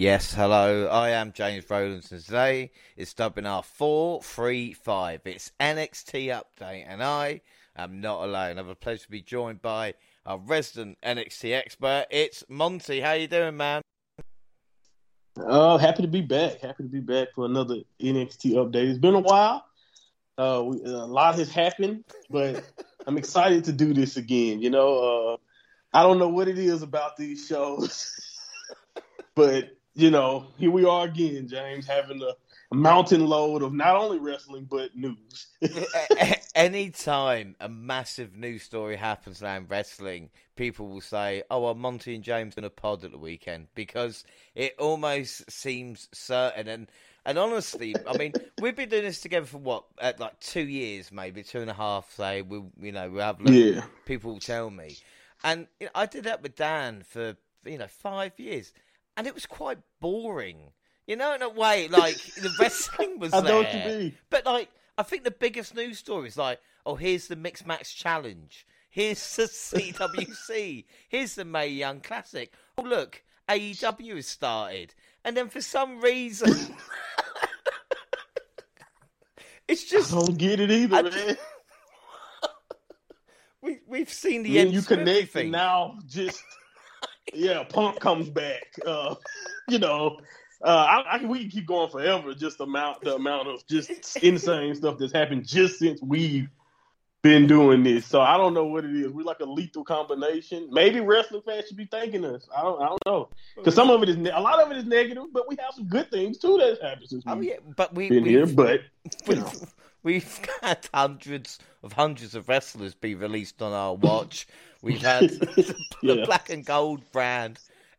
Yes, hello. I am James Rowlands, and today it's webinar 435. It's NXT update, and I am not alone. I have a pleasure to be joined by our resident NXT expert. It's Monty. How you doing, man? Uh, happy to be back. Happy to be back for another NXT update. It's been a while. Uh, we, a lot has happened, but I'm excited to do this again. You know, uh, I don't know what it is about these shows, but you know, here we are again, James, having a, a mountain load of not only wrestling but news. Anytime a massive news story happens now in wrestling, people will say, "Oh, well, Monty and James in a pod at the weekend," because it almost seems certain. And and honestly, I mean, we've been doing this together for what, at like two years, maybe two and a half. Say we, you know, we have yeah. people tell me, and you know, I did that with Dan for you know five years and it was quite boring. You know, in a way, like the wrestling was I there, know what you mean. but like I think the biggest news story is like, oh, here's the mixed match challenge. Here's the CWC. here's the May Young Classic. Oh, look, AEW has started, and then for some reason, it's just I don't get it either, I- man. we we've seen the end you connect and now just yeah, Punk comes back. Uh, you know, uh, I, I, we can keep going forever. Just amount, the amount of just insane stuff that's happened just since we've been doing this. So I don't know what it is. We're like a lethal combination. Maybe wrestling fans should be thanking us. I don't, I don't know, because some of it is ne- a lot of it is negative, but we have some good things too that's happened since Oh but we been here. But you know. We've, we've had hundreds of hundreds of wrestlers be released on our watch. We've had the, Yeah. black and gold brand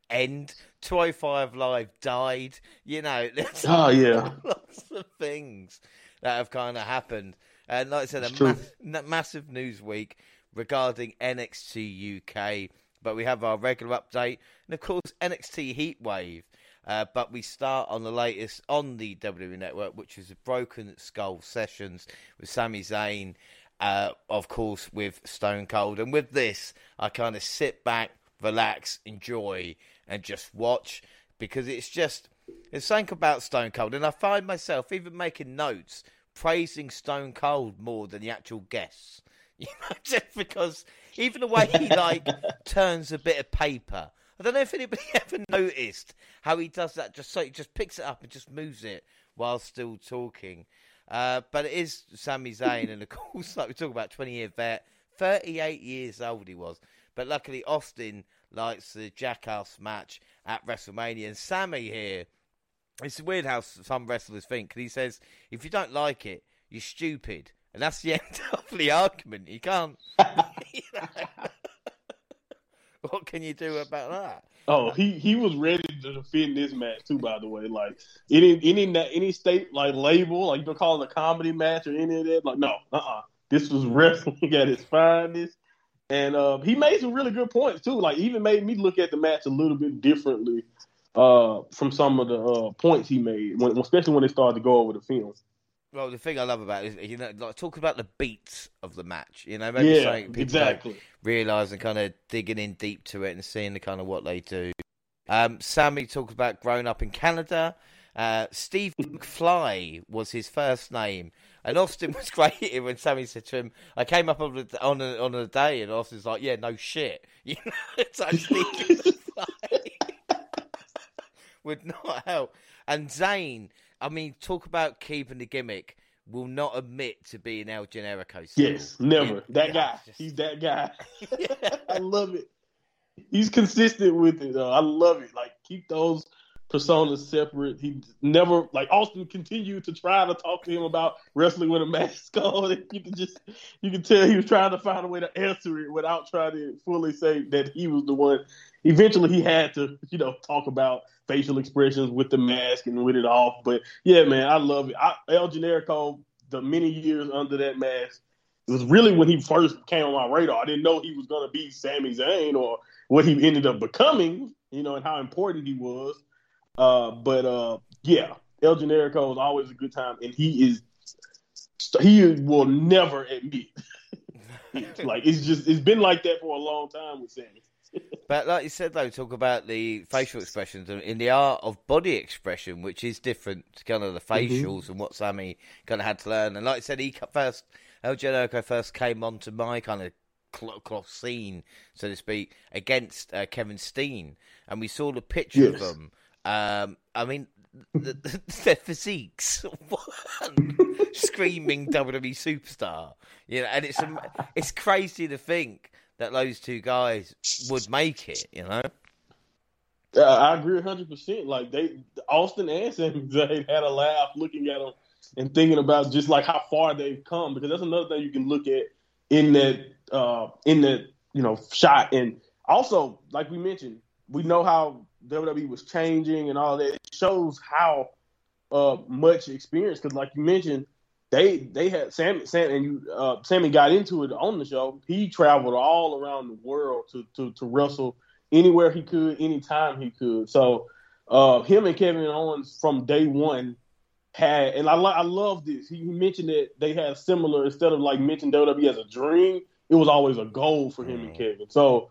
end. 205 Live died. You know, there's oh yeah, lots of things that have kind of happened. And like I said, a It's ma- massive news week regarding NXT UK. But we have our regular update, and of course NXT Heatwave. Uh, but we start on the latest on the WWE Network, which is Broken Skull Sessions with Sami Zayn, uh, of course, with Stone Cold. And with this, I kind of sit back, relax, enjoy, and just watch because it's just there's something about Stone Cold, and I find myself even making notes praising Stone Cold more than the actual guests. You know, just because even the way he like turns a bit of paper. I don't know if anybody ever noticed how he does that. Just so he just picks it up and just moves it while still talking. Uh, but it is Sami Zayn, and of course, like we talk about, twenty year vet, thirty eight years old he was. But luckily, Austin likes the Jackass match at WrestleMania, and Sami here. It's weird how some wrestlers think. he says, if you don't like it, you're stupid. And that's the end of the argument. You can't. what can you do about that? Oh, he he was ready to defend this match too. By the way, like any any any state like label, like you call it a comedy match or any of that. Like no, uh, uh this was wrestling at its finest, and uh, he made some really good points too. Like even made me look at the match a little bit differently uh, from some of the uh, points he made, when, especially when they started to go over the film. Well, the thing I love about it is, you know, like talk about the beats of the match. You know, maybe yeah, people exactly. and kind of digging in deep to it and seeing the kind of what they do. Um, Sami talked about growing up in Canada. Uh, Steve McFly was his first name, and Austin was great when Sami said to him, "I came up on a, on a, on a day," and Austin's like, "Yeah, no shit," you know, it's McFly would not help. And Zayn, I mean, talk about keeping the gimmick. Will not admit to being El Generico. still. Yes, never. Yeah, that guy. just- He's that guy. I love it. He's consistent with it. Though. I love it. Like keep those personas separate. He never like Austin continued to try to talk to him about wrestling with a mask on. You can just you can tell he was trying to find a way to answer it without trying to fully say that he was the one. Eventually, he had to you know talk about facial expressions with the mask and with it off. But yeah, man, I love it. I, El Generico, the many years under that mask. It was really when he first came on my radar. I didn't know he was going to be Sami Zayn or what he ended up becoming, you know, and how important he was. Uh, but uh, yeah, El Generico is always a good time, and he is he will never admit. like it's just it's been like that for a long time with Sami. But like you said, though, talk about the facial expressions and in the art of body expression, which is different to kind of the Mm-hmm. facials and what Sami kind of had to learn. And like I said, he first, El Generico first came onto my kind of cloth scene, so to speak, against uh, Kevin Steen, and we saw the picture of Yes. them. Um, I mean, the, the, their physiques, screaming WWE superstar, you know, and it's it's crazy to think that those two guys would make it, you know. Uh, I agree hundred percent. Like they, Austin and Sami Zayn had a laugh looking at them and thinking about just like how far they've come. Because that's another thing you can look at in that uh, in that you know shot. And also, like we mentioned, we know how WWE was changing and all that. It shows how uh, much experience. Because like you mentioned, they they had Sam Sam and you uh, Sami got into it on the show. He traveled all around the world to to, to wrestle anywhere he could, anytime he could. So uh, him and Kevin Owens from day one had, and I, lo- I love this. He, mentioned that they had similar instead of like mentioning WWE as a dream, it was always a goal for him and Mm. Kevin. So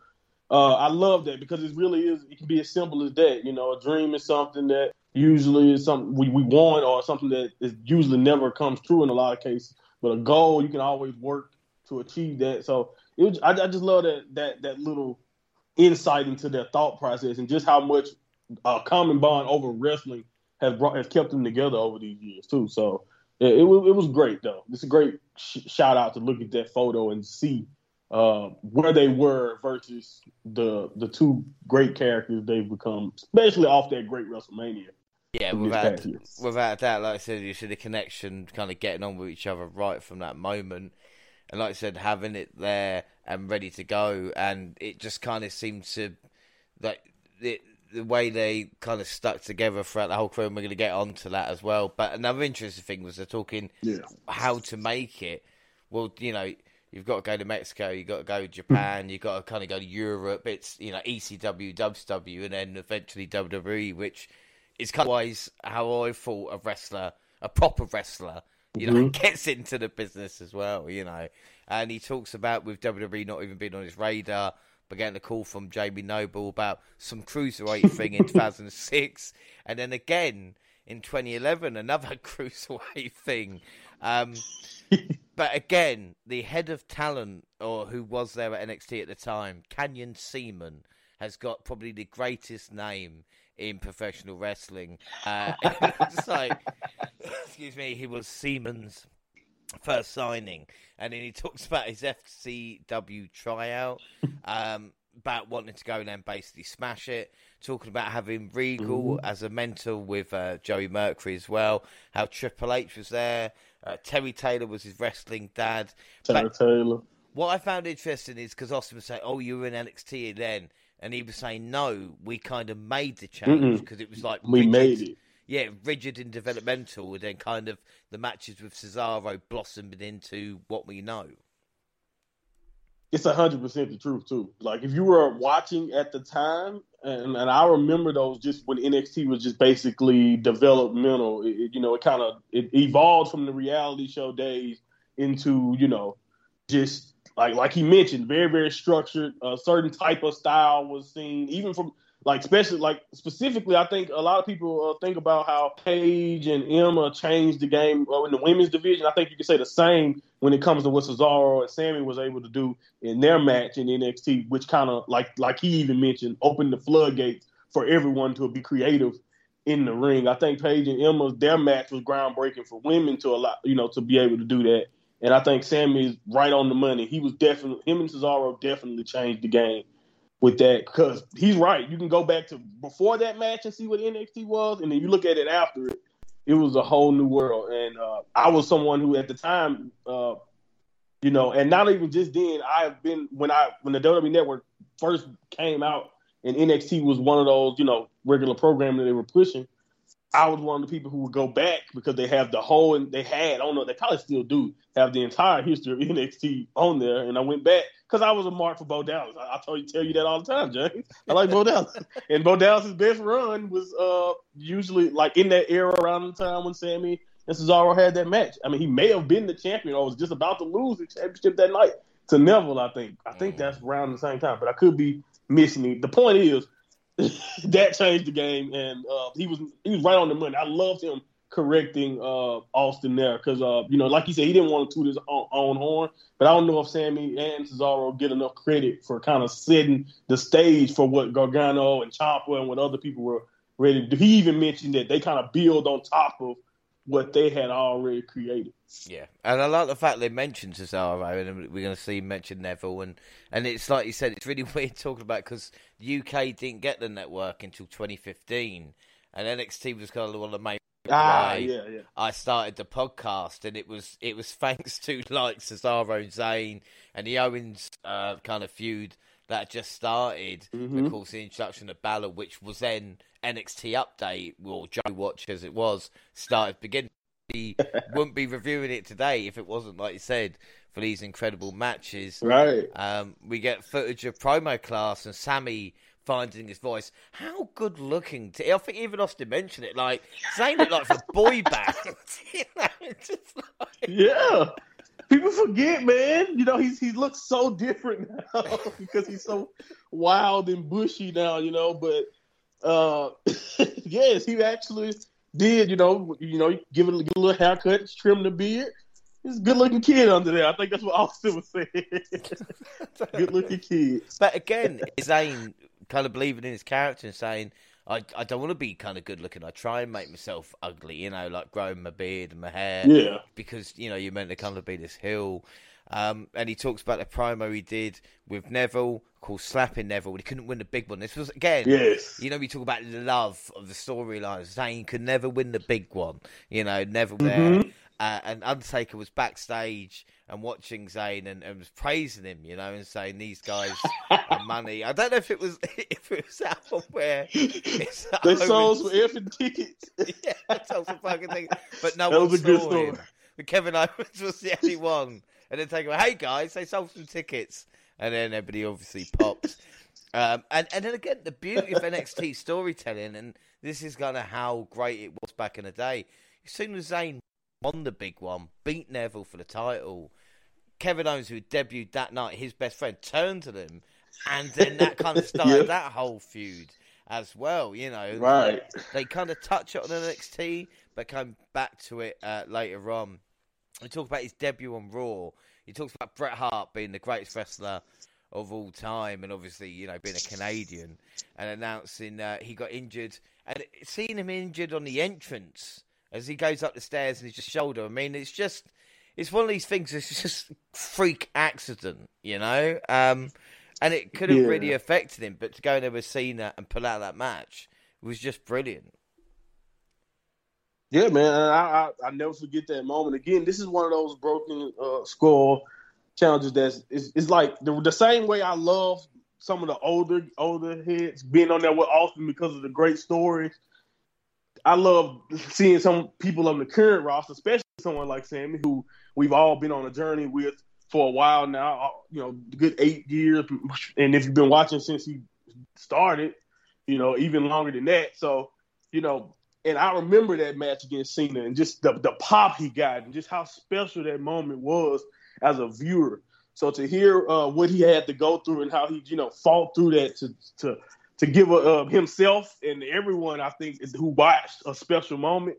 uh, I love that because it really is. It can be as simple as that. You know, a dream is something that usually is something we, we want or something that is usually never comes true in a lot of cases. But a goal, you can always work to achieve that. So it was, I, I just love that that that little insight into their thought process and just how much uh, common bond over wrestling has brought has kept them together over these years too. So it, it, it was great though. It's a great sh- shout out to look at that photo and see uh, where they were versus the the two great characters they've become, especially off that great WrestleMania. Yeah, without without a doubt, like I said, you see the connection, kind of getting on with each other right from that moment, and like I said, having it there and ready to go, and it just kind of seemed to like the the way they kind of stuck together throughout the whole crew. And we're going to get onto that as well. But another interesting thing was they're talking Yeah. how to make it. Well, you know, you've got to go to Mexico, you've got to go to Japan, you've got to kind of go to Europe. It's, you know, ECW, WCW, and then eventually WWE, which is kind of always how I thought a wrestler, a proper wrestler, you know, Mhm. gets into the business as well, you know. And he talks about with WWE not even being on his radar, but getting a call from Jamie Noble about some cruiserweight thing in 2006, and then again in 2011 another cruiserweight thing. Um, but again, the head of talent, or who was there at NXT at the time, Canyon Ceman, has got probably the greatest name in professional wrestling. Uh, it's like, excuse me, he was Ceman's first signing, and then he talks about his FCW tryout, um, about wanting to go and then basically smash it. Talking about having Regal as a mentor with uh, Joey Mercury as well. How Triple H was there. Uh, Terry Taylor was his wrestling dad. Tyler But Taylor. what I found interesting is because Austin was saying, "Oh, you were in NXT then," and he was saying, "No, we kind of made the change because it was like We rigid- made it. yeah, rigid and developmental, and then kind of the matches with Cesaro blossomed into what we know." it's a hundred percent the truth too. Like if you were watching at the time, and, and I remember those just when NXT was just basically developmental. It, it- you know, it kind of it evolved from the reality show days into you know just like like he mentioned, very very structured. A certain type of style was seen, even from like especially like specifically. I think a lot of people uh, think about how Paige and Emma changed the game uh, in the women's division. I think you could say the same when it comes to what Cesaro and Sami was able to do in their match in NXT, which kind of like like he even mentioned, opened the floodgates for everyone to be creative in the ring. I think Paige and Emma's their match was groundbreaking for women to allow you know to be able to do that. And I think Sami is right on the money. He was definitely him and Cesaro definitely changed the game with that because he's right. You can go back to before that match and see what NXT was, and then you look at it after it. It was a whole new world, and uh, I was someone who at the time, uh, you know, and not even just then. I've been when I when the WWE Network first came out, and NXT was one of those you know regular programming that they were pushing. I was one of the people who would go back because they have the whole and they had, I don't know, they probably still do have the entire history of NXT on there. And I went back because I was a mark for Bo Dallas. I, I told you, tell you that all the time, James. I like Bo Dallas. and Bo Dallas's best run was uh usually like in that era around the time when Sami and Cesaro had that match. I mean, he may have been the champion or was just about to lose the championship that night to Neville. I think. I think that's around the same time, but I could be missing him. The point is that changed the game, and uh, he was he was right on the money. I loved him correcting uh, Austin there because uh, you know, like you said, he didn't want to toot his own, horn. But I don't know if Sami and Cesaro get enough credit for kind of setting the stage for what Gargano and Ciampa and what other people were ready to do. He even mentioned that they kind of build on top of what they had already created. Yeah, and I like the fact they mentioned Cesaro, and we're going to see him mention Neville, and and it's like you said, it's really weird talking about because UK didn't get the network until 2015, and NXT was kind of one of the main. Ah, yeah, yeah. I started the podcast, and it was it was thanks to like Cesaro and Zayn and the Owens uh, kind of feud that just started. Mm-hmm. Of course, the introduction of Balor, which was then NXT update, or Joe Watch as it was, started beginning. Wouldn't be reviewing it today if it wasn't like you said for these incredible matches. Right. Um, we get footage of promo class and Sami finding his voice. How good looking! To, I think even Austin mentioned it. Like saying it like a boy band. you know, just like... Yeah. People forget, man. You know, he's he looks so different now because he's so wild and bushy now. You know, but uh, yes, he actually did. You know, you know, give it give a little haircut, trim the beard. He's a good looking kid under there. I think that's what Austin was saying. good looking kid. But again, Zayn kind of believing in his character and saying, I, I don't want to be kind of good looking. I try and make myself ugly, you know, like growing my beard and my hair. Yeah. Because, you know, you're meant to kind of be this hill. Um, and he talks about the promo he did with Neville, called Slapping Neville. He couldn't win the big one. This was, again, yes. you know, we talk about the love of the storyline. Zayn could never win the big one. You know, Neville there. Uh, and Undertaker was backstage and watching Zayn and, and, was praising him, you know, and saying these guys are money. I don't know if it was if it was that one where they sold some effing tickets. yeah, sold some fucking things, but no that one was saw story. him. But Kevin Owens was the only one, and then Taker, hey guys, they sold some tickets, and then everybody obviously popped. Um, and and then again, the beauty of NXT storytelling, and this is kind of how great it was back in the day. As soon as Zayn won the big one, beat Neville for the title. Kevin Owens, who debuted that night, his best friend, turned to them, and then that kind of started Yeah. that whole feud as well. You know, Right. they kind of touch it on NXT, but come back to it uh, later on. He talks about his debut on Raw. He talks about Bret Hart being the greatest wrestler of all time, and obviously, you know, being a Canadian, and announcing uh, he got injured, and seeing him injured on the entrance as he goes up the stairs and he's just shoulder. I mean, it's just it's one of these things. It's just freak accident, you know. Um, and it could have Yeah. really affected him, but to go in there with Cena and pull out that match was just brilliant. Yeah, man. I, I I never forget that moment. Again, this is one of those broken uh, skull challenges that's it's, it's like the, the same way I love some of the older older heads being on there with Austin because of the great stories. I love seeing some people on the current roster, especially someone like Sami, who we've all been on a journey with for a while now. uh, You know, good eight years, and if you've been watching since he started, you know, even longer than that. So, you know, and I remember that match against Cena and just the the pop he got and just how special that moment was as a viewer. So to hear uh, what he had to go through and how he, you know, fought through that to to to give uh, himself and everyone, I think, who watched a special moment,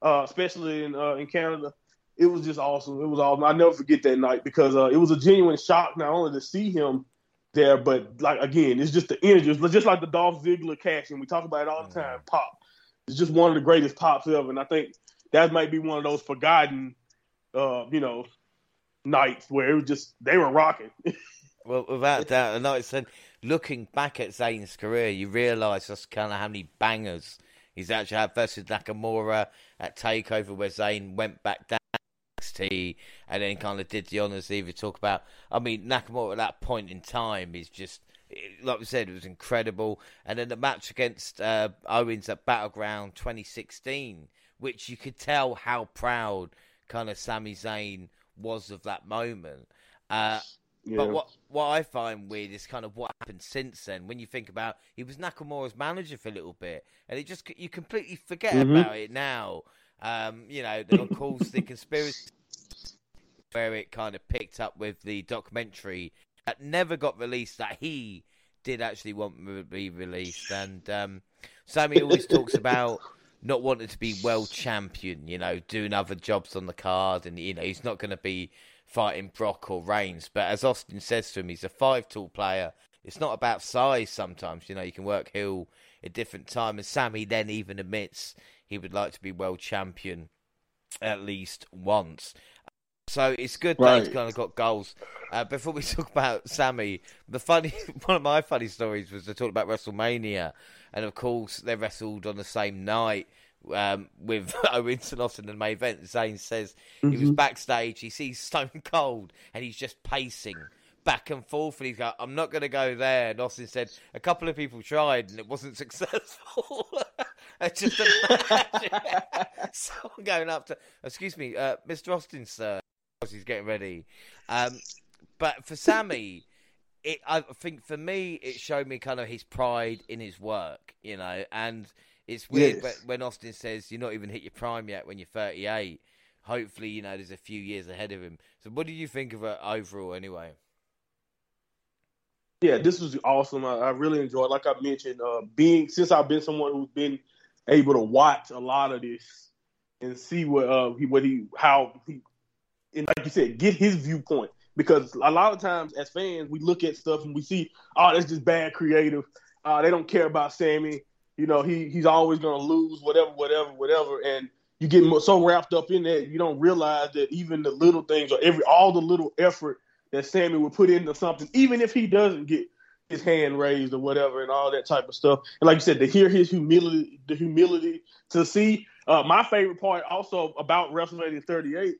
uh, especially in uh, in Canada, it was just awesome. It was awesome. I never forget that night because uh, it was a genuine shock not only to see him there, but like again, it's just the energy. It's just like the Dolph Ziggler cash, and we talk about it all the time. Pop. It's just one of the greatest pops ever, and I think that might be one of those forgotten, uh, you know, nights where it was just they were rocking. Well, without doubt, and like I said, looking back at Zayn's career, you realise just kind of how many bangers he's actually had versus Nakamura at Takeover, where Zayn went back down NXT and then kind of did the honours. to Even talk about, I mean, Nakamura at that point in time is just. Like we said, it was incredible, and then the match against uh, Owens at Battleground 2016, which you could tell how proud kind of Sami Zayn was of that moment. Uh, Yeah. but what what I find weird is kind of what happened since then. When you think about, he was Nakamura's manager for a little bit, and it just you completely forget Mhm. about it now. Um, you know, of course the conspiracy where it kind of picked up with the documentary that never got released that he did actually want to be released, and um, Sami always talks about not wanting to be world champion. You know, doing other jobs on the card, and you know he's not going to be fighting Brock or Reigns. But as Austin says to him, he's a five tool player. It's not about size. Sometimes you know you can work heel at different time, and Sami then even admits he would like to be world champion at least once. So it's good that he's kind of got goals. Uh, before we talk about Sami, the funny one of my funny stories was to talk about WrestleMania, and of course they wrestled on the same night um, with and Austin in the main event. Zayn says mm-hmm. he was mm-hmm. backstage, he sees Stone Cold, and he's just pacing back and forth, and he's like, "I'm not going to go there." And Austin said a couple of people tried, and it wasn't successful. just imagine someone going up to, "Excuse me, uh, Mr. Austin, sir." Because he's getting ready, um, but for Sami. It, I think for me, it showed me kind of his pride in his work, you know, and it's weird yes. when Austin says you're not even hit your prime yet when you're 38. Hopefully, you know, there's a few years ahead of him. So, what did you think of it overall, anyway? yeah, this was awesome. I, I really enjoyed. Like I mentioned, uh, being since I've been someone who's been able to watch a lot of this and see what uh, he, what he, how he, and like you said, get his viewpoint. Because a lot of times as fans, we look at stuff and we see, oh, that's just bad creative. Uh, they don't care about Sami. You know, he he's always gonna lose, whatever, whatever, whatever. And you get so wrapped up in that, you don't realize that even the little things or every all the little effort that Sami would put into something, even if he doesn't get his hand raised or whatever and all that type of stuff. And like you said, to hear his humility, the humility to see. Uh, my favorite part also about WrestleMania 38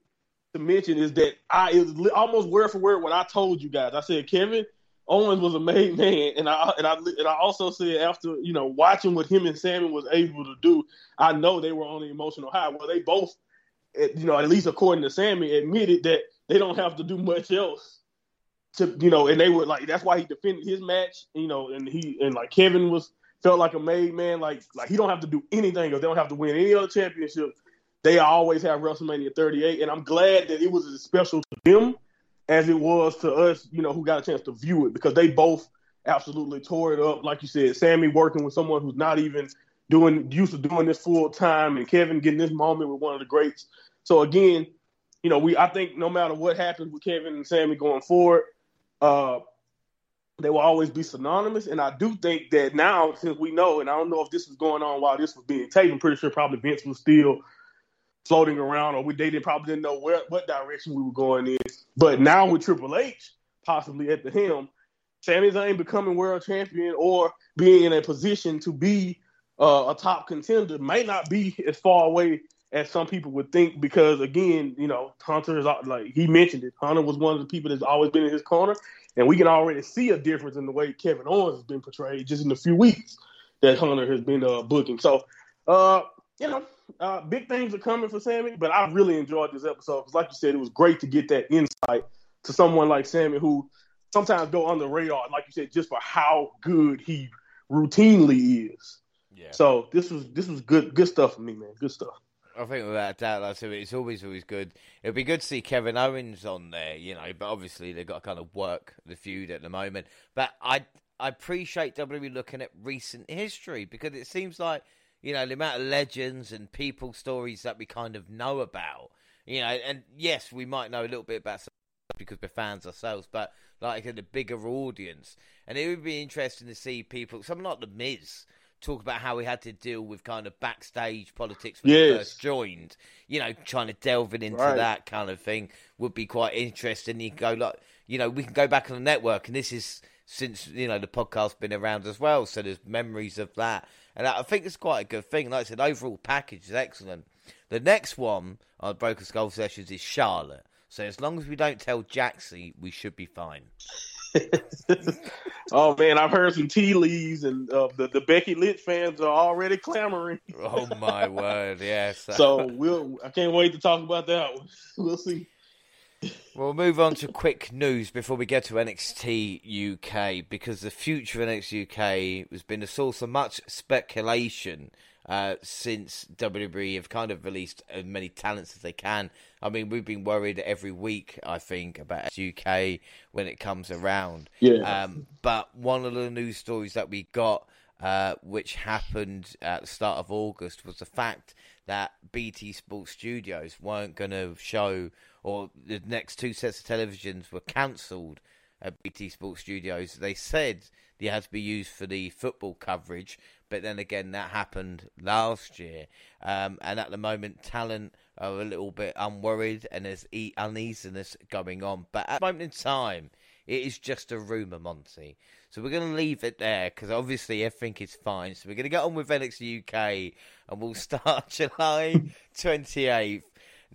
to mention is that I is almost word for word what I told you guys. I said Kevin Owens was a made man, and I and I and I also said after you know watching what him and Sami was able to do, I know they were on the emotional high. Well, they both, you know, at least according to Sami, admitted that they don't have to do much else to you know, and they were like that's why he defended his match, you know, and he and like Kevin was felt like a made man, like like he don't have to do anything or they don't have to win any other championship. They always have WrestleMania 38, and I'm glad that it was as special to them as it was to us, you know, who got a chance to view it because they both absolutely tore it up. Like you said, Sami working with someone who's not even doing used to doing this full time, and Kevin getting this moment with one of the greats. So again, you know, we I think no matter what happens with Kevin and Sami going forward, uh, they will always be synonymous. And I do think that now, since we know, and I don't know if this was going on while this was being taped, I'm pretty sure probably Vince was still floating around, or we they didn't probably didn't know where what direction we were going in. But now with Triple H possibly at the helm, Sami Zayn becoming world champion or being in a position to be uh, a top contender may not be as far away as some people would think because again, you know, Hunter is like he mentioned it. Hunter was one of the people that's always been in his corner, and we can already see a difference in the way Kevin Owens has been portrayed just in the few weeks that Hunter has been uh, booking. So, uh, you know, uh, big things are coming for Sami, but I really enjoyed this episode because, like you said, it was great to get that insight to someone like Sami who sometimes go under the radar, like you said, just for how good he routinely is. Yeah. So this was this was good good stuff for me, man. Good stuff. I think without a doubt, like I said, it's always always good. It'd be good to see Kevin Owens on there, you know. But obviously, they've got to kind of work the feud at the moment. But I I appreciate WWE looking at recent history because it seems like you know the amount of legends and people stories that we kind of know about. You know, and yes, we might know a little bit about some because we're fans ourselves, but like in a bigger audience. And it would be interesting to see people, something like the Miz talk about how he had to deal with kind of backstage politics when yes. he first joined. You know, trying to delve into right. that kind of thing would be quite interesting. You go like, you know, we can go back on the network, and this is since you know the podcast's been around as well, so there's memories of that, and I think it's quite a good thing. Like I said, overall package is excellent. The next one on Broken Skull Sessions is Charlotte. So as long as we don't tell Jaxie, we should be fine. oh man, I've heard some tea leaves, and uh, the the Becky Lynch fans are already clamoring. oh my word, yes. so we'll. I can't wait to talk about that one. We'll see. We'll move on to quick news before we get to NXT UK because the future of NXT UK has been a source of much speculation uh, since WWE have kind of released as many talents as they can. I mean, we've been worried every week, I think, about UK when it comes around. Yeah. Um, but one of the news stories that we got, uh, which happened at the start of August, was the fact that BT Sports Studios weren't going to show, or the next two sets of televisions were cancelled at BT Sports Studios. They said they had to be used for the football coverage, but then again, that happened last year. Um, and at the moment, talent are a little bit unworried and there's uneasiness going on. But at the moment in time, it is just a rumour, Monty. So we're going to leave it there because obviously everything is fine. So we're going to get on with NXT UK and we'll start July 28th.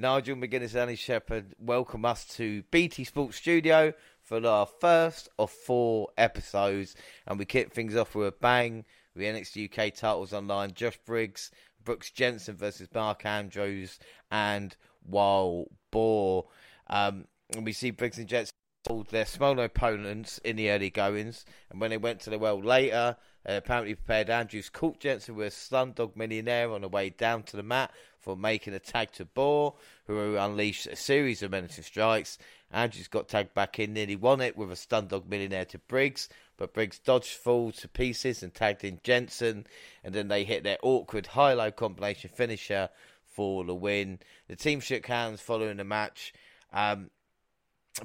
Nigel McGuinness and Andy Shepherd welcome us to BT Sports Studio for our first of four episodes. And we kick things off with a bang with NXT UK titles online. Josh Briggs, Brooks Jensen versus Mark Andrews, and Wild Boar. Um, and we see Briggs and Jensen hold their small opponents in the early goings, and when they went to the well later, uh, apparently prepared Andrews caught Jensen with a Stundog Millionaire on the way down to the mat for making a tag to Boar, who unleashed a series of menacing strikes. Andrews got tagged back in, nearly won it with a Stundog Millionaire to Briggs, but Briggs dodged fall to pieces and tagged in Jensen, and then they hit their awkward high-low combination finisher for the win. The team shook hands following the match, um,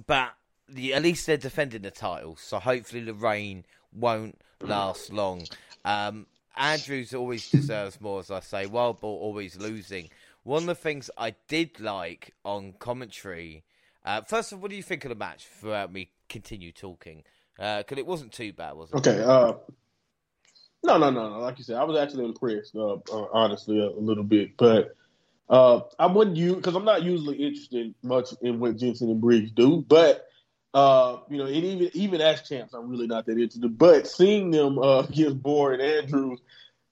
but the, at least they're defending the title, so hopefully the reign won't last long. Um, Andrews always deserves more, as I say. Wild Boar always losing. One of the things I did like on commentary. Uh, first of all, what do you think of the match? Throughout me continue talking, because uh, it wasn't too bad, was it? Okay. Uh, no, no, no, no. Like you said, I was actually impressed. Uh, uh, honestly, a, a, little bit, but uh, I wouldn't use because I'm not usually interested much in what Jensen and Briggs do, but. Uh, you know, and even even as champs, I'm really not that interested. But seeing them uh, against Boar and Andrews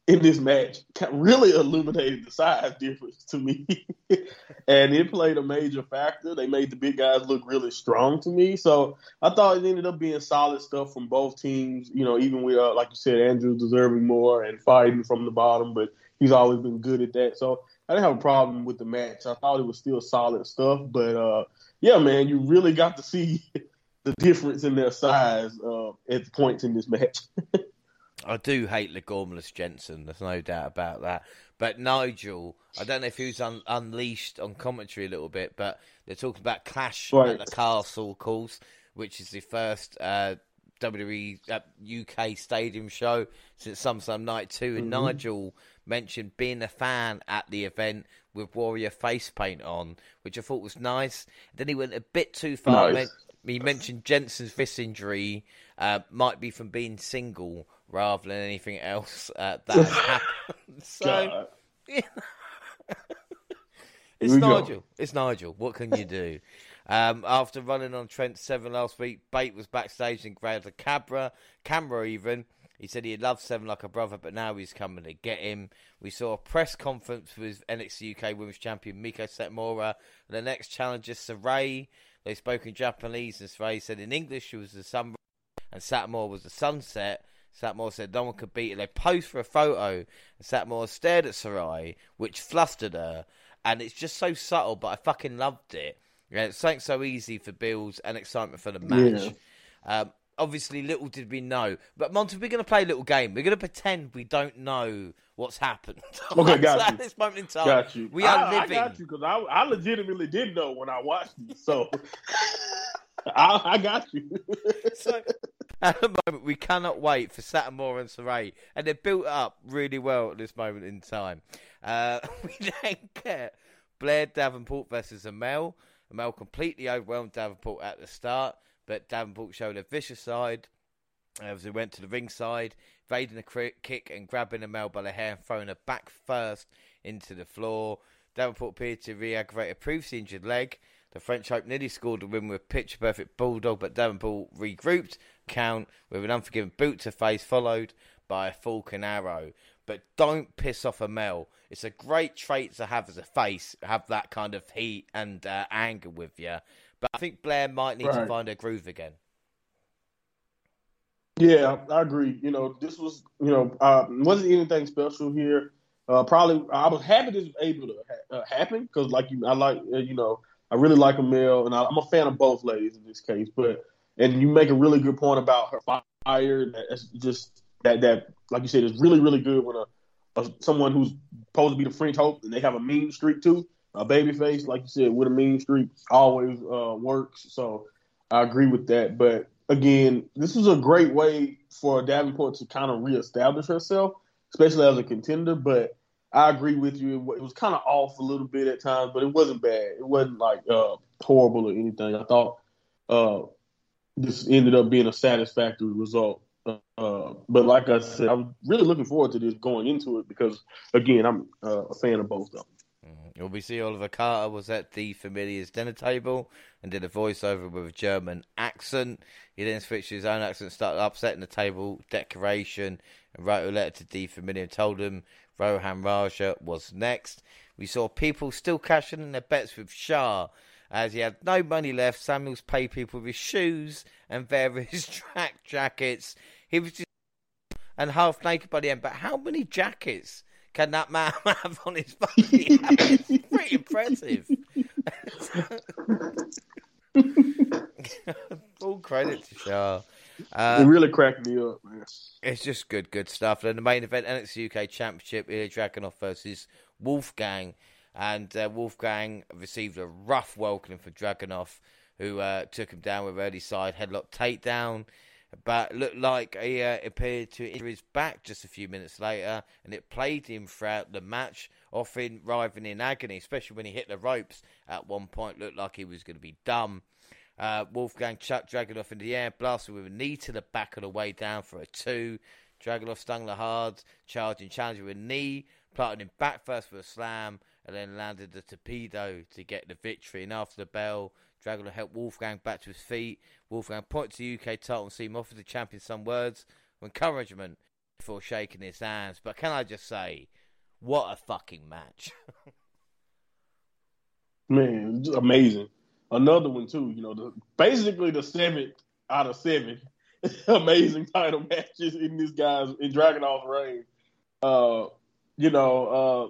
in this match really illuminated the size difference to me, and it played a major factor. They made the big guys look really strong to me, so I thought it ended up being solid stuff from both teams. You know, even with uh, like you said, Andrews deserving more and fighting from the bottom, but he's always been good at that. So I didn't have a problem with the match. I thought it was still solid stuff, but uh, yeah, man, you really got to see the difference in their size uh, at points in this match. I do hate Legormless Jensen. There's no doubt about that. But Nigel, I don't know if he was un- unleashed on commentary a little bit, but they're talking about Clash right. at the Castle, course, which is the first uh, WWE uh, UK stadium show since SummerSlam Night 2. And mm-hmm. Nigel mentioned being a fan at the event with Warrior face paint on, which I thought was nice. Then he went a bit too far. Nice he mentioned Jensen's fist injury uh, might be from being single rather than anything else uh, that happened. So, yeah. it's Nigel. Go. It's Nigel. What can you do? Um, after running on Trent Seven last week, Bate was backstage and grabbed a camera, camera even. He said he loved Seven like a brother, but now he's coming to get him. We saw a press conference with NXT UK Women's Champion Meiko Satomura and the next challenger, Sarray. They spoke in Japanese, and Sarray said in English she was the sun, and Satomura was the sunset. Satomura said no one could beat her. They posed for a photo, and Satomura stared at Sarray, which flustered her. And it's just so subtle, but I fucking loved it. Yeah, it's something so easy for builds and excitement for the match. Yeah. Um, obviously, little did we know. But Monty, we're going to play a little game. We're going to pretend we don't know what's happened. Okay, got you. At this moment in time, got you. We are I, living. I got you because I, I legitimately didn't know when I watched it. So I, I, got you. so at the moment, we cannot wait for Satomura and Sarray, and they're built up really well at this moment in time. Uh, we then get Blair Davenport versus Amale. Amale completely overwhelmed Davenport at the start, but Davenport showed a vicious side as he went to the ringside, evading a kick and grabbing Amale by the hair and throwing her back first into the floor. Davenport appeared to re-aggravate a previously injured leg. The French Hope nearly scored a win with a pitch perfect bulldog, but Davenport regrouped count with an unforgiving boot to face, followed by a falcon arrow. But don't piss off Amale. It's a great trait to have as a face, have that kind of heat and uh, anger with you. But I think Blair might need right. to find her groove again. Yeah, I agree. You know, this was, you know, uh, wasn't anything special here. Uh, probably, I was happy this was able to ha- uh, happen because, like you, I like uh, you know, I really like Amale, and I, am a fan of both ladies in this case. But and you make a really good point about her fire. That's just that that like you said is really really good when a, a someone who's supposed to be the French hope and they have a mean streak too, a baby face like you said with a mean streak always uh, works. So I agree with that. But again, this is a great way for Davenport to kind of reestablish herself, especially as a contender. But I agree with you. It was kind of off a little bit at times, but it wasn't bad. It wasn't like uh, horrible or anything. I thought uh, this ended up being a satisfactory result. Uh, but like I said, I'm really looking forward to this going into it because, again, I'm uh, a fan of both of them. See Oliver Carter was at the Familiar's dinner table and did a voiceover with a German accent. He then switched his own accent, started upsetting the table decoration, and wrote a letter to the Familiar and told him Rohan Raja was next. We saw people still cashing in their bets with Sha. As he had no money left, Samuels paid people with his shoes and various track jackets. He was just and half naked by the end. But how many jackets can that man have on his body? it's pretty impressive. All credit to Sha. Uh, it really cracked me up, man. It's just good, good stuff. Then the main event, NXT UK Championship, Ilya Dragunov versus Wolfgang. And uh, Wolfgang received a rough welcome for Dragunov, who uh, took him down with early side headlock takedown. But looked like he uh, appeared to injure his back just a few minutes later, and it plagued him throughout the match, often writhing in agony, especially when he hit the ropes. At one point, looked like he was going to be dumb. Uh, Wolfgang chucked Dragunov in the air, blasted with a knee to the back of the way down for a two. Dragunov stung the hard, charging challenger with a knee, planted him back first with a slam, and then landed the torpedo to get the victory. And after the bell, Dragunov helped Wolfgang back to his feet. Wolfgang pointed to the UK title and seemed offered the champion some words of encouragement before shaking his hands. But can I just say, what a fucking match! Man, amazing another one too. You know, the, basically the seventh out of seven amazing title matches in this guy's in Dragunov's reign. Uh, you know, uh,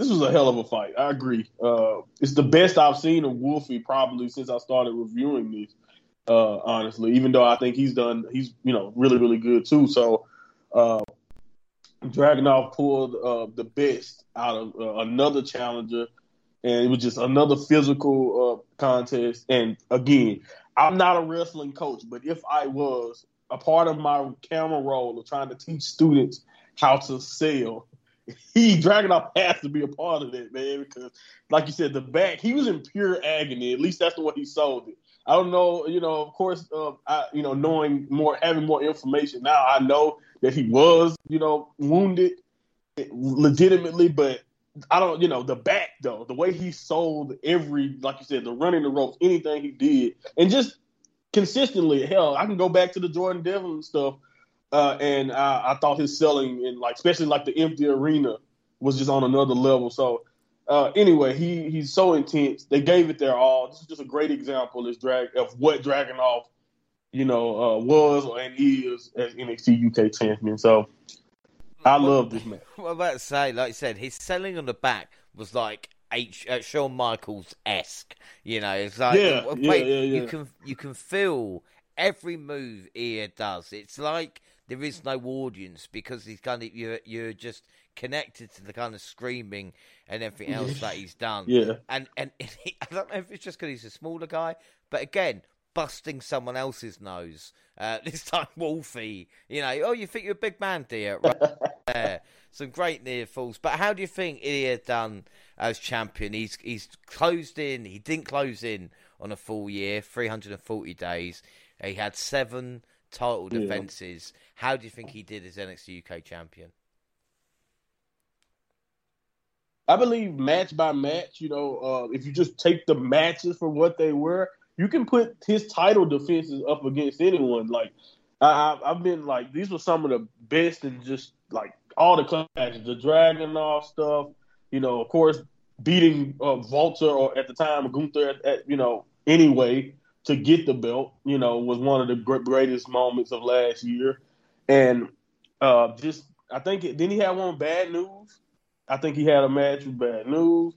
this was a hell of a fight. I agree. Uh, it's the best I've seen of Wolfie probably since I started reviewing these. Uh, honestly, even though I think he's done, he's you know really really good too. So, uh, Dragunov pulled uh, the best out of uh, another challenger and it was just another physical uh, contest. And again, I'm not a wrestling coach, but if I was, a part of my camera role of trying to teach students how to sell, he Dragunov has to be a part of that, man. Because, like you said, the back he was in pure agony. At least that's the way he sold it. I don't know, you know. Of course, uh, I, you know, knowing more, having more information now, I know that he was, you know, wounded legitimately, but I don't, you know, the back though, the way he sold every, like you said, the running the ropes, anything he did, and just consistently. Hell, I can go back to the Jordan Devlin stuff, uh, and I, I, thought his selling and like, especially like the empty arena, was just on another level. So, uh, anyway, he he's so intense. They gave it their all. This is just a great example of drag of what Dragunov, you know, uh, was and is as NXT UK champion. So I love this man. What about to say, like I said, his selling on the back was like H, uh, Shawn Michaels esque. You know, it's like yeah, wait, yeah, yeah, you can you can feel every move he does. It's like there is no audience because he's kind of you're you're just connected to the kind of screaming and everything else that he's done. Yeah, and and he, I don't know if it's just because he's a smaller guy, but again, busting someone else's nose. Uh, this time, Wolfie. You know, oh, you think you're a big man, dear? Right there. Some great near falls. But how do you think Ilya done as champion? He's he's closed in. He didn't close in on a full year, 340 days. He had seven title defenses. Yeah. How do you think he did as NXT UK champion? I believe match by match, you know, uh, if you just take the matches for what they were, you can put his title defenses up against anyone. Like I, have been like these were some of the best and just like all the clashes, the Dragunov stuff. You know, of course, beating uh, Walter or at the time Gunther, at, at, you know, anyway to get the belt. You know, was one of the greatest moments of last year, and uh, just I think it, then he had one bad news. I think he had a match with Bad News.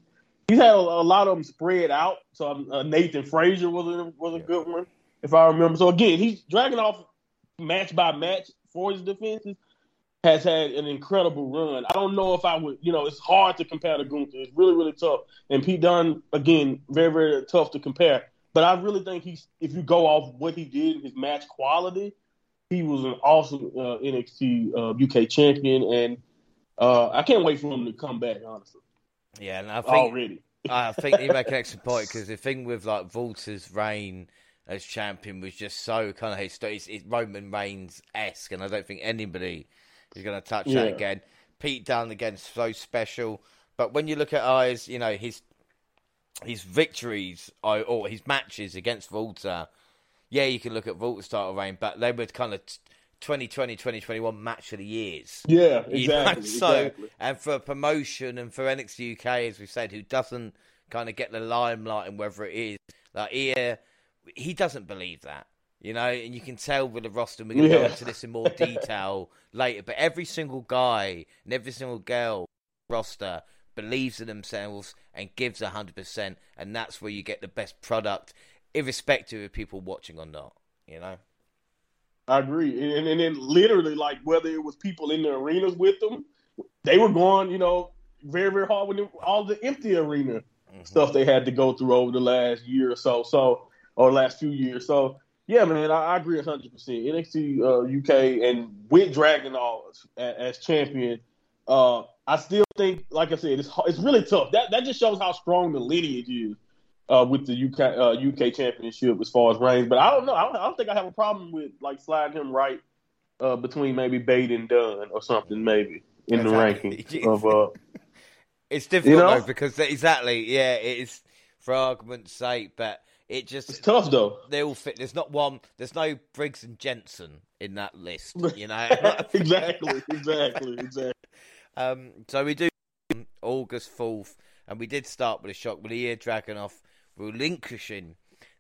He's had a, a lot of them spread out. So uh, Nathan Frazer was a, was a yeah. good one, if I remember. So again, he's dragging off match by match for his defenses. Has had an incredible run. I don't know if I would, you know, it's hard to compare to Gunther. It's really, really tough. And Pete Dunne, again, very, very tough to compare. But I really think he's, if you go off what he did, his match quality, he was an awesome uh, NXT uh, UK champion, and uh, I can't wait for him to come back. Honestly, yeah, and I think already, I think you make an excellent point because the thing with like Walter's reign as champion was just so kind of historic. It's, it's Roman Reigns esque, and I don't think anybody is going to touch yeah. that again. Pete Dunne again, so special. But when you look at eyes, you know his his victories or his matches against Volta, Yeah, you can look at Walter's title reign, but they were kind of 2020, 2021 match of the years. Yeah, exactly. You know? So, exactly. and for promotion and for NXT UK, as we said, who doesn't kind of get the limelight and whether it is like here, uh, he doesn't believe that. You know, and you can tell with the roster, we're going to yeah. go into this in more detail later. But every single guy and every single girl roster believes in themselves and gives hundred percent, and that's where you get the best product, irrespective of people watching or not. You know. I agree, and, and then literally, like whether it was people in the arenas with them, they were going, you know, very very hard with all the empty arena mm-hmm. stuff they had to go through over the last year or so, so or last few years. So yeah, man, I, I agree hundred percent. NXT uh, UK and with Dragon as, as champion, uh, I still think, like I said, it's it's really tough. That that just shows how strong the lineage is uh, with the UK uh, UK Championship as far as reigns. But I don't know. I don't, I don't think I have a problem with like sliding him right uh, between maybe Bate and Dunne or something maybe in exactly. the ranking of. Uh, it's difficult you know? though because exactly, yeah, it is for argument's sake, but. It just it's tough though. They all fit. There's not one. There's no Briggs and Jensen in that list. You know. exactly. Exactly. Exactly. Um. So we do August fourth, and we did start with a shock with the Ilja Dragunov relinquishing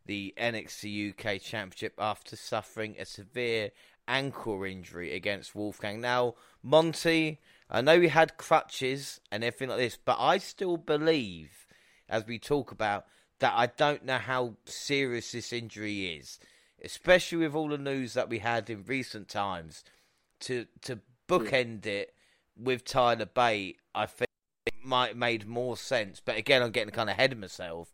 the NXT UK Championship after suffering a severe ankle injury against Wolfgang. Now, Monty, I know he had crutches and everything like this, but I still believe, as we talk about, that I don't know how serious this injury is, especially with all the news that we had in recent times. To to bookend it with Tyler Bate, I think it might made more sense. But again, I'm getting kind of ahead of myself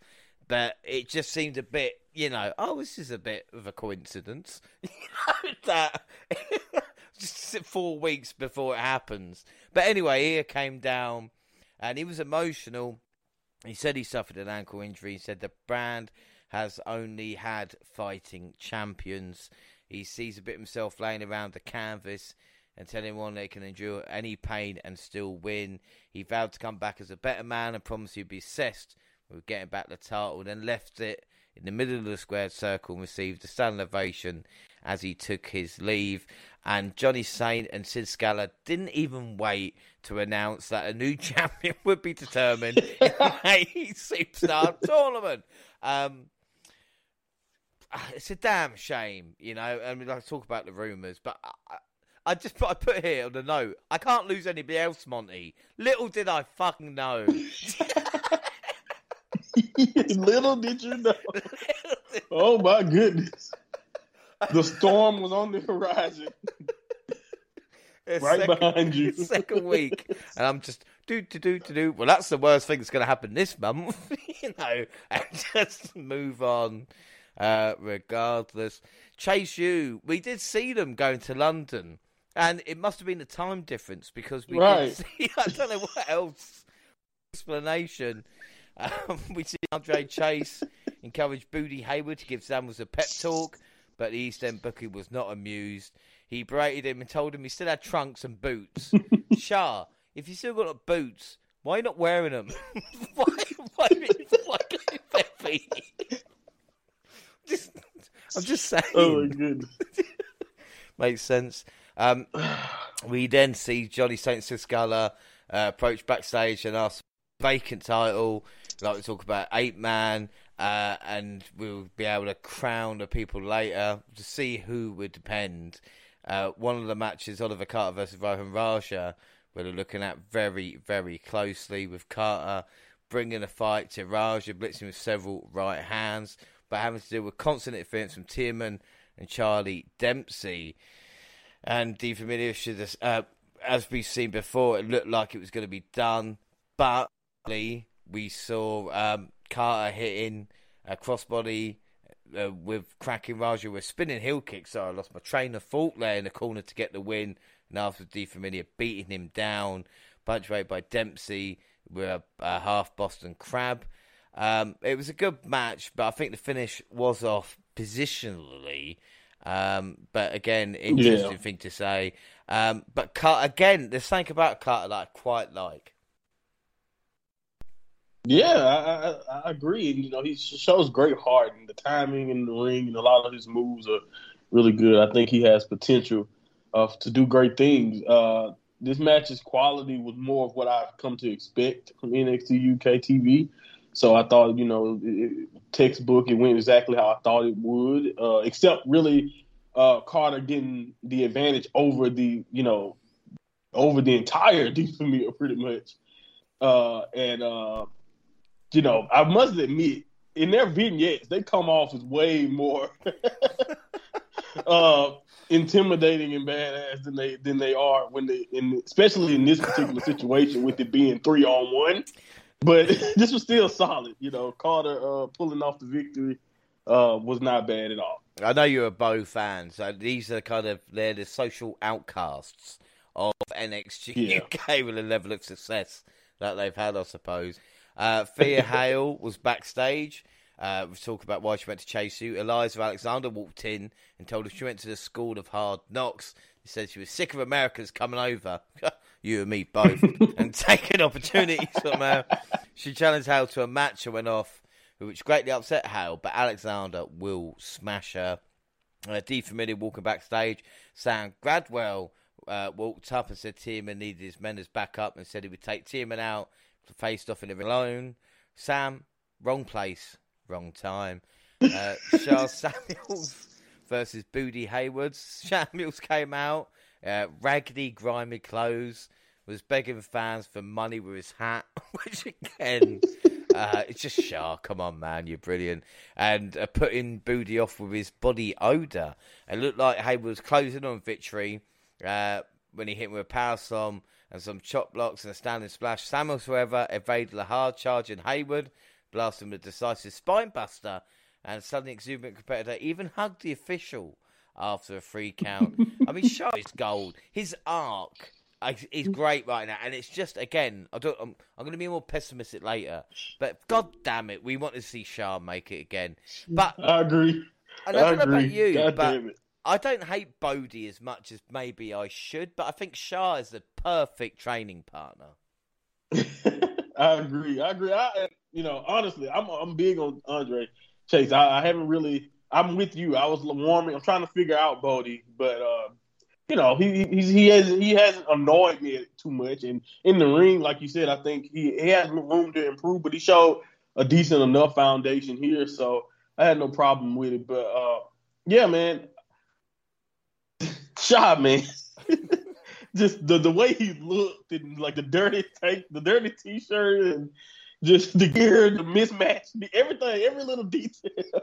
but it just seemed a bit, you know, oh, this is a bit of a coincidence. You know, that just four weeks before it happens. But anyway, he came down and he was emotional. He said he suffered an ankle injury. He said the brand has only had fighting champions. He sees a bit himself laying around the canvas and tell anyone they can endure any pain and still win. He vowed to come back as a better man and promised he'd be assessed with getting back the title, then left it in the middle of the squared circle and received a standing ovation as he took his leave. And Johnny Saint and Sid Scala didn't even wait to announce that a new champion would be determined in the Superstar tournament. Um, it's a damn shame, you know. I mean, I talk about the rumours, but I, I just put, I put here on the note. I can't lose anybody else, Monty. Little did I fucking know. Little did you know. Oh my goodness. The storm was on the horizon. right second, behind you. Second week. And I'm just do to do to do. Well, that's the worst thing that's going to happen this month, you know. And just move on, uh, regardless. Chase U. we did see them going to London, and it must have been the time difference because we right. see. I don't know what else explanation. Um, we see Andre Chase encourage Bodie Hayward to give Samuels a pep talk, but the East End bookie was not amused. He berated him and told him he still had trunks and boots. Sha, if you still got boots, why are you not wearing them? why, why, why can't just, I'm just saying. Oh my goodness. Makes sense. Um, we then see Johnny Saint Scala uh, approach backstage and ask vacant title like we talk about eight man, uh, and we'll be able to crown the people later to see who would depend. Uh, one of the matches, Oliver Carter versus Rohan Raja, we're looking at very, very closely with Carter bringing a fight to Raja, blitzing with several right hands, but having to deal with constant interference from Teoman and Charlie Dempsey. And Di Familia should have, uh, as we've seen before, it looked like it was going to be done, but we saw um, Carter hitting a crossbody uh, with cracking Raja with spinning heel kicks. So I lost my train of thought there in the corner to get the win. And after Di Familia beating him down, punch punctuated by Dempsey with a, a half Boston Crab. Um, it was a good match, but I think the finish was off positionally. Um, but again, interesting yeah. thing to say. Um, but Carter, again, there's something about Carter that I quite like. Yeah, I, I, I agree. And, you know, he shows great heart, and the timing in the ring, and a lot of his moves are really good. I think he has potential uh, to do great things. Uh, this match's quality was more of what I've come to expect from NXT UK TV. So I thought, you know, it, textbook, it went exactly how I thought it would, uh, except really uh, Carter getting the advantage over the, you know, over the entire Familia pretty much. Uh, and, uh, you know, I must admit, in their vignettes, they come off as way more uh, intimidating and badass than they than they are when they in especially in this particular situation with it being three on one. But this was still solid, you know. Carter uh, pulling off the victory uh, was not bad at all. I know you're a Bo fan, so these are kind of they're the social outcasts of NXT yeah. UK with the level of success that they've had, I suppose. Uh, Thea Hale was backstage. Uh, we talk about why she went to Chase U. Eliza Alexander walked in and told us she went to the school of hard knocks. She said she was sick of Americans coming over, you and me both, and taking opportunities from her. She challenged Hale to a match and went off, which greatly upset Hale, but Alexander will smash her. Uh, Di Familia walking backstage. Sam Gradwell uh, walked up and said Teoman needed his men as backup and said he would take Teoman out faced off in the ring alone. Sam, wrong place, wrong time. Uh, Sha Samuels versus Bodie Haywards. Samuels came out, uh, raggedy, grimy clothes, was begging fans for money with his hat, which again, uh, it's just Sha. Come on, man, you're brilliant. And uh, putting Bodie off with his body odor. It looked like Hayward was closing on victory uh, when he hit him with a power slam and some chop blocks and a standing splash. Samuels, however, evaded a hard charge in Hayward, blasting with a decisive spinebuster, and suddenly exuberant competitor even hugged the official after a free count. I mean, Sha is gold. His arc is great right now, and it's just again. I don't. I'm, I'm going to be more pessimistic later, but god damn it, we want to see Sha make it again. But I agree. I don't know about you, god but I don't hate Bodie as much as maybe I should, but I think Sha is the perfect training partner. I agree. I agree. I, you know, honestly, I'm I'm big on Andre Chase. I, I haven't really. I'm with you. I was warming. I'm trying to figure out Bodie, but uh, you know, he he hasn't he hasn't annoyed me too much. And in the ring, like you said, I think he, he has room to improve, but he showed a decent enough foundation here, so I had no problem with it. But uh, yeah, man, shot, man. just the the way he looked and like the dirty tank, the dirty t-shirt, and just the gear, the mismatch, the, everything, every little detail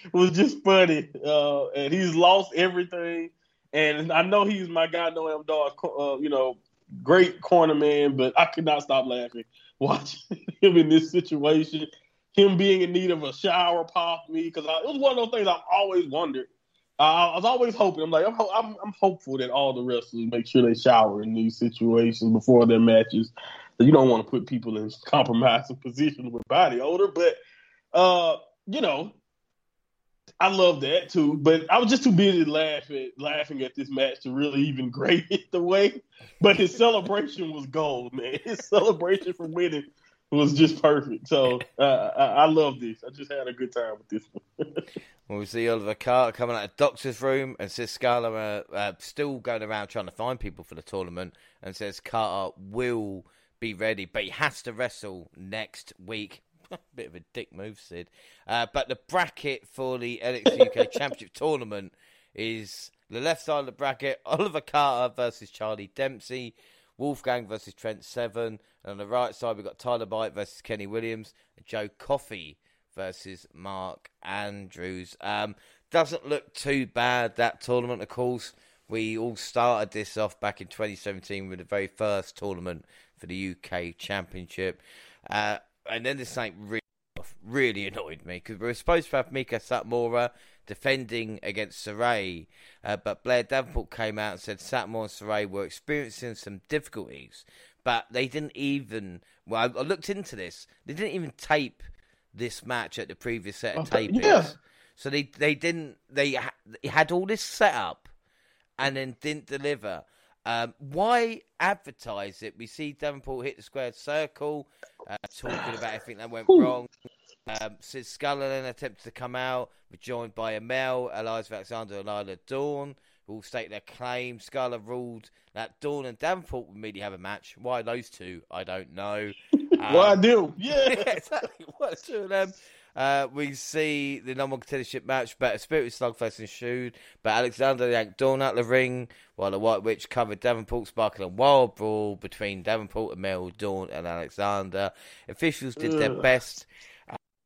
was just funny. Uh, and he's lost everything. And I know he's my guy, Noam Dar, uh, you know, great corner man, but I could not stop laughing watching him in this situation. Him being in need of a shower popped me because it was one of those things I've always wondered I was always hoping. I'm like, I'm, I'm, I'm, hopeful that all the wrestlers make sure they shower in these situations before their matches. You don't want to put people in compromising positions with body odor, but uh, you know, I love that too. But I was just too busy laughing, laughing at this match to really even grade it the way. But his celebration was gold, man. His celebration for winning was just perfect. So uh, I, I love this. I just had a good time with this one. well, we see Oliver Carter coming out of doctor's room and says Scala uh, uh, still going around trying to find people for the tournament and says Carter will be ready, but he has to wrestle next week. Bit of a dick move, Sid. Uh, but the bracket for the NXT UK Championship tournament is the left side of the bracket: Oliver Carter versus Charlie Dempsey Wolfgang versus Trent Seven. And on the right side, we've got Tyler Bate versus Kenny Williams. And Joe Coffey versus Mark Andrews. Um, doesn't look too bad, that tournament, of course. We all started this off back in 2017 with the very first tournament for the UK Championship. Uh, and then this thing really, really annoyed me because we were supposed to have Meiko Satomura defending against Sarray, uh, but Blair Davenport came out and said Satomura and Sarray were experiencing some difficulties, but they didn't even. Well, I, I looked into this. They didn't even tape this match at the previous set of Okay, tapings. yeah. So they they didn't they ha- they had all this set up and then didn't deliver. Um, why advertise it? We see Davenport hit the squared circle, uh, talking about everything that went wrong. Um, Sid Scala then attempted to come out, were joined by Amale, Eliza Alexander, and Isla Dawn, who all state their claim. Scala ruled that Dawn and Davenport would immediately have a match. Why those two? I don't know. Why Um, do? Yeah. yeah, exactly. What two of them? Uh, we see the number one contendership match, but a spirit slugfest ensued. But Alexander yanked Dawn out of the ring, while the White Witch covered Davenport, sparking a wild brawl between Davenport and Mel, Dawn, and Alexander. Officials did their Ugh. best,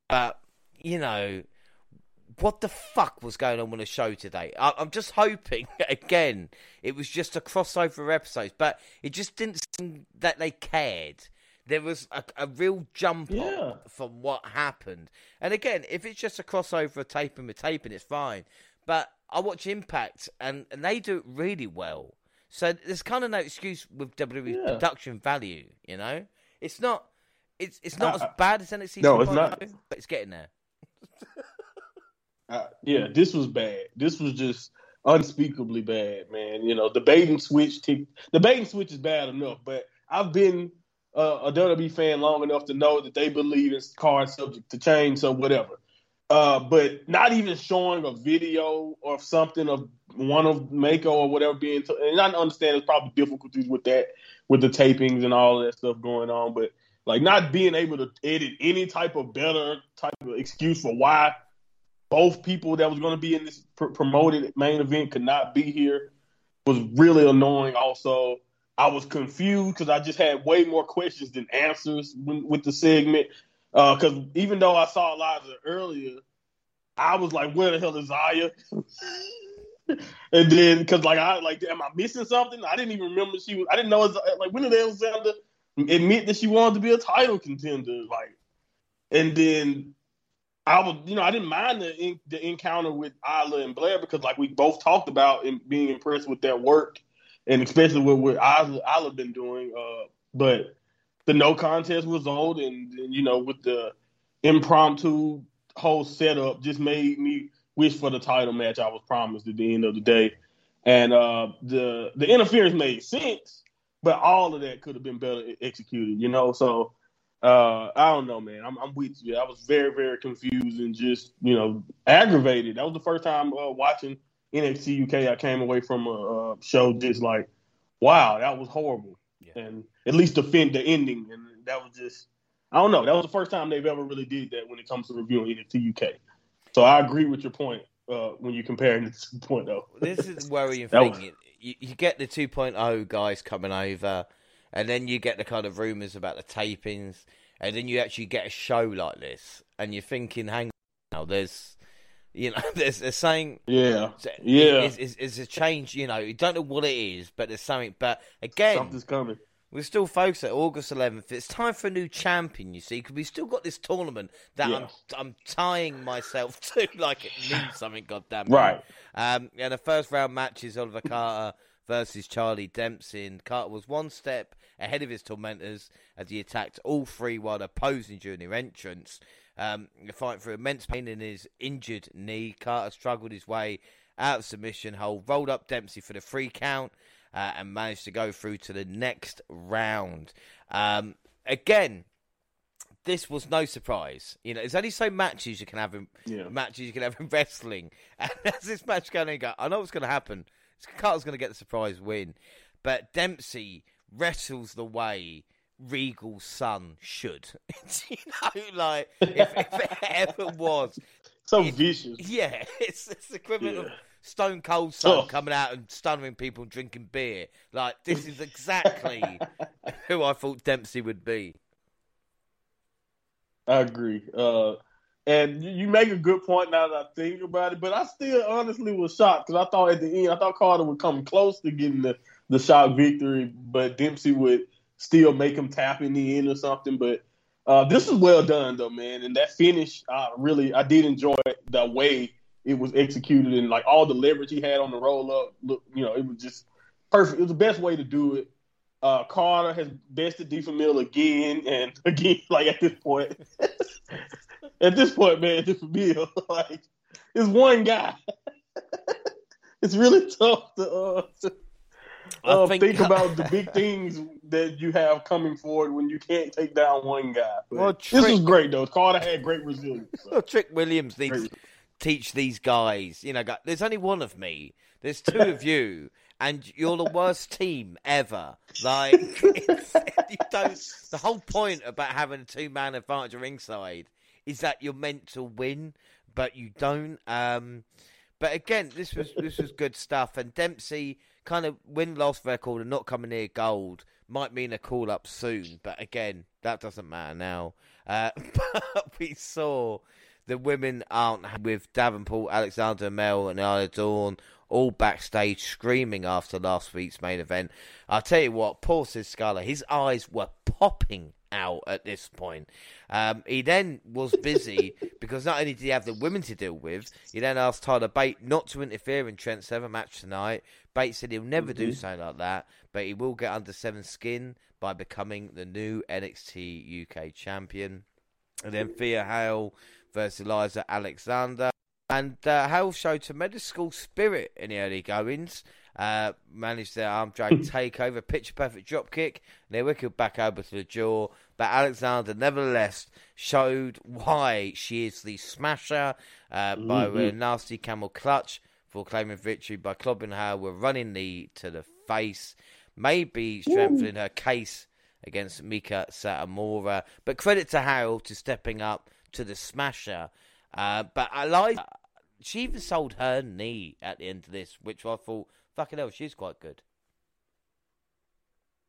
but you know. What the fuck was going on with the show today? I- I'm just hoping, again, it was just a crossover episode, but it just didn't seem that they cared. There was a, a real jump Yeah. on from what happened. And again, if it's just a crossover of taping with taping, it's fine. But I watch Impact and, and they do it really well. So there's kind of no excuse with WWE Yeah. production value, you know? It's not it's it's not Uh, as bad as NXT no, it's 2.0, not. but it's getting there. Uh, yeah, this was bad. This was just unspeakably bad, man. You know, the bait and switch. T- the bait and switch is bad enough, but I've been uh, a WWE fan long enough to know that they believe it's cards subject to change, so whatever. Uh, but not even showing a video or something of one of Meiko or whatever being, t- and I understand there's probably difficulties with that, with the tapings and all that stuff going on, but like not being able to edit any type of better type of excuse for why both people that was going to be in this pr- promoted main event could not be here was really annoying. Also, I was confused because I just had way more questions than answers when, with the segment. Uh, because even though I saw Eliza earlier, I was like, "Where the hell is Zaya?" and then because like I like, am I missing something? I didn't even remember she was. I didn't know like when did Alexander admit that she wanted to be a title contender? Like, and then I was, you know, I didn't mind the the encounter with Isla and Blair because, like, we both talked about and being impressed with their work, and especially what Isla, Isla been doing. Uh, but the no contest result, and, and you know, with the impromptu whole setup, just made me wish for the title match I was promised at the end of the day. And uh, the the interference made sense, but all of that could have been better executed, you know. So uh, I don't know, man. I'm, I'm with you. I was very, very confused and just, you know, aggravated. That was the first time uh, watching NXT UK. I came away from a, uh show just like, wow, that was horrible. Yeah. And at least defend the ending, and that was just, I don't know. That was the first time they've ever really did that when it comes to reviewing NXT UK. So I agree with your point uh, when you're comparing this to point though. this is worrying thing. was- You, you get the 2.0 guys coming over, and then you get the kind of rumours about the tapings, and then you actually get a show like this, and you're thinking, hang on now, there's, you know, there's, there's saying, Yeah, yeah. it's, it's, it's a change, you know, you don't know what it is, but there's something, but again, Something's coming. we're still focused at August 11th. It's time for a new champion, you see, because we've still got this tournament that I'm, I'm tying myself to, like it means something, goddamn. Right. Um, and the first round match is Oliver Carter versus Charlie Dempsey. And Carter was one step ahead of his tormentors as he attacked all three while opposing during their entrance. Um, fighting through immense pain in his injured knee, Carter struggled his way out of submission hold, rolled up Dempsey for the free count, uh, and managed to go through to the next round. Um, again, this was no surprise. You know, there's only so matches you can have in Yeah. matches you can have in wrestling. And as this match going go, I know what's going to happen. Carter's going to get the surprise win, but Dempsey wrestles the way Regal's son should. you know, like if, if it ever was, so vicious. Yeah, it's it's the equivalent Yeah. of Stone Cold Son Tough. coming out and stunning people and drinking beer. Like this is exactly who I thought Dempsey would be. I agree. Uh, and you- you make a good point now that I think about it, but I still honestly was shocked because I thought at the end, I thought Carter would come close to getting the, the shock victory, but Dempsey would still make him tap in the end or something. But uh, this is well done though, man. And that finish, I really, I did enjoy the way it was executed and like all the leverage he had on the roll up. Look, you know, it was just perfect. It was the best way to do it. Uh, Carter has bested D Mill again and again. Like at this point, at this point, man, D Mill, like it's one guy. it's really tough to, uh, to uh, think- think, about the big things that you have coming forward when you can't take down one guy. But Well, this was great though. Carter had great resilience. so. Well, Trick Williams needs Great. to teach these guys. You know, there's only one of me. There's two of you, and you're the worst team ever. Like, it's, you don't. The whole point about having a two-man advantage ringside is that you're meant to win, but you don't. Um, but again, this was this was good stuff, and Dempsey kind of win loss record and not coming near gold might mean a call up soon. But again, that doesn't matter now. Uh, but we saw the women aren't with Davenport, Alexander Mel, and Isla Dawn all backstage screaming after last week's main event. I'll tell you what, Paul says, Scala, his eyes were popping out at this point. Um, he then was busy because not only did he have the women to deal with, he then asked Tyler Bate not to interfere in Trent's seven match tonight. Bate said he'll never do something like that, but he will get under seven skin by becoming the new NXT UK champion. And then Thea Hale versus Eliza Alexander. And uh, Hale showed tremendous school spirit in the early goings. Uh, managed their arm drag takeover, picture perfect drop kick. They wickled back over to the jaw. But Alexander, nevertheless, showed why she is the smasher uh, by a nasty camel clutch for claiming victory by clubbing her with running knee to the face. Maybe strengthening her case against Meiko Satomura. But credit to Harold to stepping up to the smasher. Uh, but I like she even sold her knee at the end of this, which I thought, fucking hell, she's quite good.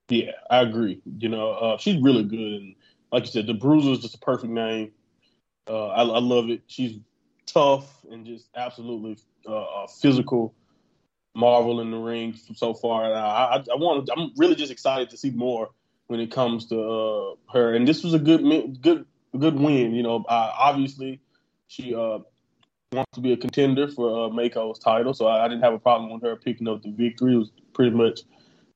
Yeah, I agree. You know, uh, she's really good, and like you said, the Bruiser is just a perfect name. Uh, I, I love it. She's tough and just absolutely uh, a physical marvel in the ring so far. And I, I, I want. I'm really just excited to see more when it comes to uh, her. And this was a good, good, good win. You know, uh, obviously she uh, wants to be a contender for uh, Meiko's title, so I, I didn't have a problem with her picking up the victory. It was pretty much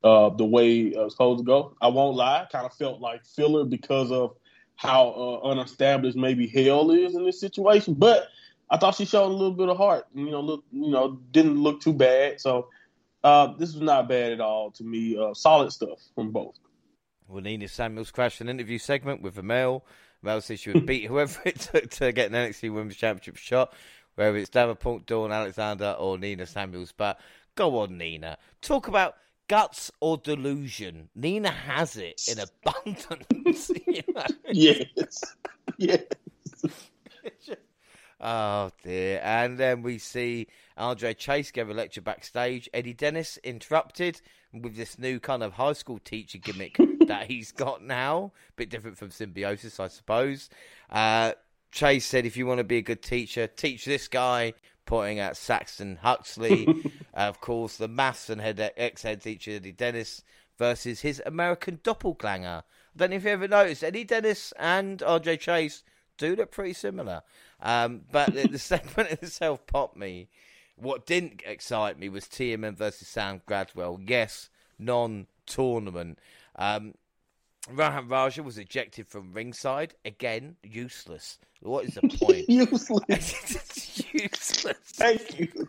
uh, the way it was supposed to go. I won't lie, kind of felt like filler because of how uh, unestablished maybe Hale is in this situation. But I thought she showed a little bit of heart. You know, look, you know, didn't look too bad. So uh, this was not bad at all to me. Uh, solid stuff from both. Well, Nina Samuels crashed an interview segment with Mel. Mel said she would beat whoever it took to get an NXT Women's Championship shot, whether it's Davenport, Dawn, Alexander, or Nina Samuels. But go on, Nina. Talk about guts or delusion. Nina has it in abundance. you know? Yes, yes. Oh dear. And then we see Andre Chase give a lecture backstage. Eddie Dennis interrupted with this new kind of high school teacher gimmick that he's got now. A Bit different from symbiosis, I suppose. Uh, Chase said, if you want to be a good teacher, teach this guy, pointing at Saxon Huxley. uh, of course, the maths and head ex head teacher Eddie Dennis versus his American doppelganger. I don't know if you ever noticed, Eddie Dennis and RJ Chase do look pretty similar. Um, but the, the segment itself popped me. What didn't excite me was Teoman versus Sam Gradwell. Yes, non tournament. Um, Rohan Raja was ejected from ringside. Again, useless. What is the point? Useless. it's useless. Thank you.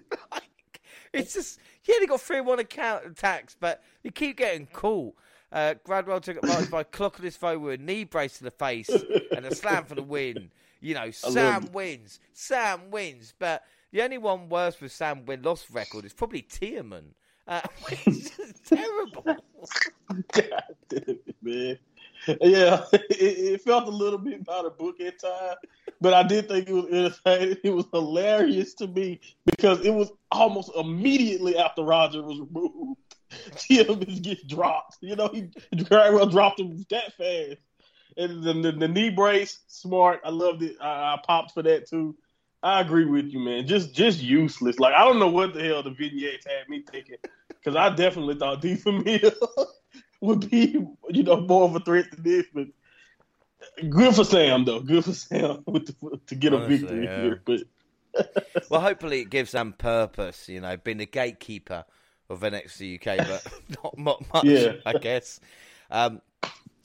It's just yeah, they got three one account attacks, but they keep getting cool. Uh, Gradwell took advantage by clocking his foe with a knee brace to the face and a slam for the win. You know, Sam wins. Sam wins. But the only one worse with Sam win loss record is probably Teoman. Uh, which is terrible. God damn it, man. yeah, it, it, felt a little bit by the book at times, but I did think it was entertaining. It was hilarious to me because it was almost immediately after Roger was removed. Tim gets dropped. You know, he very well dropped him that fast. And the, the, the knee brace, smart. I loved it. I, I, popped for that too. I agree with you, man. Just just useless. Like I don't know what the hell the vignettes had me thinking, because I definitely thought D Familia would be, you know, more of a threat than this. But good for Sam, though. Good for Sam the, to get Honestly, a victory yeah. here. But well, hopefully it gives them purpose. You know, being a gatekeeper of NXT UK, but not much, yeah. I guess. Um,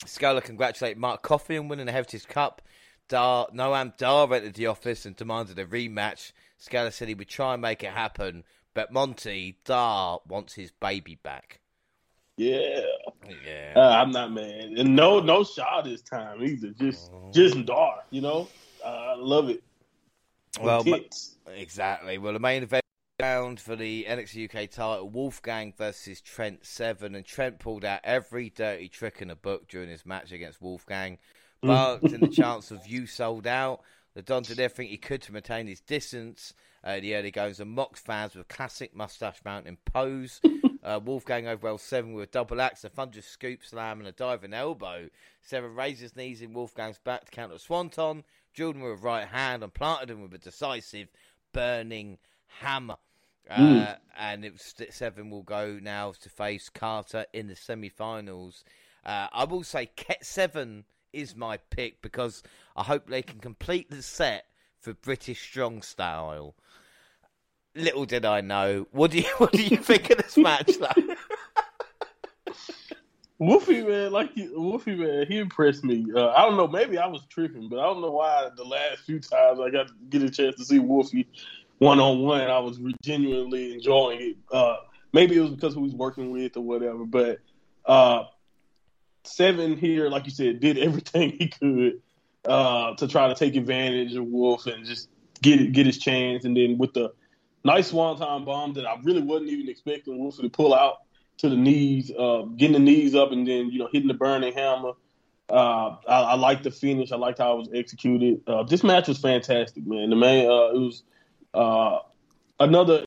Scala congratulate Mark Coffey on winning the Heritage Cup. Dar, Noam Dar entered the office and demanded a rematch. Scala said he would try and make it happen, but Monty Dar wants his baby back. Yeah, yeah. Uh, I'm not mad, and no, no shot this time either. Just, oh. just dark, You know, uh, I love it. Well, exactly. Well, the main event round for the NXT UK title, Wolfgang versus Trent Seven, and Trent pulled out every dirty trick in the book during his match against Wolfgang. Barked in the chance of you sold out. The Don did everything he could to maintain his distance. Uh, the early goes and mocked fans with classic mustache mountain pose. Uh, Wolfgang over L7 with a double axe, a thunder scoop slam, and a diving elbow. Seven raises knees in Wolfgang's back to counter a swanton. Jordan with a right hand and planted him with a decisive burning hammer. Mm. Uh, and it was, Seven will go now to face Carter in the semi-finals. Uh, I will say Ket Seven is my pick because I hope they can complete the set for British Strong Style. Little did I know. What do you What do you think of this match, though? Wolfie man, like Wolfie man, he impressed me. Uh, I don't know, maybe I was tripping, but I don't know why the last few times I got to get a chance to see Wolfie one on one, I was genuinely enjoying it. Uh, maybe it was because who he's working with or whatever, but uh, Seven here, like you said, did everything he could uh, to try to take advantage of Wolf and just get get his chance. And then with the nice one time bomb that I really wasn't even expecting Wilson to pull out to the knees, uh, getting the knees up, and then you know hitting the burning hammer. Uh, I, I like the finish. I liked how it was executed. Uh, this match was fantastic, man. The man, uh, it was uh, another,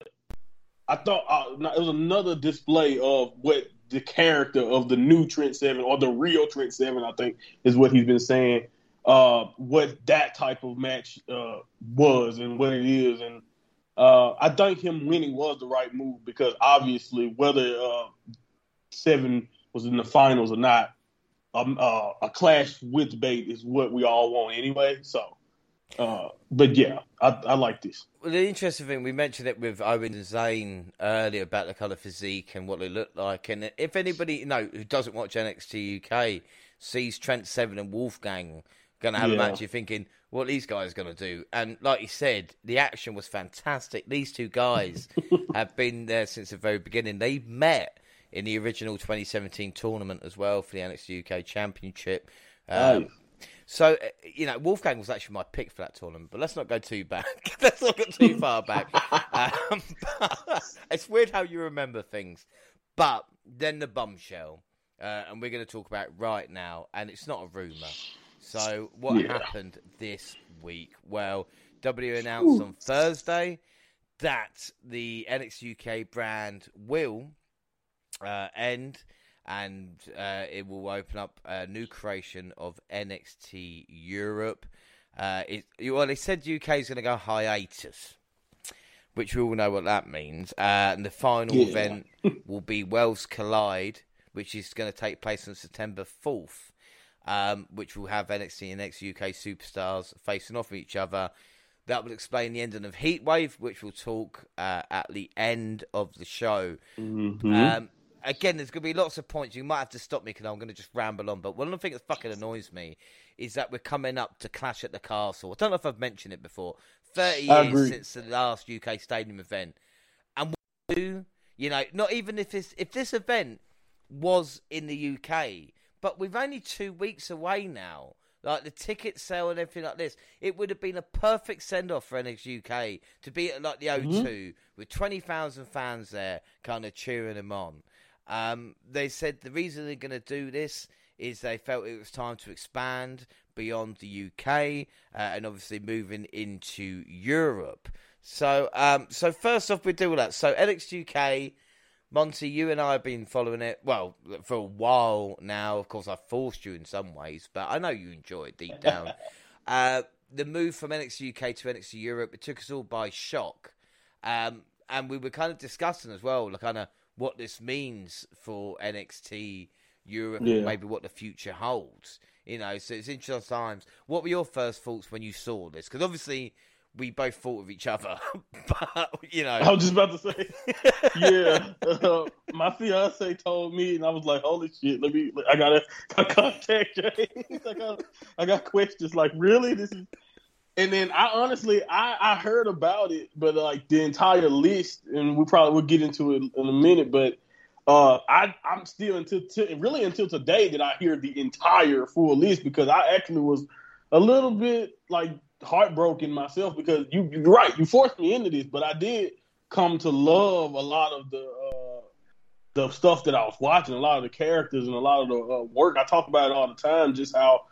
I thought uh, it was another display of what the character of the new Trent Seven or the real Trent Seven, I think, is what he's been saying. Uh, what that type of match uh, was and what it is, and uh, I think him winning was the right move because obviously, whether uh, Seven was in the finals or not, um, uh, a clash with Bate is what we all want anyway. So uh, but yeah, I, I, like this. Well, the interesting thing we mentioned it with Owen and Zayn earlier about the of physique and what they look like, and if anybody you know who doesn't watch NXT UK sees Trent Seven and Wolfgang going to have yeah. a match, you're thinking, what these guys are going to do? And like you said, the action was fantastic. These two guys have been there since the very beginning. They met in the original 2017 tournament as well for the NXT UK Championship. Um, oh. So uh, you know, Wolfgang was actually my pick for that tournament, but let's not go too back. let's not go too far back. Um, it's weird how you remember things, but then the bombshell, uh, and we're going to talk about it right now, and it's not a rumor. So what yeah. happened this week? Well, W announced Ooh. on Thursday that the NXT UK brand will uh, end and uh, it will open up a new creation of NXT Europe. Uh, it, well, they said UK is going to go hiatus, which we all know what that means. Uh, and the final yeah. event will be Worlds Collide, which is going to take place on September 4th, um, which will have NXT and NXT UK superstars facing off each other. That will explain the ending of Heatwave, which we'll talk uh, at the end of the show. Mm-hmm. Um, again, there's going to be lots of points. You might have to stop me because I'm going to just ramble on. But one of the things that fucking annoys me is that we're coming up to Clash at the Castle. I don't know if I've mentioned it before. 30 years since the last UK stadium event. And what do, you know, not even if this, if this event was in the UK, but we've only two weeks away now. Like the ticket sale and everything like this, it would have been a perfect send off for NXT UK to be at like the O2 mm-hmm. with 20,000 fans there kind of cheering them on. Um, they said the reason they're going to do this is they felt it was time to expand beyond the UK uh, and obviously moving into Europe. So, um, so first off, we do all that. So NXT UK, Monty, you and I have been following it well for a while now. Of course, I forced you in some ways, but I know you enjoy it deep down. uh, the move from NXT UK to NXT Europe it took us all by shock, um, and we were kind of discussing as well, like kind of what this means for NXT Europe, Yeah. and maybe what the future holds. You know, so it's interesting times. What were your first thoughts when you saw this? Because obviously we both thought of each other, but you know, I was just about to say, yeah. Uh, my fiance told me, and I was like, "Holy shit! Let me. I gotta I contact James. I got. I got questions. Like, really? This is." And then I honestly, I I heard about it, but like the entire list, and we probably will get into it in a minute. But uh, I I'm still until t- really until today that I hear the entire full list because I actually was a little bit like heartbroken myself because you you're right you forced me into this but i did come to love a lot of the uh the stuff that i was watching a lot of the characters and a lot of the uh, work i talk about it all the time just how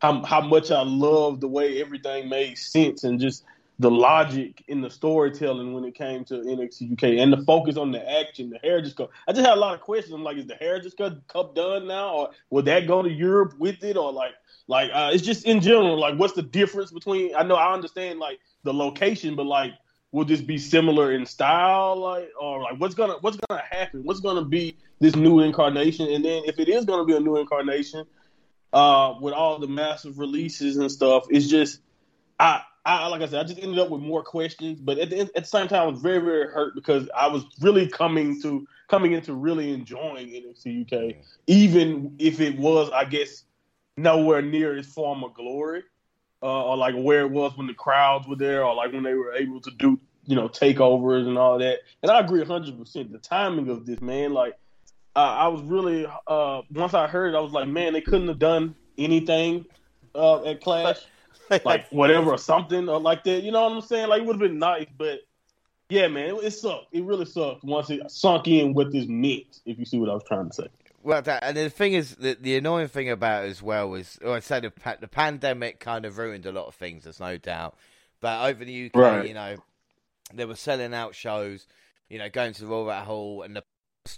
how, how much i love the way everything made sense and just the logic in the storytelling when it came to NXT UK and the focus on the action, the hair just Cup. I just had a lot of questions. I'm like, is the Heritage Cup Cup done now, or will that go to Europe with it, or like, like uh, it's just in general, like, what's the difference between? I know I understand like the location, but like, will this be similar in style, like, or like, what's gonna what's gonna happen? What's gonna be this new incarnation? And then if it is gonna be a new incarnation, uh, with all the massive releases and stuff, it's just I. I, like I said, I just ended up with more questions, but at the, at the same time, I was very, very hurt because I was really coming to coming into really enjoying NXT UK, even if it was, I guess, nowhere near its former glory, uh, or like where it was when the crowds were there, or like when they were able to do, you know, takeovers and all that. And I agree 100. percent The timing of this, man, like uh, I was really uh, once I heard it, I was like, man, they couldn't have done anything uh, at Clash like whatever or something or like that. You know what I'm saying? Like it would have been nice, but yeah, man, it, it sucked. It really sucked once it sunk in what this meant. If you see what I was trying to say. Well, that, and the thing is, the, the annoying thing about it as well is, or I'd say the, the pandemic kind of ruined a lot of things. There's no doubt. But over the UK, Right. you know, they were selling out shows, you know, going to the Royal Albert Hall and the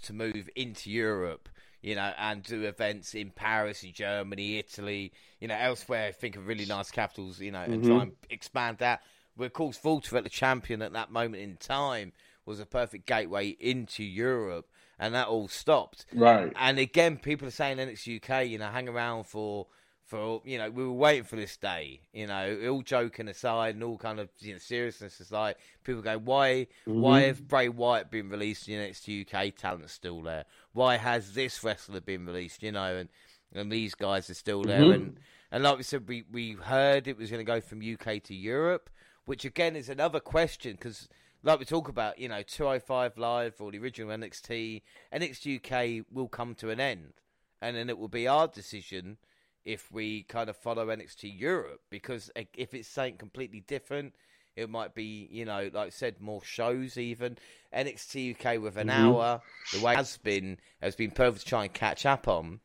to move into Europe, you know, and do events in Paris, in Germany, Italy, you know, elsewhere. Think of really nice capitals, you know, and Mhm. try and expand that. Well, of course, Volta at the champion at that moment in time was a perfect gateway into Europe, and that all stopped. Right. And again, people are saying NXT UK, you know, hang around for for you know, we were waiting for this day. You know, all joking aside and all kind of you know seriousness aside, people go, why why Mhm. have Bray Wyatt been released? You know, NXT UK talent's still there. Why has this wrestler been released? You know, and and these guys are still there. Mhm. And and like we said, we we heard it was going to go from UK to Europe, which again is another question because like we talk about, you know, 205 Live or the original NXT, NXT UK will come to an end. And then it will be our decision if we kind of follow NXT Europe because uh, if it's something completely different, it might be, you know, like I said, more shows even. NXT UK with an Mhm. hour, the way it has been, has been perfect to try and catch up on.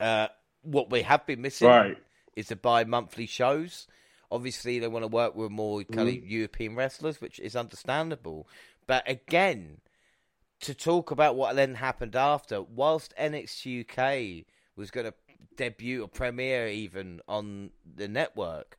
Uh, what we have been missing Right. is the bi-monthly shows. Obviously, they want to work with more kind of European wrestlers, which is understandable. But again, to talk about what then happened after, whilst NXT UK was going to debut or premiere even on the network,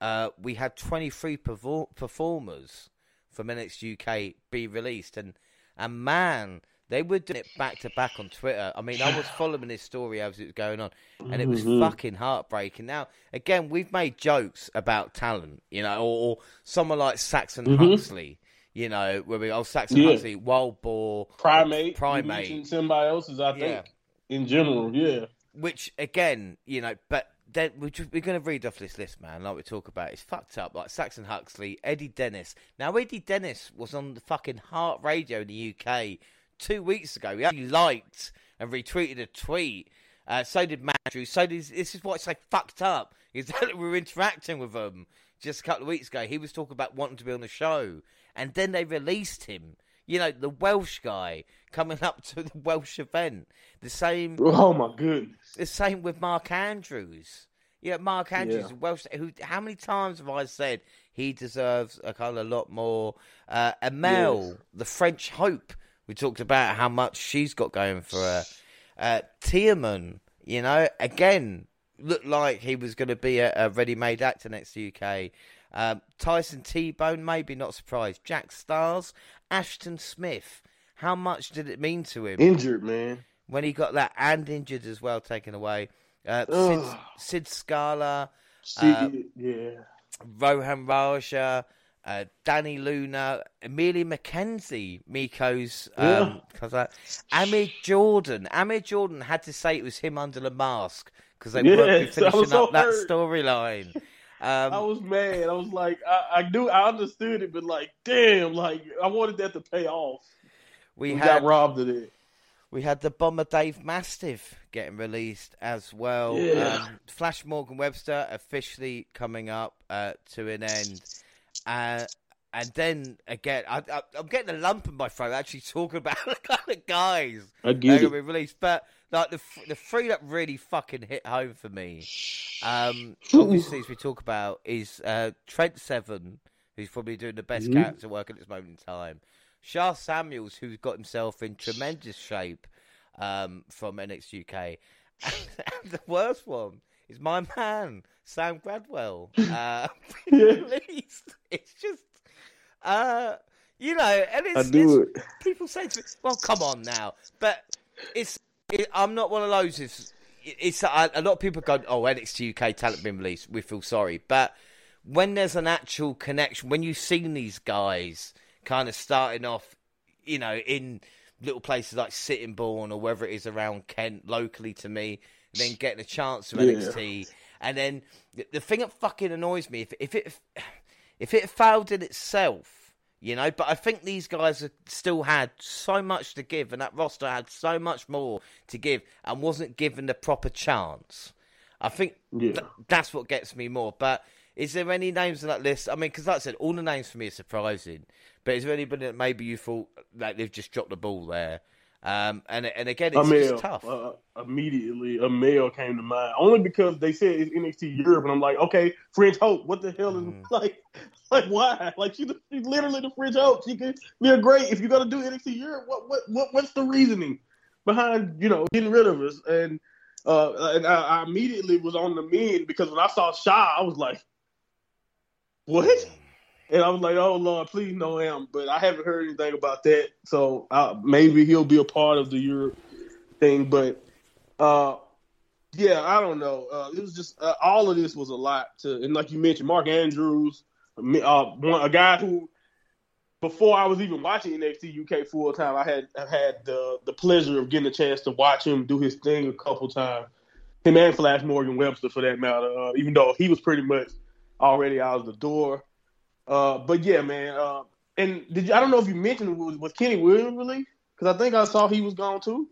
uh, we had 23 perfor- performers from NXT UK be released, and and man, they were doing it back to back on Twitter. I mean, I was following this story as it was going on, and it was Mhm. fucking heartbreaking. Now, again, we've made jokes about talent, you know, or, or someone like Saxon Mhm. Huxley, you know, where we oh Saxon Yeah. Huxley, Wild Boar, Primate. Primate. mentioned Symbiosis, I Yeah. think. In general, yeah. which again, you know, but then we're, just, we're going to read off this list, man. Like we talk about, it's fucked up. Like Saxon Huxley, Eddie Dennis. Now Eddie Dennis was on the fucking Heart Radio in the UK two weeks ago. He actually liked and retweeted a tweet. Uh, so did Mandrew. So did this is what's like fucked up. Is that we were interacting with him just a couple of weeks ago. He was talking about wanting to be on the show, and then they released him. You know, the Welsh guy coming up to the Welsh event. The same. Oh my goodness. The same with Mark Andrews. Yeah, Mark Andrews, Yeah. Welsh. Who? How many times have I said he deserves a kind of lot more? Uh, Amale, Yes. the French hope. We talked about how much she's got going for her. Uh, Teoman, you know, again looked like he was going to be a, a ready-made actor next to UK. Um, Tyson T-Bone, maybe not surprised. Jack Starz, Ashton Smith. How much did it mean to him? Injured, man. when he got that and injured as well taken away. Uh, Sid, Sid Scala, Uh, yeah. Rohan Raja, uh, Dani Luna, Emilia McKenzie, Meiko's um, cousin, Amir Jordan. Amir Jordan had to say it was him under the mask because they weren't finishing so up that storyline. Um, I was mad. I was like, I, I knew, I understood it, but like, damn, like I wanted that to pay off. we We had got robbed of it. We had the bomber Dave Mastiff getting released as well. Yeah. Um, Flash Morgan Webster officially coming up uh, to an end. Uh, and then again, I, I, I'm getting a lump in my throat actually talking about the kind of guys that are get going to be released. But like the the three that really fucking hit home for me, um, obviously as we talk about, is uh, Trent Seven, who's probably doing the best Mhm. character work at this moment in time. Sha Samuels, who's got himself in tremendous shape um, from NXT UK. And, the worst one is my man, Sam Gradwell. Uh, released. It's just, uh, you know, and it's, it's it. people say to me, "Well, come on now," but it's it, I'm not one of those. It's, it's a, a lot of people go, "Oh, NXT UK talent been released." We feel sorry, but when there's an actual connection, when you've seen these guys kind of starting off, you know, in little places like Sittingbourne or wherever it is around Kent, locally to me, then getting a chance to Yeah. NXT, and then the, the thing that fucking annoys me if if it if it failed in itself, you know. But I think these guys have still had so much to give, and that roster had so much more to give, and wasn't given the proper chance. I think Yeah. th- that's what gets me more. But is there any names on that list? I mean, because like I said, all the names for me are surprising. But is there anybody that maybe you thought like they've just dropped the ball there? Um, and and again, it's Amale, just tough. uh, immediately, Amale came to mind. Only because they said it's NXT Europe, and I'm like, okay, French Hope. What the hell is Mm. like, like why? Like she's, she's literally the French Hope. She could be a great if you're gonna do NXT Europe. What what what what's the reasoning behind you know getting rid of us? And uh, and I, I immediately was on the mend because when I saw Sha, I was like, what? And I was like, "Oh Lord, please no him." But I haven't heard anything about that, so uh, maybe he'll be a part of the Europe thing. But uh, yeah, I don't know. Uh, it was just uh, all of this was a lot to, and like you mentioned, Mark Andrews, uh, one, a guy who before I was even watching NXT UK full time, I had I had the the pleasure of getting a chance to watch him do his thing a couple times. Him and Flash Morgan Webster, for that matter. Uh, even though he was pretty much already out of the door. Uh, but yeah, man. Uh, and did you, I don't know if you mentioned was, was Kenny Williams released because I think I saw he was gone too.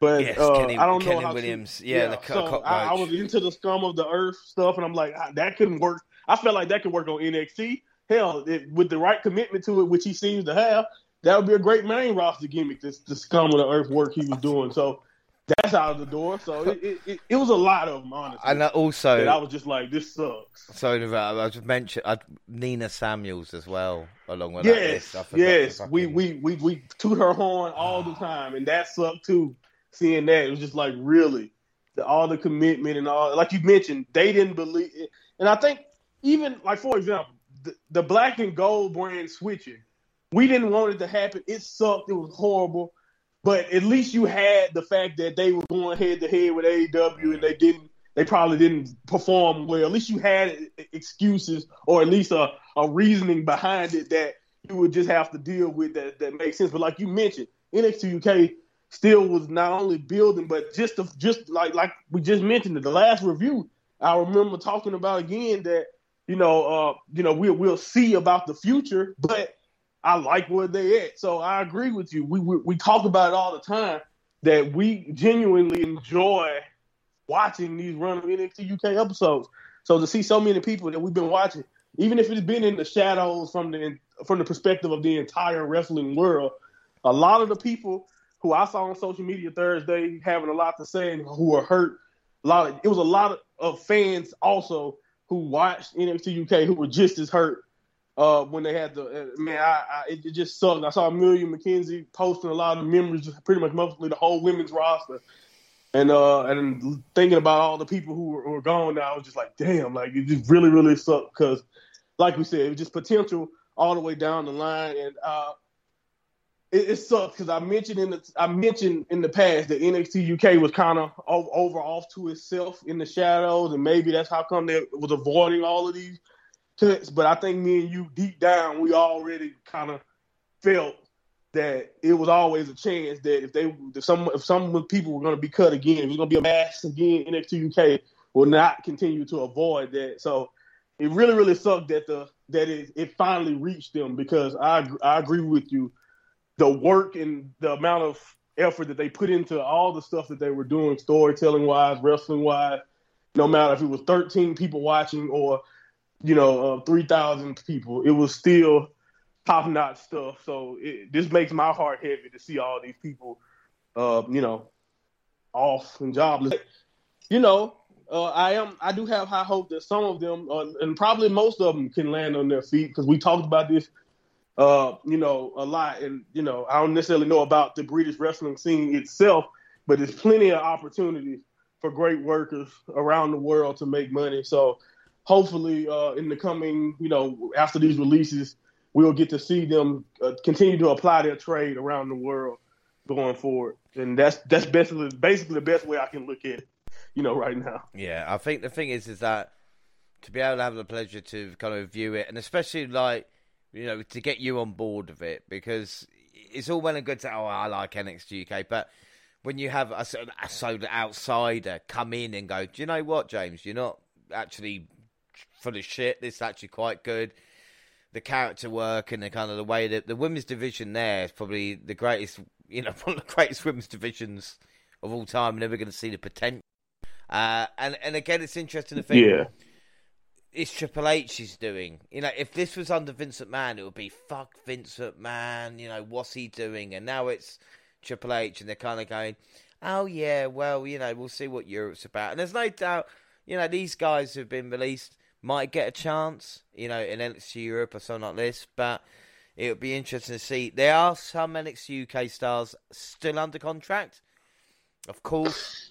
But yes, uh, Kenny, I don't know Kenny how Williams. Yeah, the co- so. I, I was into the scum of the earth stuff, and I'm like, that couldn't work. I felt like that could work on NXT. Hell, it, with the right commitment to it, which he seems to have, that would be a great main roster gimmick. This the scum of the earth work he was doing. So that's out of the door. So it, it, it, it was a lot of them, honestly. and also, that I was just like, this sucks. Sorry, about I just mentioned Nina Samuels as well, along with that Yes, list. I yes, fucking- we, we we we toot her horn all the time, and that sucked too. Seeing that, it was just like really, the, all the commitment and all. Like you mentioned, they didn't believe, it. and I think even like for example, the, the black and gold brand switching, we didn't want it to happen. It sucked. It was horrible, but at least you had the fact that they were going head to head with AEW, and they didn't. They probably didn't perform well. At least you had excuses, or at least a, a reasoning behind it that you would just have to deal with that that makes sense. But like you mentioned, NXT UK still was not only building, but just the, just like like we just mentioned in the last review, I remember talking about again that you know uh you know we'll we'll see about the future, but I like where they at. So I agree with you. We we, we talk about it all the time that we genuinely enjoy watching these run of NXT UK episodes. So to see so many people that we've been watching even if it's been in the shadows from the from the perspective of the entire wrestling world, a lot of the people who I saw on social media Thursday having a lot to say and who were hurt. A lot of it was a lot of, of fans also who watched NXT UK who were just as hurt uh, when they had the uh, man. I, I, it, just sucked. I saw Emilia McKenzie posting a lot of memories, pretty much mostly the whole women's roster, and uh, and thinking about all the people who were, who were gone. Now I was just like, damn, like it just really really sucked because, like we said, it was just potential all the way down the line, and uh, it, it sucks because I mentioned in the I mentioned in the past that NXT UK was kind of over off to itself in the shadows, and maybe that's how come they was avoiding all of these But I think me and you deep down we already kind of felt that it was always a chance that if they if some if some people were going to be cut again, if it's going to be a mass again, NXT UK will not continue to avoid that. So it really really sucked that the that it, it finally reached them because I I agree with you the work and the amount of effort that they put into all the stuff that they were doing, storytelling wise, wrestling wise, no matter if it was 13 people watching or, you know, uh, 3,000 people, it was still top notch stuff. So it, this makes my heart heavy to see all these people, uh, you know, off and jobless. You know, uh, I am. I do have high hope that some of them, uh, and probably most of them, can land on their feet because we talked about this uh, you know, a lot. And, you know, I don't necessarily know about the British wrestling scene itself, but there's plenty of opportunities for great workers around the world to make money. So hopefully, uh, in the coming, you know, after these releases, we'll get to see them uh, continue to apply their trade around the world going forward. And that's that's basically basically the best way I can look at it, you know, right now. Yeah, I think the thing is, is that to be able to have the pleasure to kind of view it, and especially like you know, to get you on board of it because it's all well and good to oh I like NXT UK, but when you have a a sort of outsider come in and go, do you know what, James, you're not actually full of shit. This is actually quite good. The character work and the kind of the way that the women's division there is probably the greatest, you know, one of the greatest women's divisions of all time. Never going to see the potential. Uh, and and again, it's interesting to think. Yeah it's Triple H is doing. You know, if this was under Vincent McMahon, it would be fuck Vincent McMahon. You know, what's he doing? And now it's Triple H, and they're kind of going, oh yeah, well, you know, we'll see what Europe's about. And there's no doubt, you know, these guys who've been released might get a chance, you know, in NXT Europe or something like this. But it would be interesting to see. There are some NXT UK stars still under contract, of course.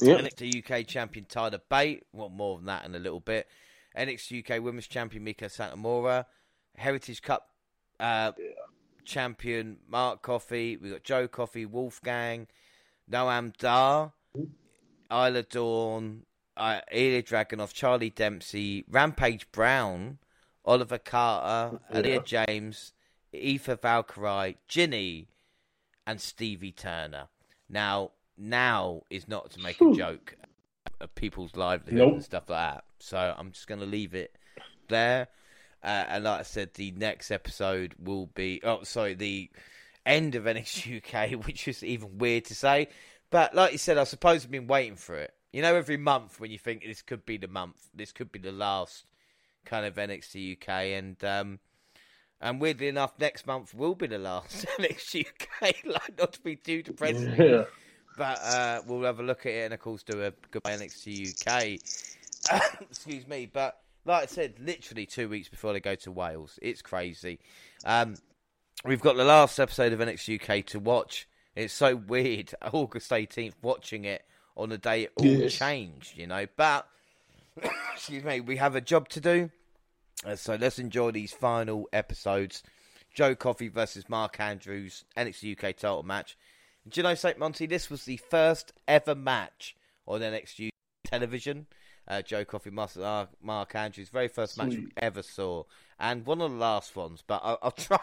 Yep. NXT UK champion Tyler Bate. Well, more than that in a little bit. NXT UK Women's Champion Meiko Satomura, Heritage Cup uh, yeah. champion Mark Coffey. We got Joe Coffey, Wolfgang, Noam Dar, Isla Dawn, uh, Ilja Dragunov, Charlie Dempsey, Rampage Brown, Oliver Carter, yeah. James, Aoife Valkyrie, Jinny, and Stevie Turner. Now, now is not to make a joke of people's livelihoods nope. and stuff like that. So I'm just going to leave it there. Uh, and like I said, the next episode will be oh sorry the end of NXT UK, which is even weird to say. But like you said, I suppose I've been waiting for it. You know, every month when you think this could be the month, this could be the last kind of NXT UK, and um, and weirdly enough, next month will be the last NXT UK. like not to be too depressing. Yeah. But uh, we'll have a look at it and, of course, do a goodbye NXT UK. Excuse me. But like I said, literally two weeks before they go to Wales. It's crazy. Um, we've got the last episode of NXT UK to watch. It's so weird, August 18th, watching it on the day it all yes. changed, you know. But, excuse me, we have a job to do. Uh, so let's enjoy these final episodes. Joe Coffey versus Mark Andrews, NXT UK title match. Do you know, St. Monty, this was the first ever match on NXT television. Uh, Joe Coffey, Mark, Mark Andrews, very first Sweet. match we ever saw, and one of the last ones. But I'll, I'll try,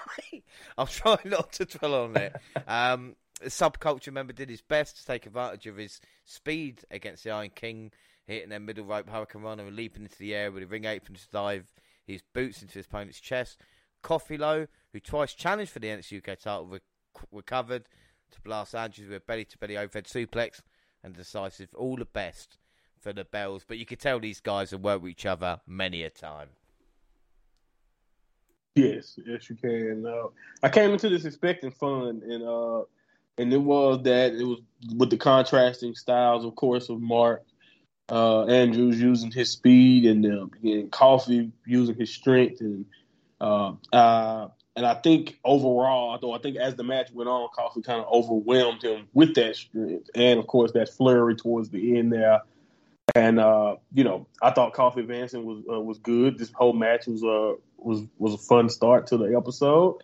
I'll try not to dwell on it. Um, subculture member did his best to take advantage of his speed against the Iron King, hitting their middle rope hurricanrana and leaping into the air with a ring apron to dive his boots into his opponent's chest. Coffey Low, who twice challenged for the NXT UK title, re- recovered to blast Andrews with a belly to belly overhead suplex and decisive. All the best for the Bells, but you could tell these guys have worked with each other many a time. Yes, yes, you can. Uh, I came into this expecting fun, and uh, and it was that it was with the contrasting styles, of course, of Mark uh, Andrews using his speed and, uh, and Coffey using his strength, and uh, uh, and I think overall, though I think as the match went on, Coffey kind of overwhelmed him with that strength, and of course that flurry towards the end there. And uh, you know, I thought Coffey advancing was uh, was good. This whole match was uh was was a fun start to the episode.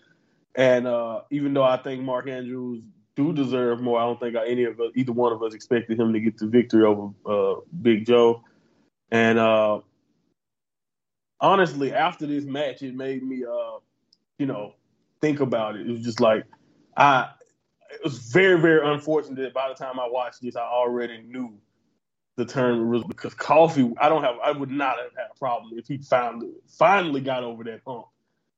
And uh, even though I think Mark Andrews do deserve more, I don't think any of us, either one of us, expected him to get the victory over uh, Big Joe. And uh, honestly, after this match, it made me, uh, you know, think about it. It was just like I. It was very, very unfortunate that by the time I watched this, I already knew the term was because Coffey. I don't have. I would not have had a problem if he found finally got over that hump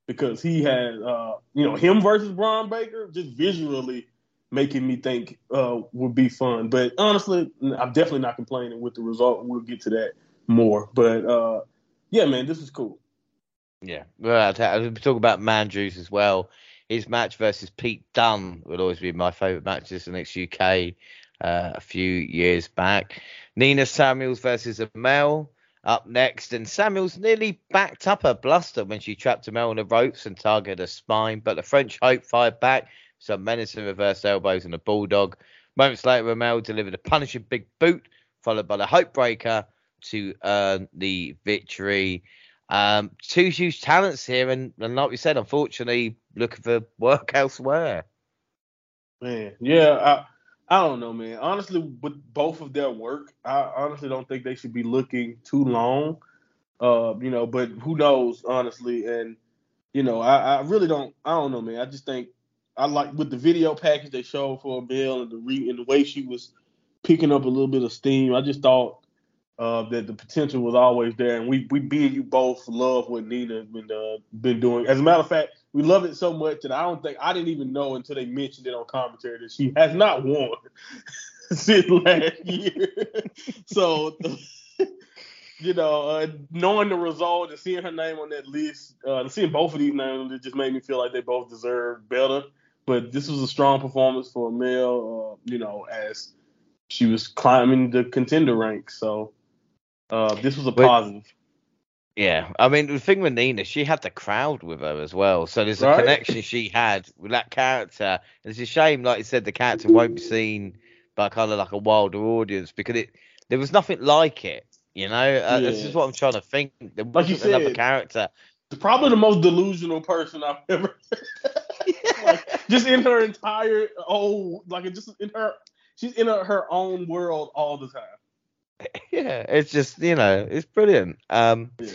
because he had, uh, you know, him versus Bron Breakker just visually making me think uh, would be fun. But honestly, I'm definitely not complaining with the result. We'll get to that more. But uh, yeah, man, this is cool. Yeah, well, I'll talk about Mandrews as well. His match versus Pete Dunne would always be my favourite matches in NXT UK uh, a few years back. Nina Samuels versus Amale up next, and Samuels nearly backed up her bluster when she trapped Amale on the ropes and targeted her spine, but the French Hope fired back, some menacing reverse elbows and a bulldog. Moments later, Amale delivered a punishing big boot, followed by the Hope Breaker to earn the victory. Um, two huge talents here, and, and like we said, unfortunately, looking for work elsewhere. Man, yeah, I don't know, man. Honestly, with both of their work, I honestly don't think they should be looking too long. Uh, you know, but who knows, honestly. And you know, I, I really don't. I don't know, man. I just think I like with the video package they showed for Bill and the re, and the way she was picking up a little bit of steam. I just thought uh, that the potential was always there, and we we being you both love what Nina has been uh, been doing. As a matter of fact, we love it so much that I don't think I didn't even know until they mentioned it on commentary that she has not won since last year. so, you know, uh, knowing the result and seeing her name on that list, uh, seeing both of these names, it just made me feel like they both deserve better. But this was a strong performance for Amale, uh, you know, as she was climbing the contender ranks. So uh, this was a positive. Yeah, I mean the thing with Nina, she had the crowd with her as well, so there's a right? connection she had with that character. It's a shame, like you said, the character won't be seen by kind of like a wilder audience because it there was nothing like it. You know, uh, yeah. this is what I'm trying to think. There like you said, another character. Probably the most delusional person I've ever. like, just in her entire oh, like just in her, she's in her, her own world all the time. yeah, it's just you know, it's brilliant. Um, yeah.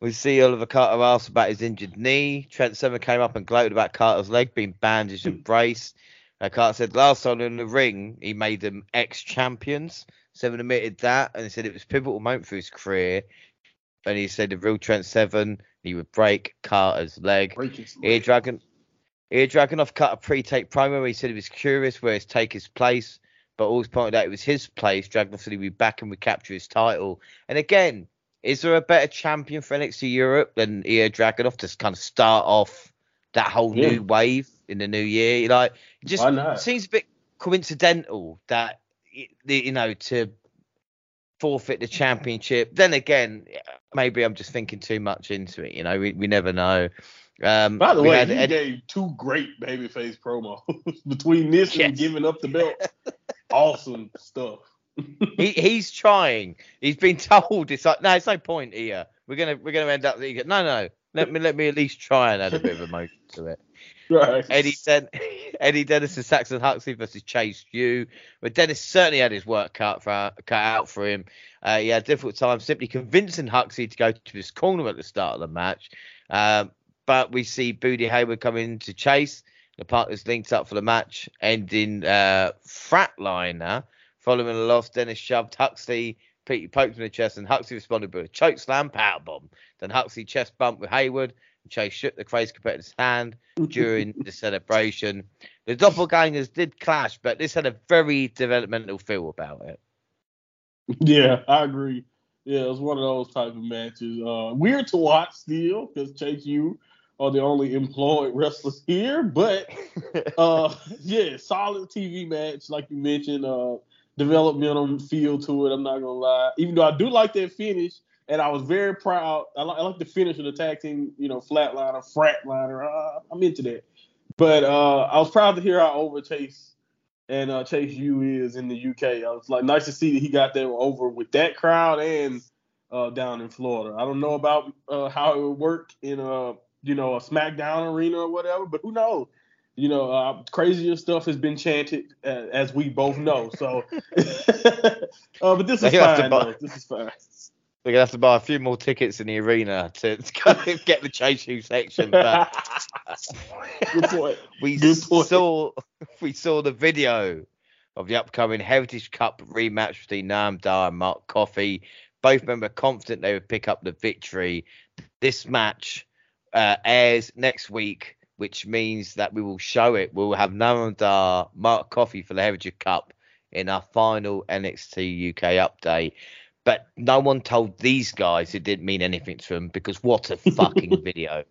We see Oliver Carter asked about his injured knee. Trent Seven came up and gloated about Carter's leg being bandaged and braced. Uh, Carter said last time in the ring he made them ex champions. Seven admitted that and he said it was pivotal moment for his career. And he said the real Trent Seven he would break Carter's leg. Ear Dragon, Ear Dragunov cut a pre-take promo. He said he was curious where his take his place but always pointed out it was his place. Dragunov said he'd be back and would capture his title. And again, is there a better champion for NXT Europe than Ilja Dragunov to kind of start off that whole yeah. new wave in the new year? Like, it just seems a bit coincidental that you know to forfeit the championship. Then again, maybe I'm just thinking too much into it. You know, we, we never know. Um, By the way, he Ed- gave two great babyface promos between this yes. and giving up the belt. awesome stuff. he he's trying. He's been told it's like no, it's no point here. We're gonna we're gonna end up. No, no. Let me let me at least try and add a bit of emotion to it. Right. Eddie Den- Eddie Dennis and Saxon Huxley versus Chase U. But Dennis certainly had his work cut for cut out for him. Uh, he had a difficult time simply convincing Huxley to go to his corner at the start of the match. Um, but we see Bodie Hayward coming to Chase. The partners linked up for the match, ending uh, Fratliner. Following a loss, Dennis shoved Huxley, Petey poked him in the chest, and Huxley responded with a choke slam powerbomb. Then Huxley chest bumped with Hayward, and Chase shook the crazy competitor's hand during the celebration. The doppelgangers did clash, but this had a very developmental feel about it. Yeah, I agree. Yeah, it was one of those type of matches. Uh, weird to watch still because Chase U are the only employed wrestlers here. But uh, yeah, solid TV match, like you mentioned. Uh, developmental feel to it. I'm not gonna lie. Even though I do like that finish, and I was very proud. I like, I like the finish of the tag team, you know, flatliner, fratliner. Uh, I'm into that. But uh, I was proud to hear how over Chase and uh, Chase U is in the UK. I was like, nice to see that he got there over with that crowd and uh, down in Florida. I don't know about uh, how it would work in a you know a SmackDown arena or whatever, but who knows? You know, uh, crazier stuff has been chanted, uh, as we both know. So, uh, but this is fine. Buy, this is fine. We're gonna have to buy a few more tickets in the arena to, to get the Chase U section. But Good point. we Good point. saw we saw the video of the upcoming Heritage Cup rematch between Noam Dar and Mark Coffey. Both men were confident they would pick up the victory. This match uh, airs next week which means that we will show it. We'll have Noam Dar, Mark Coffey for the Heritage Cup in our final NXT UK update. But no one told these guys it didn't mean anything to them because what a fucking video.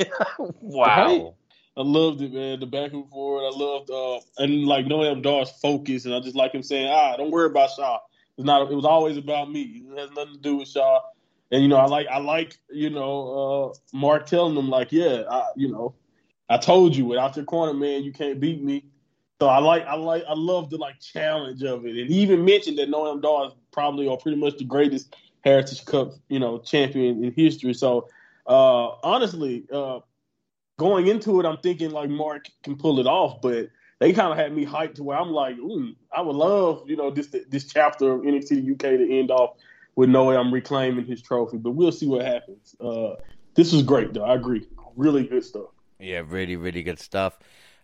wow. I loved it, man. The back and forth. I loved uh and like Noam Dar's focus and I just like him saying, ah, don't worry about Sha. It's not it was always about me. It has nothing to do with Sha. And you know, I like I like, you know, uh Mark telling them like, yeah, I, you know, I told you, without your corner man, you can't beat me. So I like, I like, I love the like challenge of it. And he even mentioned that Noam Dar is probably or pretty much the greatest Heritage Cup, you know, champion in history. So uh, honestly, uh, going into it, I'm thinking like Mark can pull it off, but they kind of had me hyped to where I'm like, I would love, you know, this this chapter of NXT UK to end off with Noam reclaiming his trophy. But we'll see what happens. Uh, this was great, though. I agree. Really good stuff. Yeah, really, really good stuff.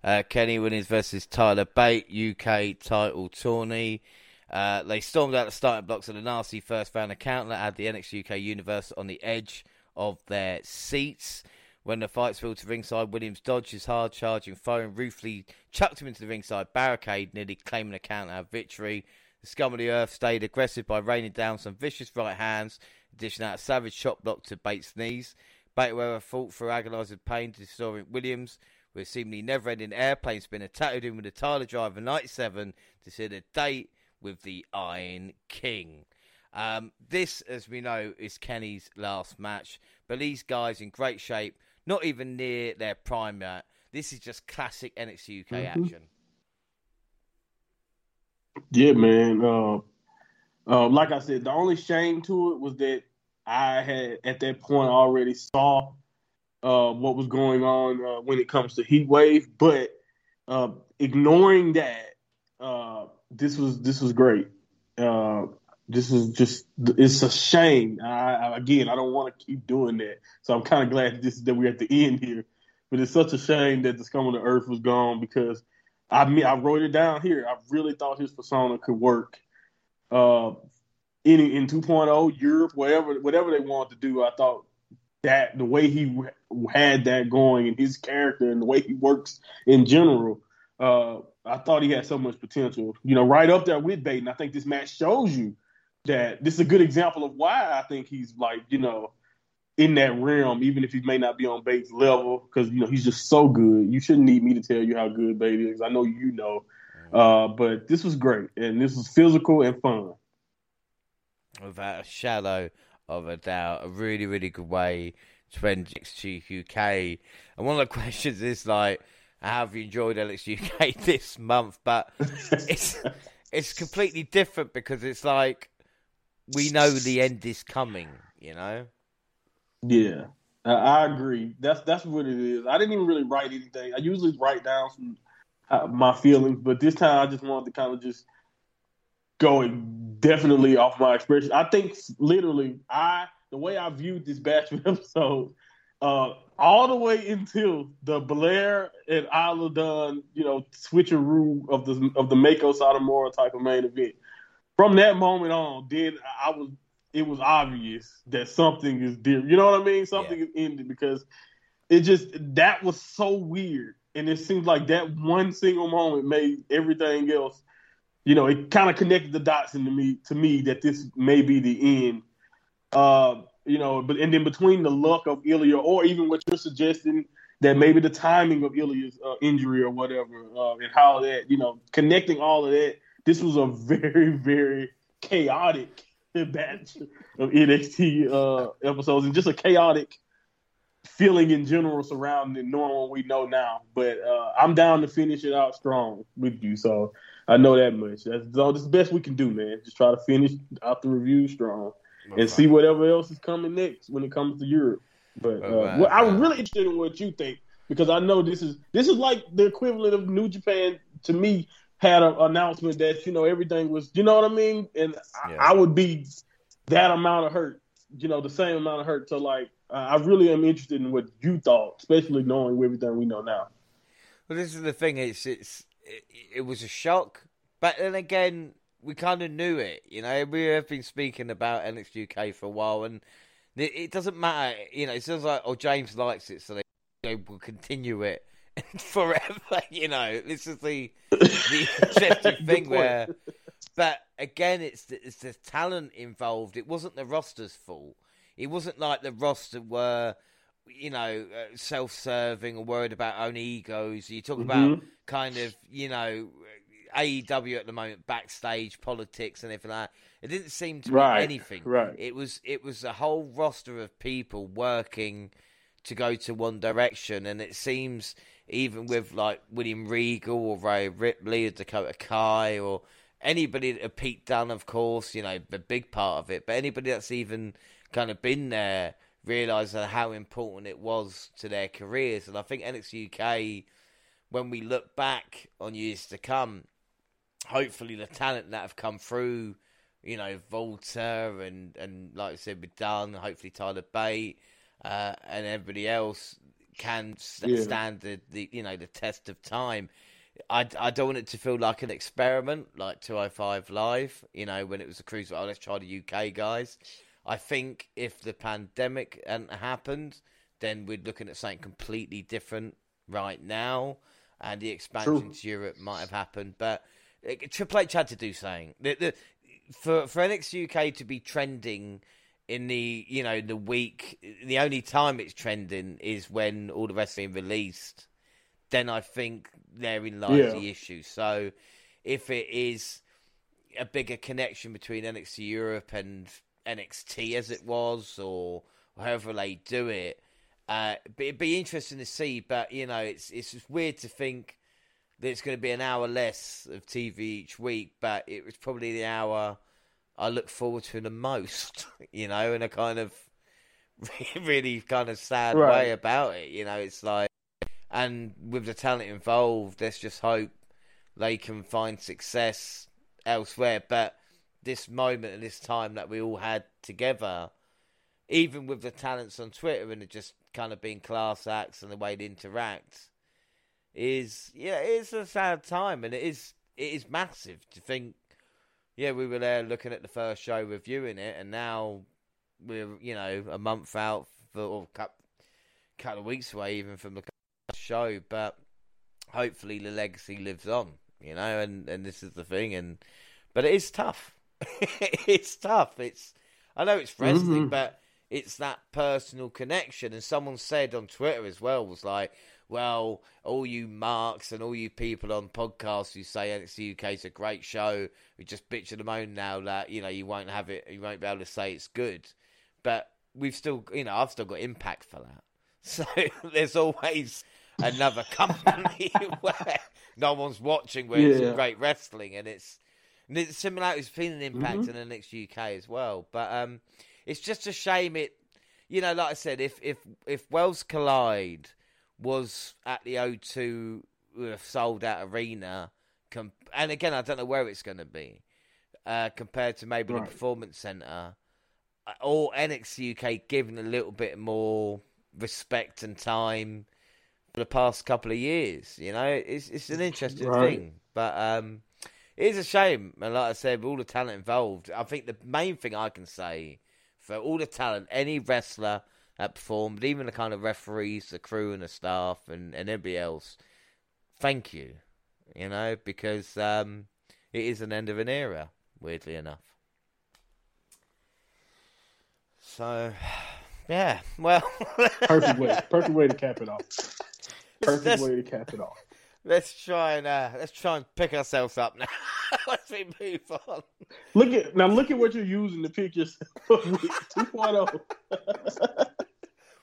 Uh, Kenny Williams versus Tyler Bate, UK title tourney. Uh, they stormed out the starting blocks of the nasty first round account that had the NXT UK Universe on the edge of their seats. When the fight spilled to ringside, Williams dodged his hard charging foe and ruthlessly chucked him into the ringside barricade, nearly claiming a count out victory. The scum of the earth stayed aggressive by raining down some vicious right hands, dishing out a savage chop block to Bates' knees. Bateweber fought through agonising pain to Storian Williams, with seemingly never ending airplane spinner tattooed in with a Tyler Driver 97 to see the date with the Iron King. Um, this, as we know, is Kenny's last match, but these guys in great shape, not even near their prime yet. This is just classic NXT UK mm-hmm. action. Yeah, man. Uh, uh, like I said, the only shame to it was that I had at that point already saw uh, what was going on uh, when it comes to heat wave, but uh, ignoring that, uh, this was this was great. This is just it's a shame. I, I, again, I don't want to keep doing that, so I'm kind of glad that this that we're at the end here. But it's such a shame that the scum of the earth was gone because I mean I wrote it down here. I really thought his persona could work uh, in in 2.0 Europe, whatever whatever they wanted to do, I thought that the way he had that going and his character and the way he works in general, uh, I thought he had so much potential. You know, right up there with Baten. I think this match shows you that this is a good example of why I think he's like you know in that realm, even if he may not be on Bates' level, because you know he's just so good. You shouldn't need me to tell you how good Bate is. I know you know. Uh, but this was great, and this was physical and fun without a shadow of a doubt. A really, really good way to end NXT UK. And one of the questions is like, how have you enjoyed NXT UK this month? But it's it's completely different because it's like we know the end is coming. You know. Yeah, I agree. That's that's what it is. I didn't even really write anything. I usually write down some uh, my feelings, but this time I just wanted to kind of just going definitely off my expression. I think literally, I the way I viewed this Bachelor episode, uh, all the way until the Blair and Isla Dawn, you know, switcheroo of the of the Meiko Satomura type of main event. From that moment on, then I was it was obvious that something is different. You know what I mean? Something yeah. is ended because it just that was so weird, and it seems like that one single moment made everything else you know, it kind of connected the dots into me to me that this may be the end. Uh, you know, but and then between the luck of Ilya or even what you're suggesting that maybe the timing of Ilya's uh, injury or whatever, uh, and how that, you know, connecting all of that, this was a very, very chaotic batch of NXT uh, episodes and just a chaotic feeling in general surrounding knowing what we know now. But uh, I'm down to finish it out strong with you, so I know that much. That's, all, that's the best we can do, man. Just try to finish out the review strong and see whatever else is coming next when it comes to Europe. But uh, well, I'm really interested in what you think because I know this is this is like the equivalent of New Japan to me had an announcement that you know everything was you know what I mean, and yeah. I, I, would be that amount of hurt, you know, the same amount of hurt. So like, I really am interested in what you thought, especially knowing everything we know now. Well, this is the thing. It's it's it, it was a shock, but then again, we kind of knew it. You know, we have been speaking about NXT UK for a while, and it, it doesn't matter. You know, it sounds like oh James likes it, so they, they will continue it forever. You know, this is the the interesting thing where, but again, it's the, it's the talent involved. It wasn't the roster's fault. It wasn't like the roster were you know, uh, self-serving or worried about own egos. You talk mm-hmm. about kind of, you know, AEW at the moment, backstage politics and everything like that. It didn't seem to right, be anything. Right. It was it was a whole roster of people working to go to one direction, and it seems even with like William Regal or Rhea Ripley or Dakota Kai or anybody, that Pete Dunne, of course, you know, the big part of it, but anybody that's even kind of been there realised how important it was to their careers. And I think NXT UK, when we look back on years to come, hopefully the talent that have come through, you know, Walter and, and like I said, with Dunne, hopefully Tyler Bate uh, and everybody else can yeah. stand the, the, you know, the test of time. I, I don't want it to feel like an experiment, like 205 Live, you know, when it was a cruise. Oh, let's try the UK guys. I think if the pandemic hadn't happened, then we're looking at something completely different right now, and the expansion True. to Europe might have happened. But Triple H had to do something. The, the, for for NXT UK to be trending in the you know the week, the only time it's trending is when all the wrestling released. Then I think therein lies yeah. the issue. So if it is a bigger connection between NXT Europe and NXT as it was, or however they do it, uh, it'd be interesting to see. But you know, it's it's weird to think that it's going to be an hour less of TV each week, but it was probably the hour I look forward to the most, you know, in a kind of really kind of sad right. way about it. You know, it's like, and with the talent involved, let's just hope they can find success elsewhere. But this moment and this time that we all had together, even with the talents on Twitter and it just kind of being class acts and the way they interact, is yeah, it's a sad time, and it is it is massive to think. Yeah, we were there looking at the first show, reviewing it, and now we're you know a month out for or a couple, couple of weeks away even from the show. But hopefully the legacy lives on, you know, and and this is the thing, and but it is tough. it's tough. It's I know it's wrestling, mm-hmm. but it's that personal connection. And someone said on Twitter as well was like, well, all you marks and all you people on podcasts who say NXT UK is a great show, we just bitch and moan now that you know you won't have it, you won't be able to say it's good. But we've still, you know, I've still got impact for that. So there's always another company where no one's watching, where yeah. it's great wrestling, and it's and it's similarities between an impact mm-hmm. and NXT UK as well. But um, it's just a shame it. You know, like I said, if if if Worlds Collide was at the O2 with a sold out arena, com- and again, I don't know where it's going to be uh, compared to maybe right. the Performance Centre uh, or NXT UK given a little bit more respect and time for the past couple of years. You know, it's it's an interesting right. thing, but um, it is a shame. And like I said, with all the talent involved, I think the main thing I can say for all the talent, any wrestler that performed, even the kind of referees, the crew, and the staff, and, and everybody else. Thank you, you know, because um, it is an end of an era. Weirdly enough. So, yeah, well, perfect way, perfect way to cap it off. Perfect way to cap it off. Let's try and uh, let's try and pick ourselves up now. let's we move on. Look at now. Look at what you're using to pick yourself. 2.0.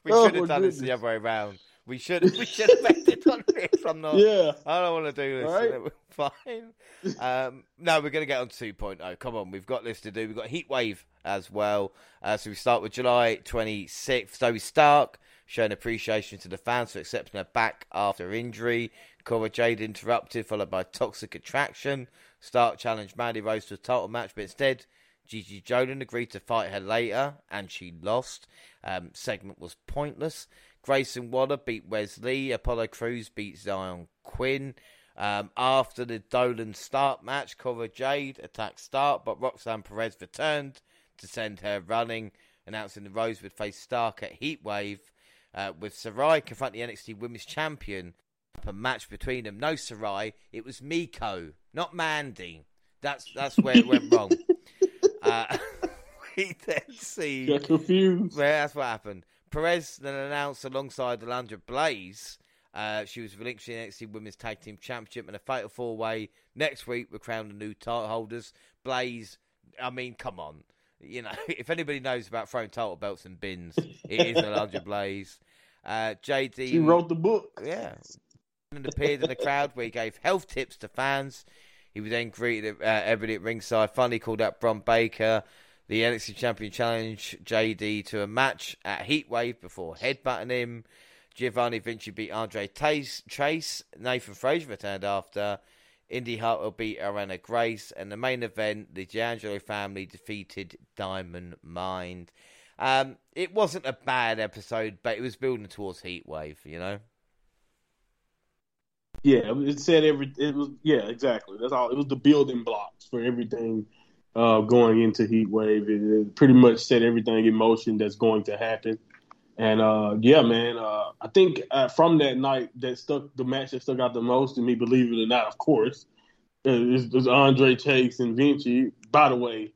we should have oh, done this the other way around. We should we should have made it on this. I'm not. Yeah. I don't want to do this. Right. Fine. Um, no, we're going to get on 2.0. Come on, we've got this to do. We've got heat wave as well. Uh, so we start with July 26th. Zoey Stark showing appreciation to the fans for accepting her back after injury. Cora Jade interrupted, followed by Toxic Attraction. Stark challenged Mandy Rose to a title match, but instead, Gigi Dolan agreed to fight her later, and she lost. Um, segment was pointless. Grayson Waller beat Wesley. Apollo Crews beat Zion Quinn. Um, after the Dolan Stark match, Cora Jade attacked Stark, but Roxanne Perez returned to send her running, announcing the Rose would face Stark at Heatwave. Uh, with Sarray confronting the NXT Women's Champion. A match between them. No Sarray, it was Miko, not Mandy. That's that's where it went wrong. Uh, we then see. Get confused. Yeah, that's what happened. Perez then announced alongside Alundra Blaze uh, she was relinquishing the NXT Women's Tag Team Championship in a fatal four way. Next week, we're crowning the new title holders. Blaze, I mean, come on. You know, if anybody knows about throwing title belts and bins, it is Alundra Blaze. Uh, JD. She wrote the book. Yeah. And appeared in the crowd where he gave health tips to fans. He was then greeted uh, everybody at ringside. Finally called out Bron Breakker, the NXT Champion Challenge JD to a match at Heatwave before headbutting him. Giovanni Vinci beat Andre Tace, Trace. Nathan Frazer returned after. Indi Hartwell beat Arianna Grace. And the main event, the D'Angelo family defeated Diamond Mind. Um, it wasn't a bad episode, but it was building towards Heatwave, you know? Yeah, it said every. It was yeah, exactly. That's all. It was the building blocks for everything uh, going into Heatwave. It, it pretty much set everything in motion that's going to happen. And uh, yeah, man, uh, I think uh, from that night that stuck the match that stuck out the most to me, believe it or not, of course, is, is Andre Chase and Vinci. By the way,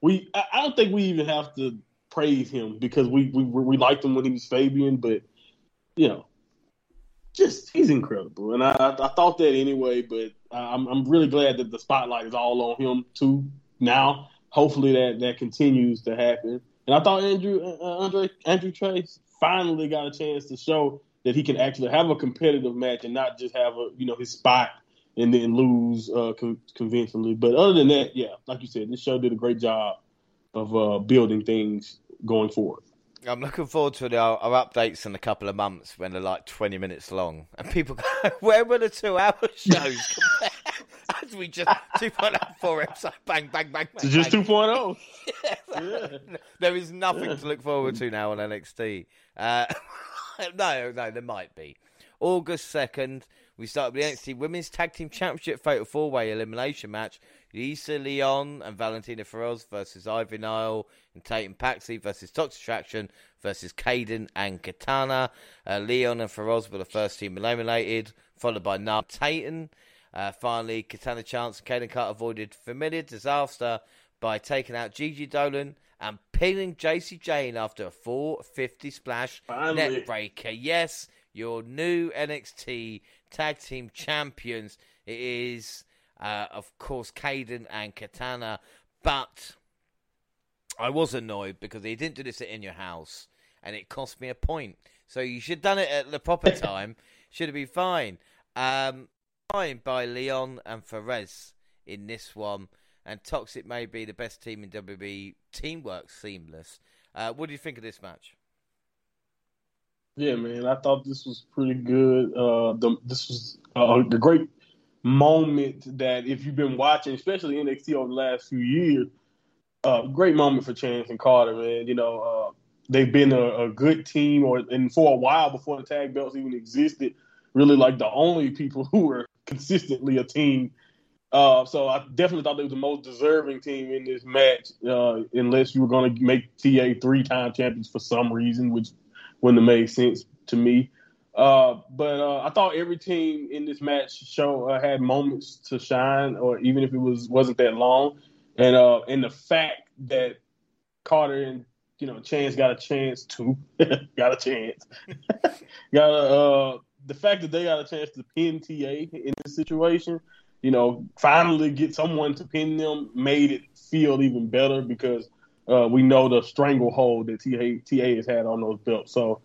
we I, don't think we even have to praise him because we we we liked him when he was Fabian, but you know, just he's incredible, and I I, thought that anyway. But I'm I'm really glad that the spotlight is all on him too now. Hopefully that that continues to happen. And I thought Andrew uh, Andre Andrew Chase finally got a chance to show that he can actually have a competitive match and not just have a you know his spot and then lose uh, con- convincingly. But other than that, yeah, like you said, this show did a great job of uh, building things going forward. I'm looking forward to our, our, updates in a couple of months when they're like 20 minutes long. And people go, where were the two hour shows? As we just 2.04 episode, bang, bang, bang, bang. just 2.0. yeah, yeah. There is nothing yeah. to look forward to now on NXT. Uh, no, no, there might be. August 2nd, we start with the NXT Women's Tag Team Championship Fatal 4 Way Elimination Match. Lisa Leon and Valentina Feroz versus Ivy Nile and Tatum Paxley versus Toxic Attraction versus Kayden and Katana. Uh, Leon and Feroz were the first team eliminated, followed by Nar Tatum. Uh, finally, Katana Chance and Kayden Carter avoided familiar disaster by taking out Gigi Dolan and pinning Jacy Jane after a 450 splash Finally. net breaker. Yes, your new NXT Tag Team Champions. It is, uh, of course, Kayden and Katana. But I was annoyed because they didn't do this at In Your House and it cost me a point. So you should have done it at the proper time. should have been fine. Um, fine by Leon and Feroz in this one and Toxic may be the best team in WWE. Teamwork seamless. Uh, what do you think of this match? Yeah, man, I thought this was pretty good. Uh, the, this was uh, the great moment that if you've been watching, especially NXT over the last few years, uh, great moment for Chance and Carter, man. You know, uh, they've been a, a, good team, or and for a while before the tag belts even existed, really like the only people who were consistently a team uh, so I definitely thought they were the most deserving team in this match, uh, unless you were going to make TA three-time champions for some reason, which wouldn't have made sense to me. Uh, but uh, I thought every team in this match show uh, had moments to shine, or even if it was wasn't that long. And uh, and the fact that Carter and you know, Chance got a chance to got a chance. got a uh, the fact that they got a chance to pin TA in this situation, you know, finally get someone to pin them made it feel even better because uh, we know the stranglehold that TA, TA has had on those belts. So,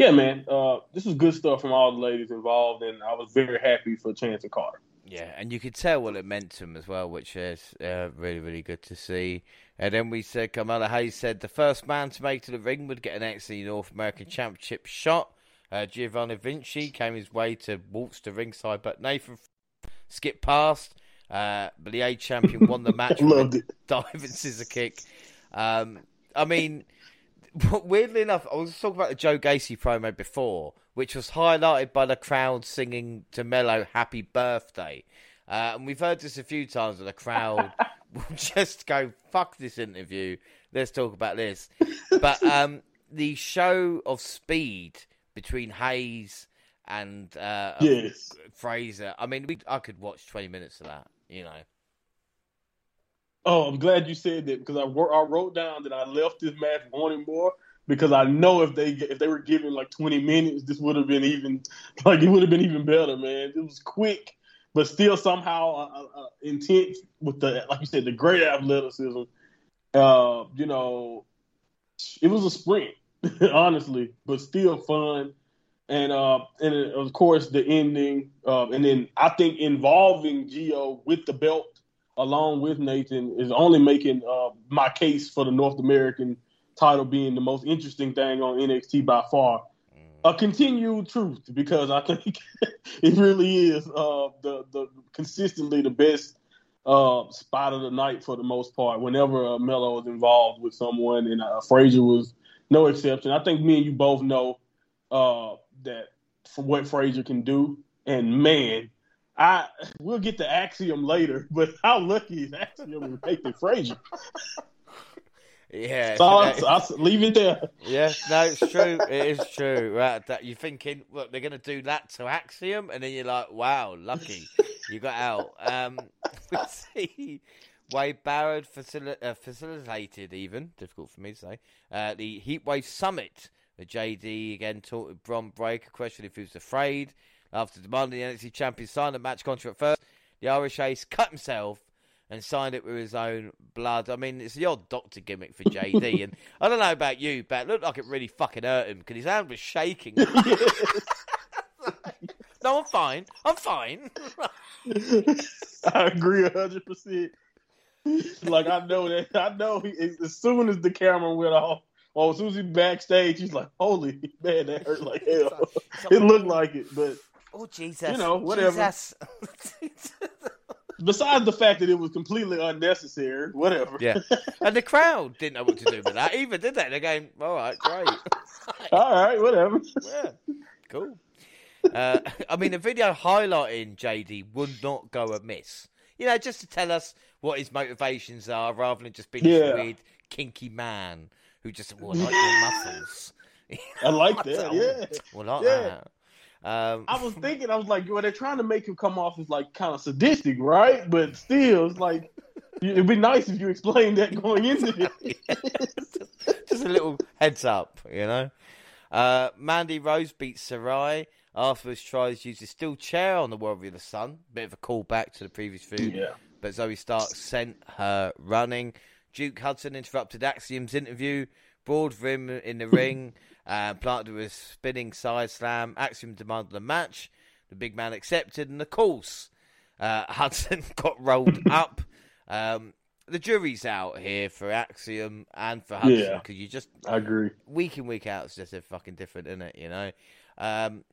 yeah, man, uh, this was good stuff from all the ladies involved, and I was very happy for Chance and Carter. Yeah, and you could tell what it meant to him as well, which is uh, really, really good to see. And then we said, Carmelo Hayes said the first man to make to the ring would get an NXT North American Championship shot. Uh, Giovanni Vinci came his way to waltz to ringside, but Nathan skipped past. Uh, but the A champion won the match with a diving scissor kick. Um, I mean, weirdly enough, I was talking about the Joe Gacy promo before, which was highlighted by the crowd singing to Melo "Happy Birthday," uh, and we've heard this a few times. Where the crowd will just go, "Fuck this interview, let's talk about this." But um, the show of speed between Hayes and uh, yes. Frazer. I mean, we, I could watch twenty minutes of that. You know. Oh, I'm glad you said that because I, I wrote down that I left this match wanting more because I know if they if they were given like 20 minutes, this would have been even like it would have been even better, man. It was quick, but still somehow uh, uh, intense with the like you said the great athleticism. Uh, you know, it was a sprint, honestly, but still fun. And uh, and of course the ending, uh, and then I think involving Geo with the belt along with Nathan is only making uh, my case for the North American title being the most interesting thing on NXT by far. Mm. A continued truth because I think it really is uh, the the consistently the best uh, spot of the night for the most part. Whenever uh, Melo is involved with someone, and uh, Frazer was no exception. I think me and you both know uh, that for what Frazer can do, and man, I we'll get to Axiom later, but how lucky is Axiom in Nathan Frazer? Yeah, so I'll, I'll, leave it there. Yeah, no, it's true. It is true. Right, that you're thinking, look, they're going to do that to Axiom, and then you're like, wow, lucky you got out. Um, we see Wade Barrett facil- uh, facilitated, even difficult for me to say, uh, the Heatwave Summit. The JD again talked with Bron Breakker, question if he was afraid. After demanding the NXT champion sign the match contract first, the Irish Ace cut himself and signed it with his own blood. I mean, it's the odd doctor gimmick for JD. and I don't know about you, but it looked like it really fucking hurt him because his hand was shaking. no, I'm fine. I'm fine. I agree hundred percent. Like I know that I know he, as soon as the camera went off, or as soon as he backstage, he's like, "Holy man, that hurt like hell." it looked like it, but Oh Jesus! You know, whatever. Jesus. Besides the fact that it was completely unnecessary, whatever. Yeah, and the crowd didn't know what to do with that either, did they? They're going, "All right, great." All right, whatever. Yeah, cool. Uh, I mean, a video highlighting JD would not go amiss. You know, just to tell us what his motivations are, rather than just being yeah. a weird, kinky man who just well, like your muscles. I like that. Yeah. Well, like yeah. that. Um, I was thinking, I was like, well, they're trying to make him come off as like kind of sadistic, right? But still, it's like it'd be nice if you explained that going into it. Just a little heads up, you know. Uh, Mandy Rose beats Sarray. Afterwards, tries to use a steel chair on the Warrior of the Sun. Bit of a callback to the previous feud. Yeah. But Zoe Stark sent her running. Duke Hudson interrupted Axiom's interview. Broad him in the ring. Uh, planted with a spinning side slam. Axiom demanded a match. The big man accepted, and of course, uh, Hudson got rolled up. Um, the jury's out here for Axiom and for Hudson because yeah, you just I agree week in week out it's just a fucking different, isn't it? You know. Um,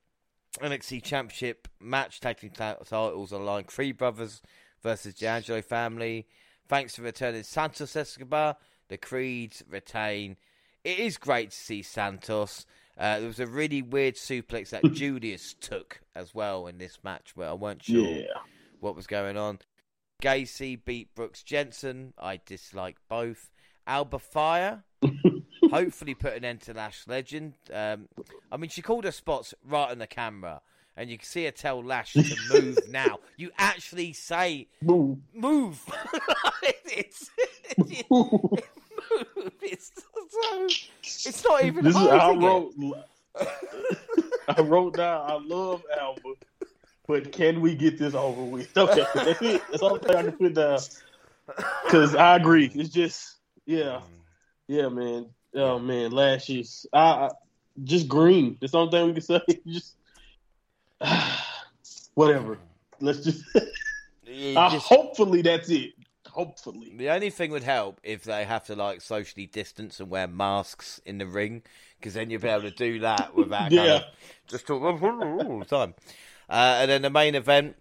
NXT Championship match, taking titles on line. Creed Brothers versus the Angelo family. Thanks for returning Santos Escobar. The Creeds retain it is great to see Santos. Uh, there was a really weird suplex that Julius took as well in this match where I weren't sure yeah. what was going on. Gacy beat Brooks Jensen. I dislike both. Alba Fire hopefully put an end to Lash Legend. Um, I mean, she called her spots right on the camera, and you can see her tell Lash to move now. You actually say move. Move. it's, it's, move. It's, so it's not even. This is I wrote. I wrote down. I love Alba, but can we get this over with? Okay, that's it. That's all I can put down. Because I agree. It's just yeah, yeah, man. Oh man, lashes. I, I just green. That's the only thing we can say. just whatever. Let's just. You Uh, just- hopefully that's it. Hopefully. The only thing would help if they have to like socially distance and wear masks in the ring, because then you'll be able to do that without kind Yeah. of just talk all the time. Uh, and then the main event,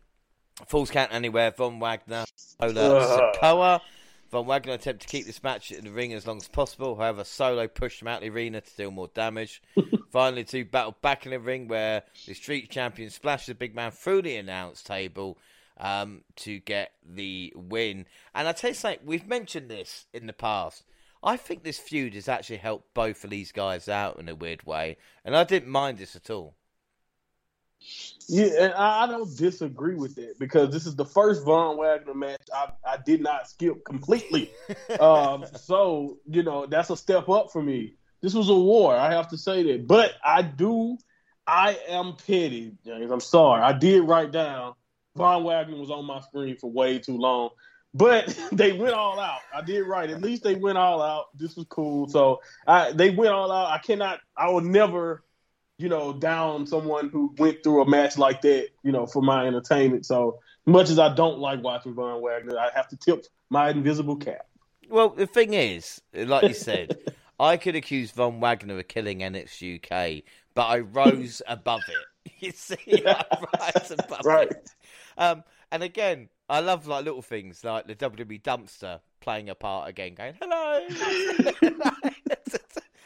Falls Count Anywhere, Von Wagner, Solo, Ugh. Sikoa. Von Wagner attempt to keep this match in the ring as long as possible. However, Solo pushed him out the arena to deal more damage. Finally, two battle back in the ring where the Street Champion splashed the big man through the announce table um, to get the win. And I tell you something, we've mentioned this in the past. I think this feud has actually helped both of these guys out in a weird way, and I didn't mind this at all. Yeah, and I, I don't disagree with that because this is the first Von Wagner match I, I did not skip completely. um, so you know that's a step up for me. This was a war. I have to say that, but I do. I am petty, James. I'm sorry. I did write down Von Wagner was on my screen for way too long, but they went all out. I did right. At least they went all out. This was cool. So I, they went all out. I cannot. I will never you know, down someone who went through a match like that, you know, for my entertainment. So much as I don't like watching Von Wagner, I have to tip my invisible cap. Well, the thing is, like you said, I could accuse Von Wagner of killing NXT UK, but I rose above it. You see, I rise above Right. it. Um, and again, I love like little things like the WWE dumpster playing a part again, going hello.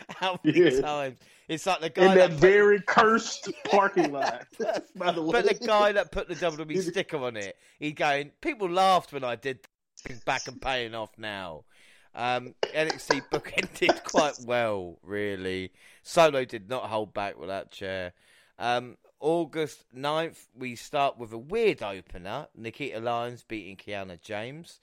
How many Yeah. times? It's like the guy In that put- very cursed parking lot, by the way. But the guy that put the WWE sticker on it, he's going, people laughed when I did back and paying off now. Um, NXT booking did quite well, really. Solo did not hold back with that chair. Um, August 9th, we start with a weird opener Nikita Lyons beating Kiana James.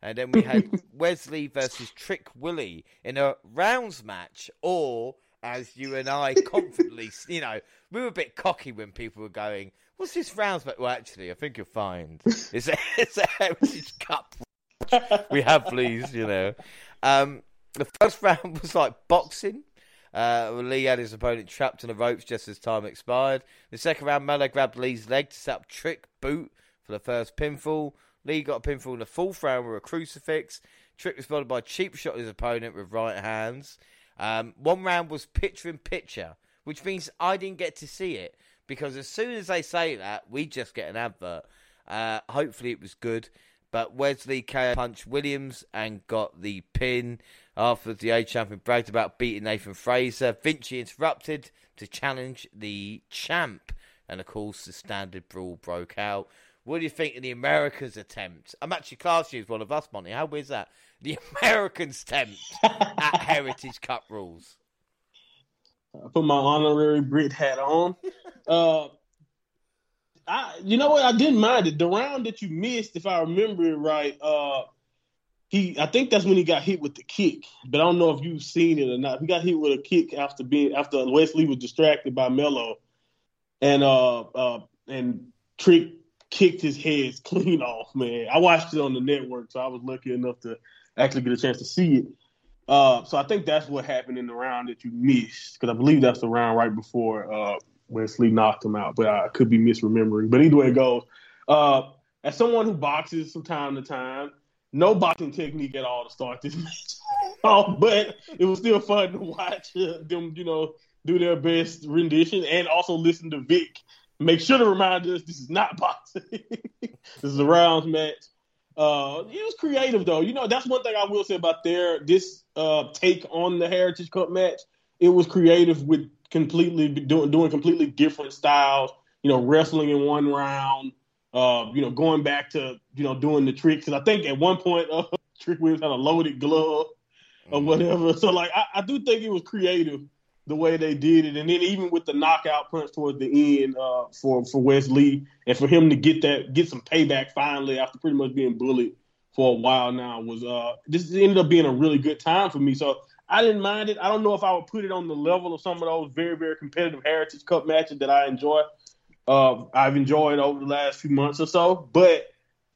And then we had Wes Lee versus Trick Willie in a rounds match, or as you and I confidently, you know, we were a bit cocky when people were going, "What's this rounds match?" Well, actually, I think you'll find it's a it's a Heritage Cup. we have, please, you know. Um, the first round was like boxing. Uh, Lee had his opponent trapped on the ropes just as time expired. The second round, Mello grabbed Lee's leg to set up trick boot for the first pinfall. Lee got a pinfall in the fourth round with a crucifix. Trick responded by a cheap shot his opponent with right hands. Um, one round was picture in picture, which means I didn't get to see it because as soon as they say that, we just get an advert. Uh, hopefully, it was good. But Wes Lee KO punched Williams and got the pin. After the A champion bragged about beating Nathan Frazer, Vinci interrupted to challenge the champ. And of course, the standard brawl broke out. What do you think of the Americans' attempt? I'm actually classing you as one of us, Monty. How is that? The Americans' attempt at Heritage Cup rules. I put my honorary Brit hat on. Uh, I, you know what? I didn't mind it. The round that you missed, if I remember it right, uh, he, I think that's when he got hit with the kick. But I don't know if you've seen it or not. He got hit with a kick after being after Wes Lee was distracted by Mello, and uh, uh, and Trick kicked his head clean off. Man, I watched it on the network, so I was lucky enough to actually get a chance to see it. Uh, so I think that's what happened in the round that you missed, because I believe that's the round right before uh, Wes Lee knocked him out. But I could be misremembering. But either way it goes, uh, as someone who boxes from time to time, no boxing technique at all to start this match. oh, but it was still fun to watch uh, them, you know, do their best rendition and also listen to Vic. Make sure to remind us this is not boxing. this is a rounds match. Uh, it was creative though. You know, that's one thing I will say about their this uh, take on the Heritage Cup match. It was creative with completely doing doing completely different styles. You know, wrestling in one round. Uh, you know, going back to you know doing the tricks. And I think at one point, uh, Trick Williams had a loaded glove or whatever. So like, I, I do think it was creative the way they did it, and then even with the knockout punch towards the end uh, for for Wes Lee, and for him to get that get some payback finally after pretty much being bullied for a while now was uh this ended up being a really good time for me. So I didn't mind it. I don't know if I would put it on the level of some of those very, very competitive Heritage Cup matches that I enjoy. Uh, I've enjoyed over the last few months or so, but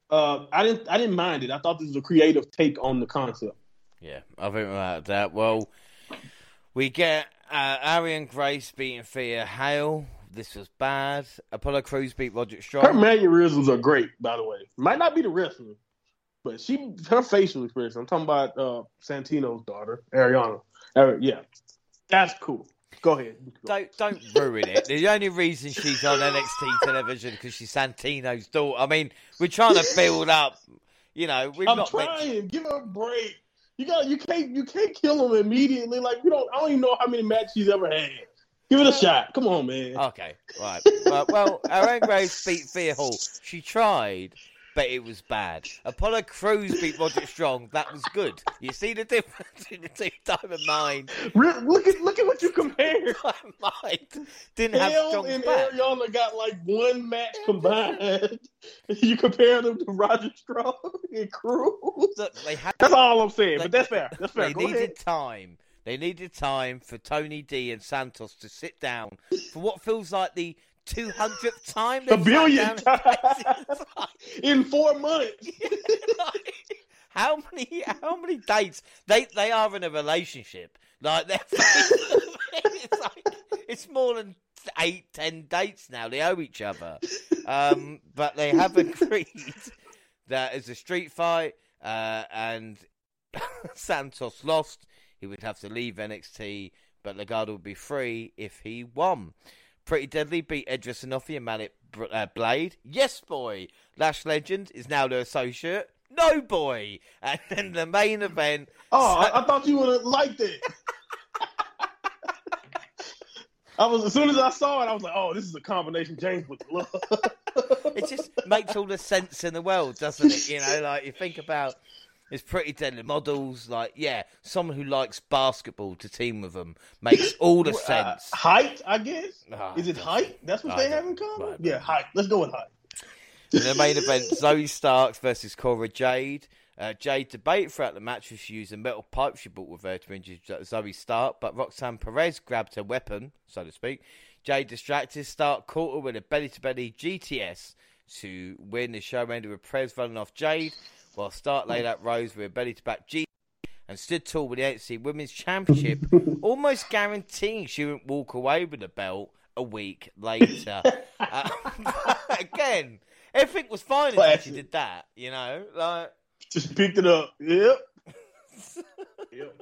uh, I didn't. I didn't mind it. I thought this was a creative take on the concept. Yeah, I think about that. Well, we get uh, Arianna Grace beating Thea Hale. This was bad. Apollo Crews beat Roderick Strong. Her mannerisms are great, by the way. Might not be the wrestling, but she her facial expression. I'm talking about uh, Santino's daughter, Arianna. Uh, yeah, that's cool. Go ahead. Don't don't ruin it. The only reason she's on NXT television because she's Santino's daughter. I mean, we're trying to build up. You know, we're I'm not. trying. meant- Give her a break. You got. You can't. You can't kill him immediately. Like we don't. I don't even know how many matches she's ever had. Give it a shot. Come on, man. Okay, right. well, well, Arianna Grace beat Thea Hall. She tried, but it was bad. Apollo Crews beat Roderick Strong. That was good. You see the difference in the two Diamond Mine. Re- look at look at what you compared. Mine didn't have Hell strong and back. Arianna got like one match combined. you compare them to Roderick Strong and Crews. Look, had That's all I'm saying. They- But that's fair. That's fair. They Go needed ahead. time. They needed time for Tony D and Santos to sit down for what feels like the 200th time. A billion times in four months. how many? How many dates? They they are in a relationship. Like they're. it's like it's more than eight, ten dates now. They owe each other, um, but they have agreed that it's a street fight, uh, and Santos lost. He would have to leave NXT, but Legado would be free if he won. Pretty Deadly beat Edris Enofé and Malik uh, Blade. Yes, boy. Lash Legend is now the associate. No, boy. And then the main event. Oh, I, I thought you would have liked it. I was as soon as I saw it, I was like, "Oh, this is a combination James would love." It just makes all the sense in the world, doesn't it? You know, like you think about it's pretty deadly models. Like, yeah, someone who likes basketball to team with them makes all the Uh, sense. height, I guess. Is it height? That's what I they have in common. right, yeah, height. Let's go with height. In the main event, Zoe Starks versus Cora Jade. Uh, Jade debated throughout the match if she used a metal pipe she brought with her to injure Zoe Stark, but Roxanne Perez grabbed her weapon, so to speak. Jade distracted Stark, caught her with a belly to belly GTS to win the show ended with Perez running off Jade, while Stark laid out Rose with a belly to back G and stood tall with the NXT Women's Championship, almost guaranteeing she wouldn't walk away with the belt a week later. uh, again, everything was fine until she did that, you know? Like, Just picked it up. Yep. yep.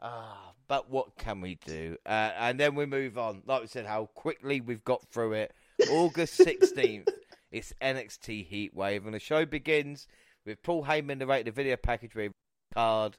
ah, but what can we do? Uh, and then we move on. Like we said, how quickly we've got through it. August 16th, it's NXT Heatwave, and the show begins with Paul Heyman narrating the video package with card.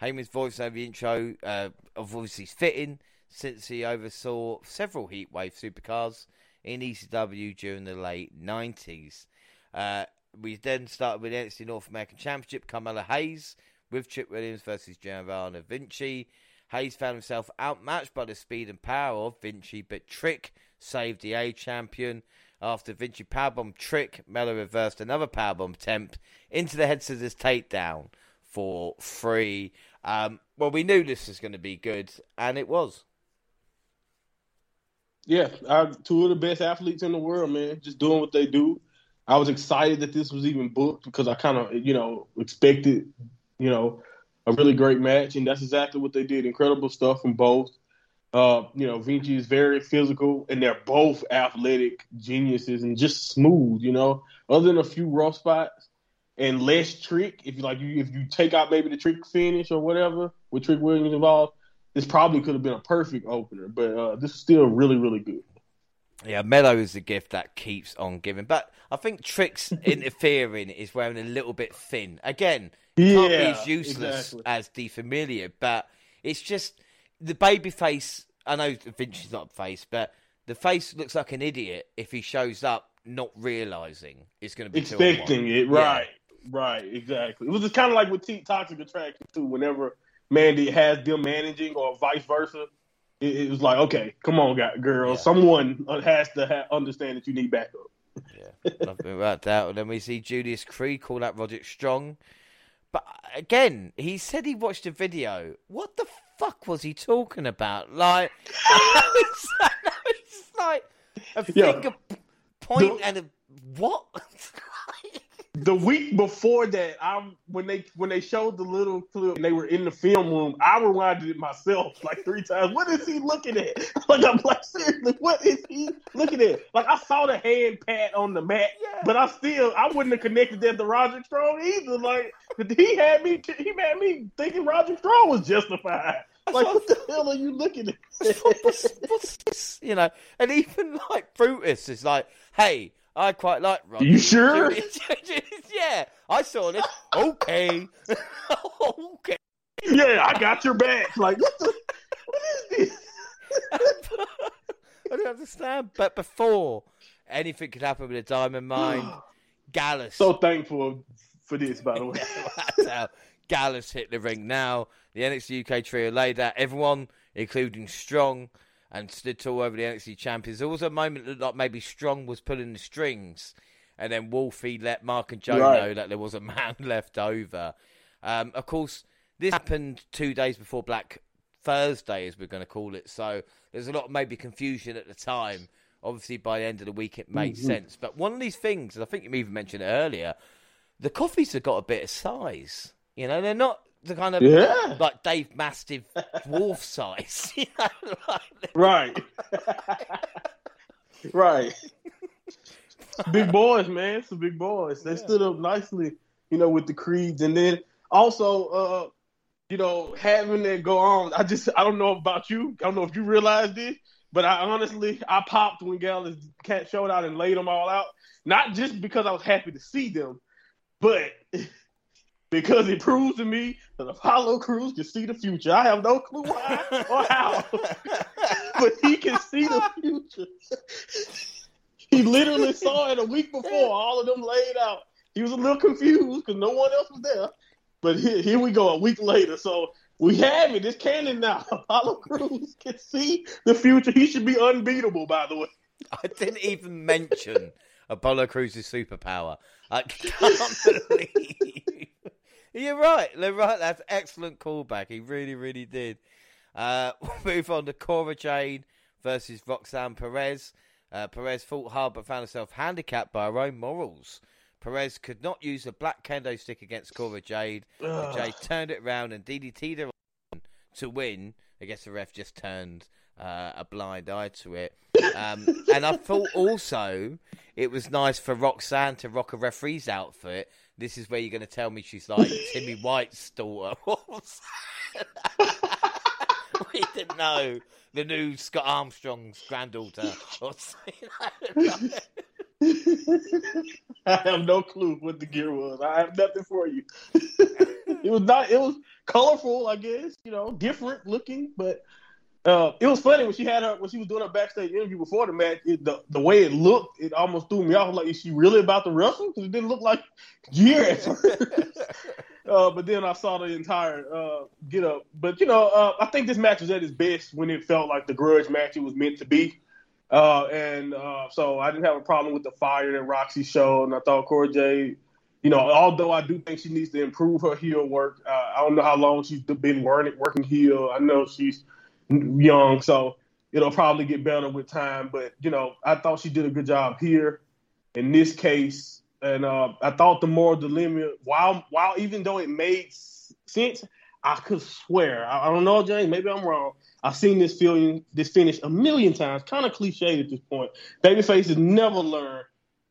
Heyman's voice over the intro uh, obviously fitting since he oversaw several Heatwave supercars in ECW during the late 90s. Uh, we then started with the NXT North American Championship, Carmelo Hayes with Chip Williams versus Giovanni Vinci. Hayes found himself outmatched by the speed and power of Vinci, but Trick saved the A champion. After Vinci powerbomb Trick, Mello reversed another powerbomb attempt into the head scissors takedown for free. Um, well, we knew this was going to be good, and it was. Yeah, two of the best athletes in the world, man, just doing what they do. I was excited that this was even booked because I kind of, you know, expected, you know, a really great match, and that's exactly what they did. Incredible stuff from both. Uh, you know, Vinci is very physical, and they're both athletic geniuses and just smooth. You know, other than a few rough spots and less trick. If you like, you if you take out maybe the trick finish or whatever with Trick Williams involved, this probably could have been a perfect opener. But uh, this is still really, really good. Yeah, Mello is the gift that keeps on giving. But I think Trick's interfering is wearing a little bit thin. Again, can't be as useless exactly. as Di Familia, but it's just the baby face. I know Vinci's not a face, but the face looks like an idiot if he shows up not realizing it's going to be two on one. expecting it. Yeah. Right, right, exactly. It was just kind of like with T- Toxic Attraction too. Whenever Mandy has them managing, or vice versa, it, it was like, okay, come on, guy, girl, Yeah. someone has to ha- understand that you need backup. Yeah, nothing about that. And then we see Julius Creed call out Roderick Strong. But again, he said he watched a video. What the fuck was he talking about? Like, it's, it's like a Yeah. finger point The- and a what? the week before that, I when they when they showed the little clip and they were in the film room, I rewinded it myself like three times. What is he looking at? Like I'm like seriously, what is he looking at? Like I saw the hand pat on the mat, Yeah. but I still I wouldn't have connected that to Roderick Strong either. Like he had me he had me thinking Roderick Strong was justified. Like what the hell are you looking at? what's, what's this? You know, and even like Brutus is like, hey, I quite like Roger. You sure? yeah, I saw this. Okay, okay. yeah, I got your back. Like what the what is this? I don't understand. But before anything could happen with a diamond mine, Gallus. So thankful for this, by the way. That's how Gallus hit the ring. Now the NXT UK trio laid out everyone, including Strong, and stood tall over the NXT champions. There was a moment that like maybe Strong was pulling the strings, and then Wolfie let Mark and Joe Right. know that there was a man left over. Um, of course, this happened two days before Black Thursday, as we're going to call it. So there's a lot of maybe confusion at the time. Obviously, by the end of the week, it made Mm-hmm. sense. But one of these things, and I think you even mentioned it earlier, the Coffeys have got a bit of size. You know, they're not the kind of Yeah. like Dave Mastiff dwarf size. You know, like, Right. right. big boys, man. Some big boys. They Yeah. stood up nicely, you know, with the creeds. And then also, uh, you know, having that go on. I just, I don't know about you. I don't know if you realized this, but I honestly, I popped when Gallus cat showed out and laid them all out. Not just because I was happy to see them, but because it proves to me that Apollo Crews can see the future. I have no clue why or how, but he can see the future. he literally saw it a week before, all of them laid out. He was a little confused because no one else was there. But here, here we go, a week later. So we have it. It's canon now. Apollo Crews can see the future. He should be unbeatable, by the way. I didn't even mention Apollo Crews's superpower. I can't believe. You're right. They're right. That's excellent callback. He really, really did. Uh, we'll move on to Cora Jade versus Roxanne Perez. Uh, Perez fought hard but found herself handicapped by her own morals. Perez could not use a black kendo stick against Cora Jade. Jade turned it around and DDT'd her to win. I guess the ref just turned uh, a blind eye to it. Um, and I thought also it was nice for Roxanne to rock a referee's outfit. This is where you're going to tell me she's like Timmy White's daughter. we didn't know the new Scott Armstrong's granddaughter. I have no clue what the gear was. I have nothing for you. it was not. It was colorful, I guess. You know, different looking, but uh, it was funny when she had her when she was doing her backstage interview before the match. It, the the way it looked, it almost threw me off. Like, is she really about to wrestle? Because it didn't look like gear at first. Uh, but then I saw the entire uh, get up. But you know, uh, I think this match was at its best when it felt like the grudge match it was meant to be. Uh, and uh, so I didn't have a problem with the fire that Roxy showed, and I thought Cora Jade, you know, although I do think she needs to improve her heel work. Uh, I don't know how long she's been working working heel. I know she's young, so it'll probably get better with time. But you know, I thought she did a good job here in this case, and uh, I thought the more dilemma, while while even though it made sense, I could swear. I, I don't know, James. Maybe I'm wrong. I've seen this feeling, this finish a million times. Kind of cliche at this point. Babyface has never learned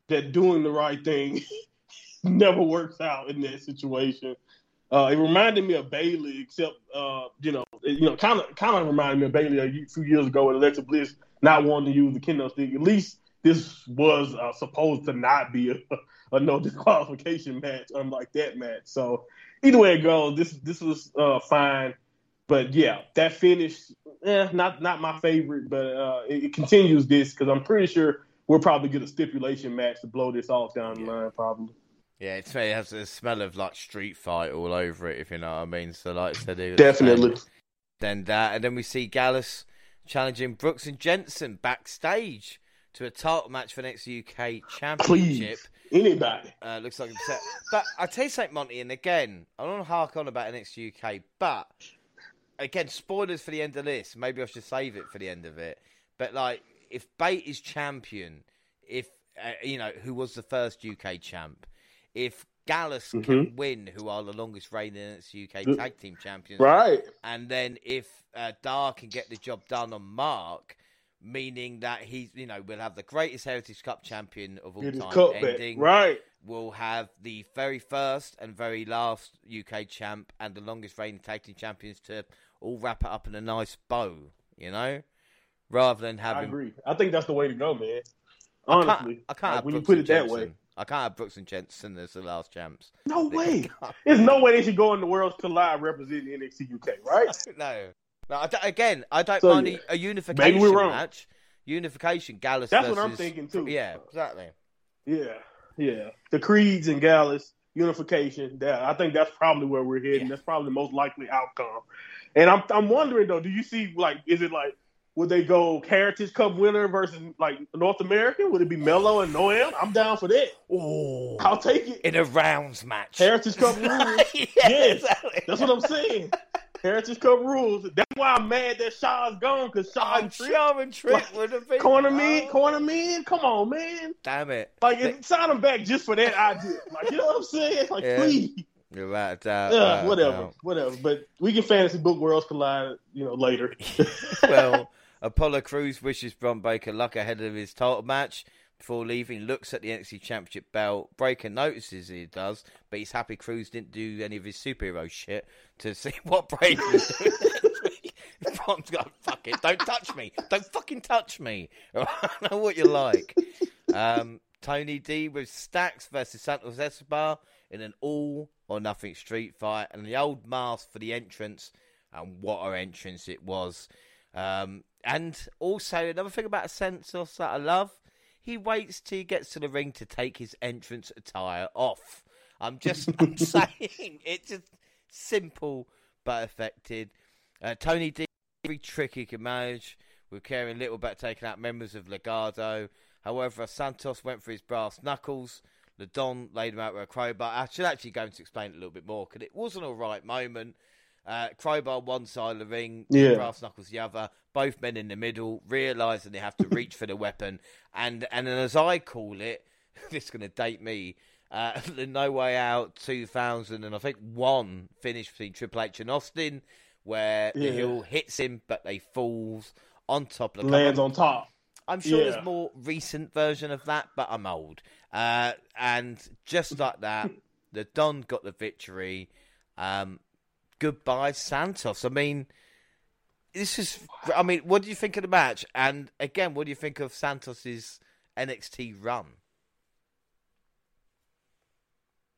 that doing the right thing never works out in that situation. Uh, it reminded me of Bayley, except uh, you know, it, you know, kind of kind of reminded me of Bayley a few years ago with Alexa Bliss not wanting to use the kendo stick. At least this was uh, supposed to not be a, a no disqualification match, unlike that match. So either way it goes, this this was uh, fine. But yeah, that finish, eh, not not my favorite, but uh, it, it continues this because I'm pretty sure we'll probably get a stipulation match to blow this off down the line, probably. Yeah, it's, it has a smell of like street fight all over it, if you know what I mean. So, like I said, Definitely. Then that, and then we see Gallus challenging Brooks and Jensen backstage to a title match for next UK Championship. Anybody. Uh, looks like upset. But I tell you something, Monty, and again, I don't want to hark on about NXT UK, but again, spoilers for the end of this. Maybe I should save it for the end of it. But like, if Bate is champion, if uh, you know who was the first UK champ, if Gallus can Mhm. win, who are the longest reigning UK tag team champions, Right. and then if uh, Dar can get the job done on Mark, meaning that he's you know will have the greatest Heritage Cup champion of all time ending. Right. We'll have the very first and very last UK champ and the longest reigning tag team champions to all wrap it up in a nice bow, you know, rather than having. I agree. I think that's the way to go, man. I can't- Honestly. I can't, Like, when you put it that way. I can't have Brooks and Jensen as the last champs. No way. There's no way they should go in the Worlds Collide representing NXT UK, right? no, no. I again, I don't So, mind yeah. a, a unification we're wrong. match. Unification, Gallus. That's what I'm thinking, too. Yeah, exactly. Yeah. Yeah. The Creeds and Gallus unification. That I think that's probably where we're heading. Yeah. That's probably the most likely outcome. And I'm I'm wondering though, do you see like is it like would they go Heritage Cup winner versus like North American? Would it be Mello and Noam? I'm down for that. Oh, I'll take it. in a rounds match. Heritage Cup rules. yeah, Yes. exactly. That's what I'm saying. Heritage Cup rules. That's why I'm mad that Shaw's gone because Shaw and Trick sure and Trick Like, would have been corner me, corner me in. Come on, man. Damn it! Like it, sign him back just for that idea. Like you know what I'm saying? Like Yeah. please. You're right. Uh, Yeah, whatever, whatever. But we can fantasy book Worlds Collide, you know, later. well, Apollo Crews wishes Bron Breakker luck ahead of his title match. Before leaving, looks at the NXT Championship belt. Breakker notices he does, but he's happy Crews didn't do any of his superhero shit to see what Breakker was doing. Bron's got fuck it, don't touch me, don't fucking touch me. I know what you like. Um, Tony D with Stacks versus Santos Escobar in an all or nothing street fight, and the old mask for the entrance, and what a entrance it was. Um, and also another thing about Santos that I love, he waits till he gets to the ring to take his entrance attire off. I'm just I'm saying it's just simple but effective. Uh, Tony D every trick he can manage with caring little about taking out members of Legado. However, Santos went for his brass knuckles. The Don laid him out with a crowbar. I should actually go into explain it a little bit more because it was an all right moment. Uh, crowbar one side of the ring, Yeah. brass knuckles the other. Both men in the middle, realizing they have to reach for the weapon, and and as I call it, this is going to date me. Uh, the No Way Out 2000 and I think one finish between Triple H and Austin, where the Yeah. heel hits him, but they falls on top of the Lands on top. I'm sure Yeah. there's more recent version of that, but I'm old. Uh, and just like that, the Don got the victory. Um, goodbye, Santos. I mean, this is. I mean, what do you think of the match? And again, what do you think of Santos's NXT run?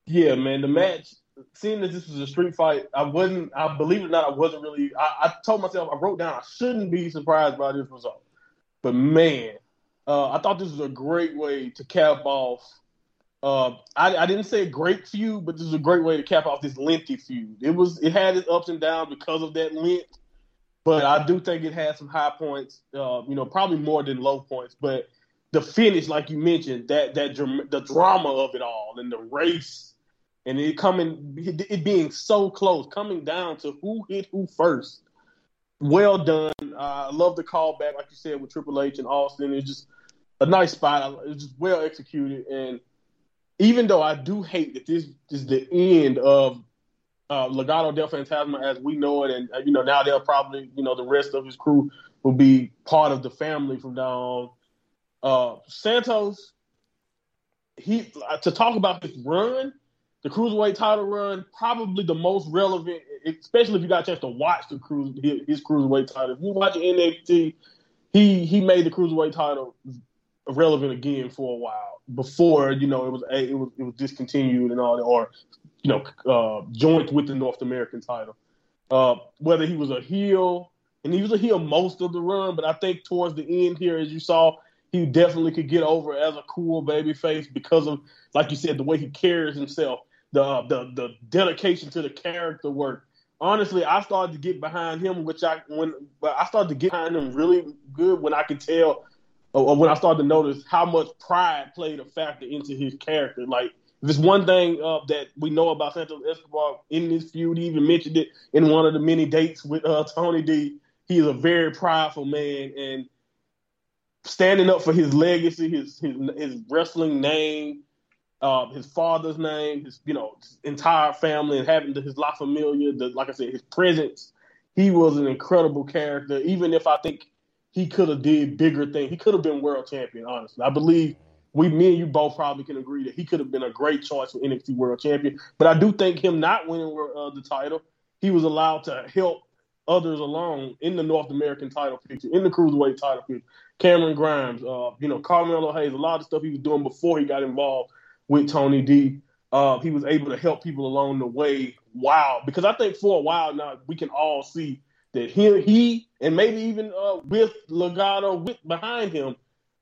Yeah, man. The match, seeing that this was a street fight, I wasn't. I believe it or not, I wasn't really. I, I told myself, I wrote down, I shouldn't be surprised by this result. But man, uh, I thought this was a great way to cap off. Uh, I, I didn't say a great feud, but this is a great way to cap off this lengthy feud. It was. It had its ups and downs because of that length, but I do think it had some high points. Uh, you know, probably more than low points, but. The finish, like you mentioned, that that the drama of it all, and the race, and it coming, it being so close, coming down to who hit who first. Well done. Uh, I love the callback, like you said, with Triple H and Austin. It's just a nice spot. It's just well executed. And even though I do hate that this is the end of uh, Legado del Fantasma as we know it, and uh, you know now they'll probably, you know, the rest of his crew will be part of the family from now on. Uh, Santos, he uh, to talk about his run, the cruiserweight title run, probably the most relevant, especially if you got a chance to watch the cruise his, his cruiserweight title. If you watch NXT, he he made the cruiserweight title relevant again for a while before you know it was it was it was discontinued and all that, or you know uh, joined with the North American title. Uh, whether he was a heel, and he was a heel most of the run, but I think towards the end here, as you saw, he definitely could get over as a cool baby face because of, like you said, the way he carries himself, the the the dedication to the character work. Honestly, I started to get behind him, which I when but I started to get behind him really good when I could tell or when I started to notice how much pride played a factor into his character. Like, there's one thing uh, that we know about Santos Escobar in this feud. He even mentioned it in one of the many dates with uh, Tony D. He's a very prideful man, and standing up for his legacy, his his, his wrestling name, uh, his father's name, his you know his entire family, and having his La Familia, the, like I said, his presence. He was an incredible character. Even if I think he could have did bigger things, he could have been world champion. Honestly, I believe we, me and you both probably can agree that he could have been a great choice for NXT World Champion. But I do think him not winning uh, the title, he was allowed to help others along in the North American title picture, in the cruiserweight title picture. Cameron Grimes, uh, you know, Carmelo Hayes, a lot of stuff he was doing before he got involved with Tony D. Uh, he was able to help people along the way. Wow, because I think for a while now we can all see that he, he and maybe even uh, with Legado with behind him,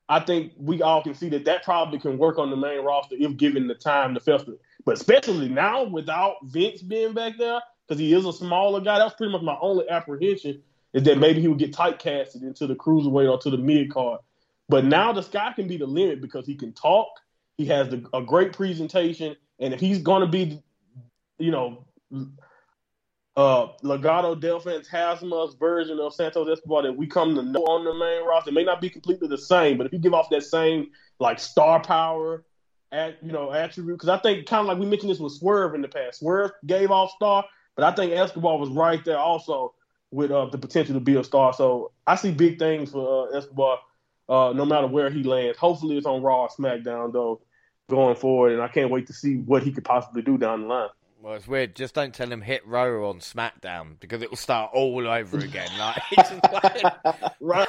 I think we all can see that that probably can work on the main roster if given the time to fester. But especially now without Vince being back there, because he is a smaller guy, that's pretty much my only apprehension is that maybe he would get typecasted into the cruiserweight or to the mid card. But now the sky can be the limit because he can talk, he has the, a great presentation, and if he's going to be, you know, uh, Legado del Fantasma's version of Santos Escobar that we come to know on the main roster. It may not be completely the same, but if you give off that same like star power, at you know attribute, because I think kind of like we mentioned this with Swerve in the past. Swerve gave off star, but I think Escobar was right there also with uh, the potential to be a star. So I see big things for uh, Escobar, uh, no matter where he lands. Hopefully, it's on Raw or SmackDown though going forward, and I can't wait to see what he could possibly do down the line. Well, it's weird. Just don't tell him Hit Row on SmackDown because it will start all over again. Like, right.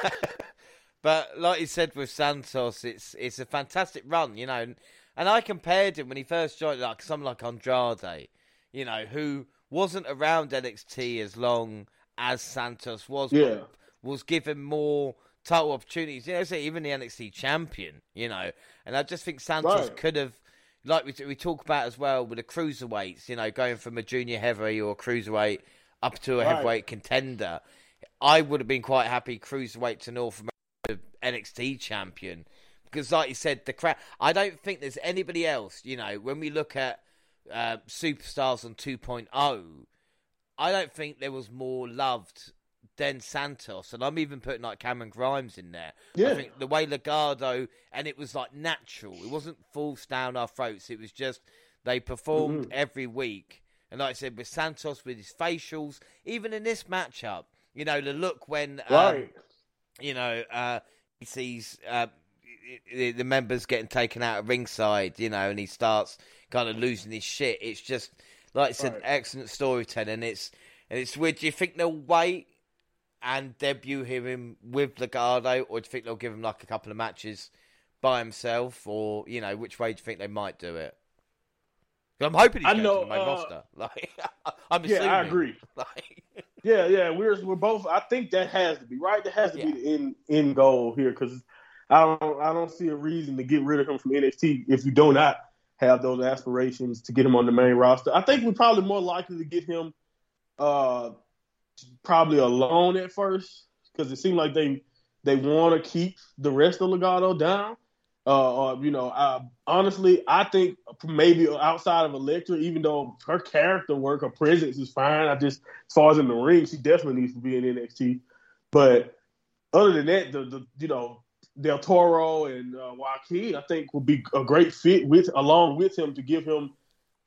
but like you said with Santos, it's it's a fantastic run, you know. And, and I compared him when he first joined, like someone like Andrade, you know, who wasn't around NXT as long as Santos was. Yeah. Was given more title opportunities. You know, say even the NXT champion, you know. And I just think Santos Right. could have like we, we talk about as well with the cruiserweights, you know, going from a junior heavyweight or cruiserweight up to a Right. heavyweight contender. I would have been quite happy cruiserweight to North America NXT champion because, like you said, the crowd. I don't think there's anybody else. You know, when we look at uh, superstars on 2.0, I don't think there was more loved than Santos, and I'm even putting like Cameron Grimes in there. Yeah. I think the way Legado, and it was like natural. It wasn't forced down our throats. It was just they performed Mm-hmm. every week. And like I said, with Santos, with his facials, even in this matchup, you know, the look when, um, Right. you know, uh, he sees uh, the the members getting taken out of ringside, you know, and he starts kind of losing his shit. It's just, like I said, Right. excellent storytelling. It's, and it's weird. Do you think they'll wait and debut him with Legado, or do you think they'll give him like a couple of matches by himself, or you know, which way do you think they might do it? I'm hoping he's I know, to the main uh, roster. Like, I'm Yeah, assuming. I agree. Like, Yeah, yeah, we're we're both. I think that has to be right. That has to be the end end goal here because I don't I don't see a reason to get rid of him from NXT if you do not have those aspirations to get him on the main roster. I think we're probably more likely to get him uh probably alone at first because it seemed like they they want to keep the rest of Legado down. Uh, or, you know, uh, honestly, I think maybe outside of Elektra, even though her character work, her presence is fine. I just, as far as in the ring, she definitely needs to be in NXT. But other than that, the, the you know, Del Toro and uh, Joaquin, I think would be a great fit with along with him to give him,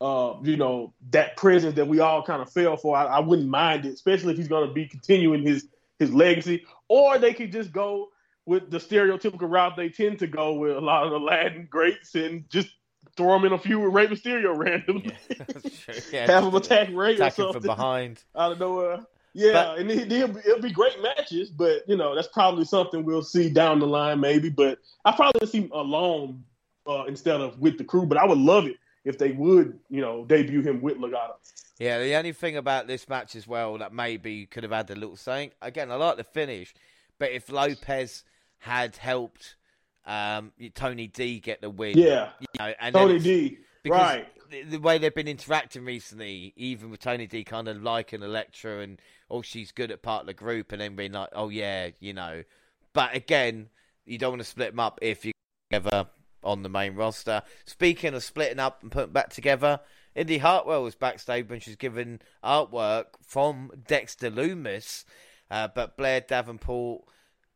uh, you know, that presence that we all kind of fell for. I, I wouldn't mind it, especially if he's going to be continuing his his legacy. Or they could just go with the stereotypical route they tend to go with a lot of the Latin greats and just throw him in a few with Rey Mysterio randomly. that's true. Yeah, Have him attack Rey or something from behind. out of nowhere. Yeah, But- and it, it'll, be, it'll be great matches, but you know that's probably something we'll see down the line, maybe. But I probably see alone uh, instead of with the crew. But I would love it if they would, you know, debut him with Legado. Yeah, the only thing about this match as well that maybe could have had a little saying. Again, I like the finish, but if Lopez had helped um, Tony D get the win, Yeah, you know, and Tony D. Right. the, the way they've been interacting recently, even with Tony D kind of liking Elektra and oh she's good at part of the group, and then being like, oh yeah, you know. But again, you don't want to split them up if you together on the main roster. Speaking of splitting up and putting back together, Indi Hartwell was backstage when she's given artwork from Dexter Lumis, uh, but Blair Davenport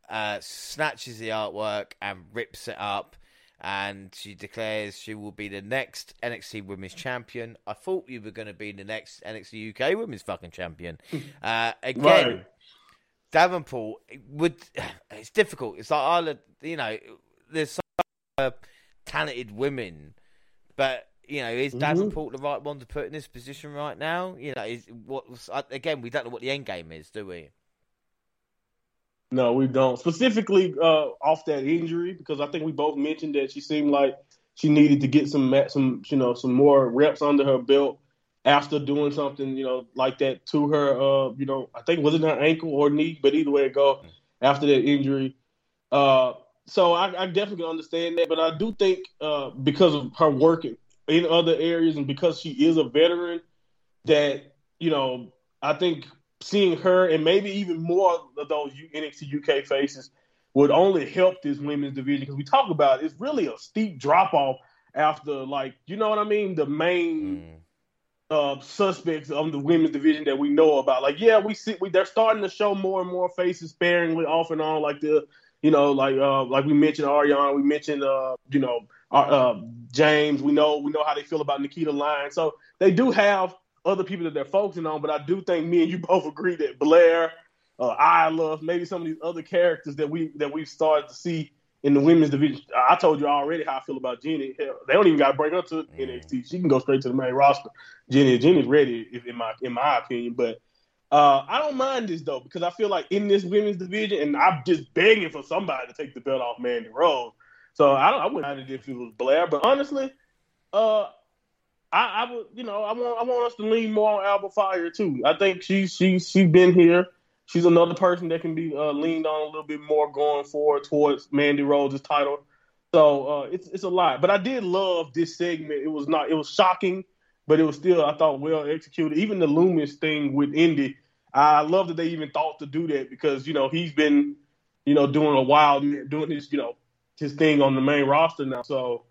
uh, snatches the artwork and rips it up. And she declares she will be the next NXT Women's Champion. I thought you were going to be the next NXT UK Women's fucking Champion. Uh, again, right. Davenport would. It's difficult. It's like Isla, you know, there's some uh, talented women, but you know, is mm-hmm. Davenport the right one to put in this position right now? You know, is what again? We don't know what the end game is, do we? No, we don't. Specifically uh, off that injury, because I think we both mentioned that she seemed like she needed to get some some you know some more reps under her belt after doing something you know like that to her. Uh, you know, I think was it her ankle or knee, but either way it go, after that injury. Uh, so I, I, definitely understand that, but I do think uh, because of her work in, other areas and because she is a veteran, that you know I think seeing her and maybe even more of those NXT UK faces would only help this women's division because we talk about it, it's really a steep drop off after like you know what I mean the main mm. uh, suspects of the women's division that we know about. Like yeah, we see we they're starting to show more and more faces sparingly off and on like the you know like uh, like we mentioned Arianna, we mentioned uh, you know uh, uh James. We know we know how they feel about Nikita Lyons. So they do have other people that they're focusing on, but I do think me and you both agree that Blair, uh, Isla, maybe some of these other characters that we that we've started to see in the women's division. I told you already how I feel about Jinny. Hell, they don't even got to bring her to NXT. She can go straight to the main roster. Jinny, Jinny's ready, if, in my in my opinion. But uh, I don't mind this though because I feel like in this women's division, and I'm just begging for somebody to take the belt off Mandy Rose. So I don't. I wouldn't mind it if it was Blair, but honestly, uh, I, I would, you know, I want I want us to lean more on Alba Fyre too. I think she's she's she's been here. She's another person that can be uh, leaned on a little bit more going forward towards Mandy Rose's title. So uh, it's it's a lot. But I did love this segment. It was not it was shocking, but it was still I thought well executed. Even the Lumis thing with Indi, I love that they even thought to do that because you know he's been you know doing a while doing his you know his thing on the main roster now. So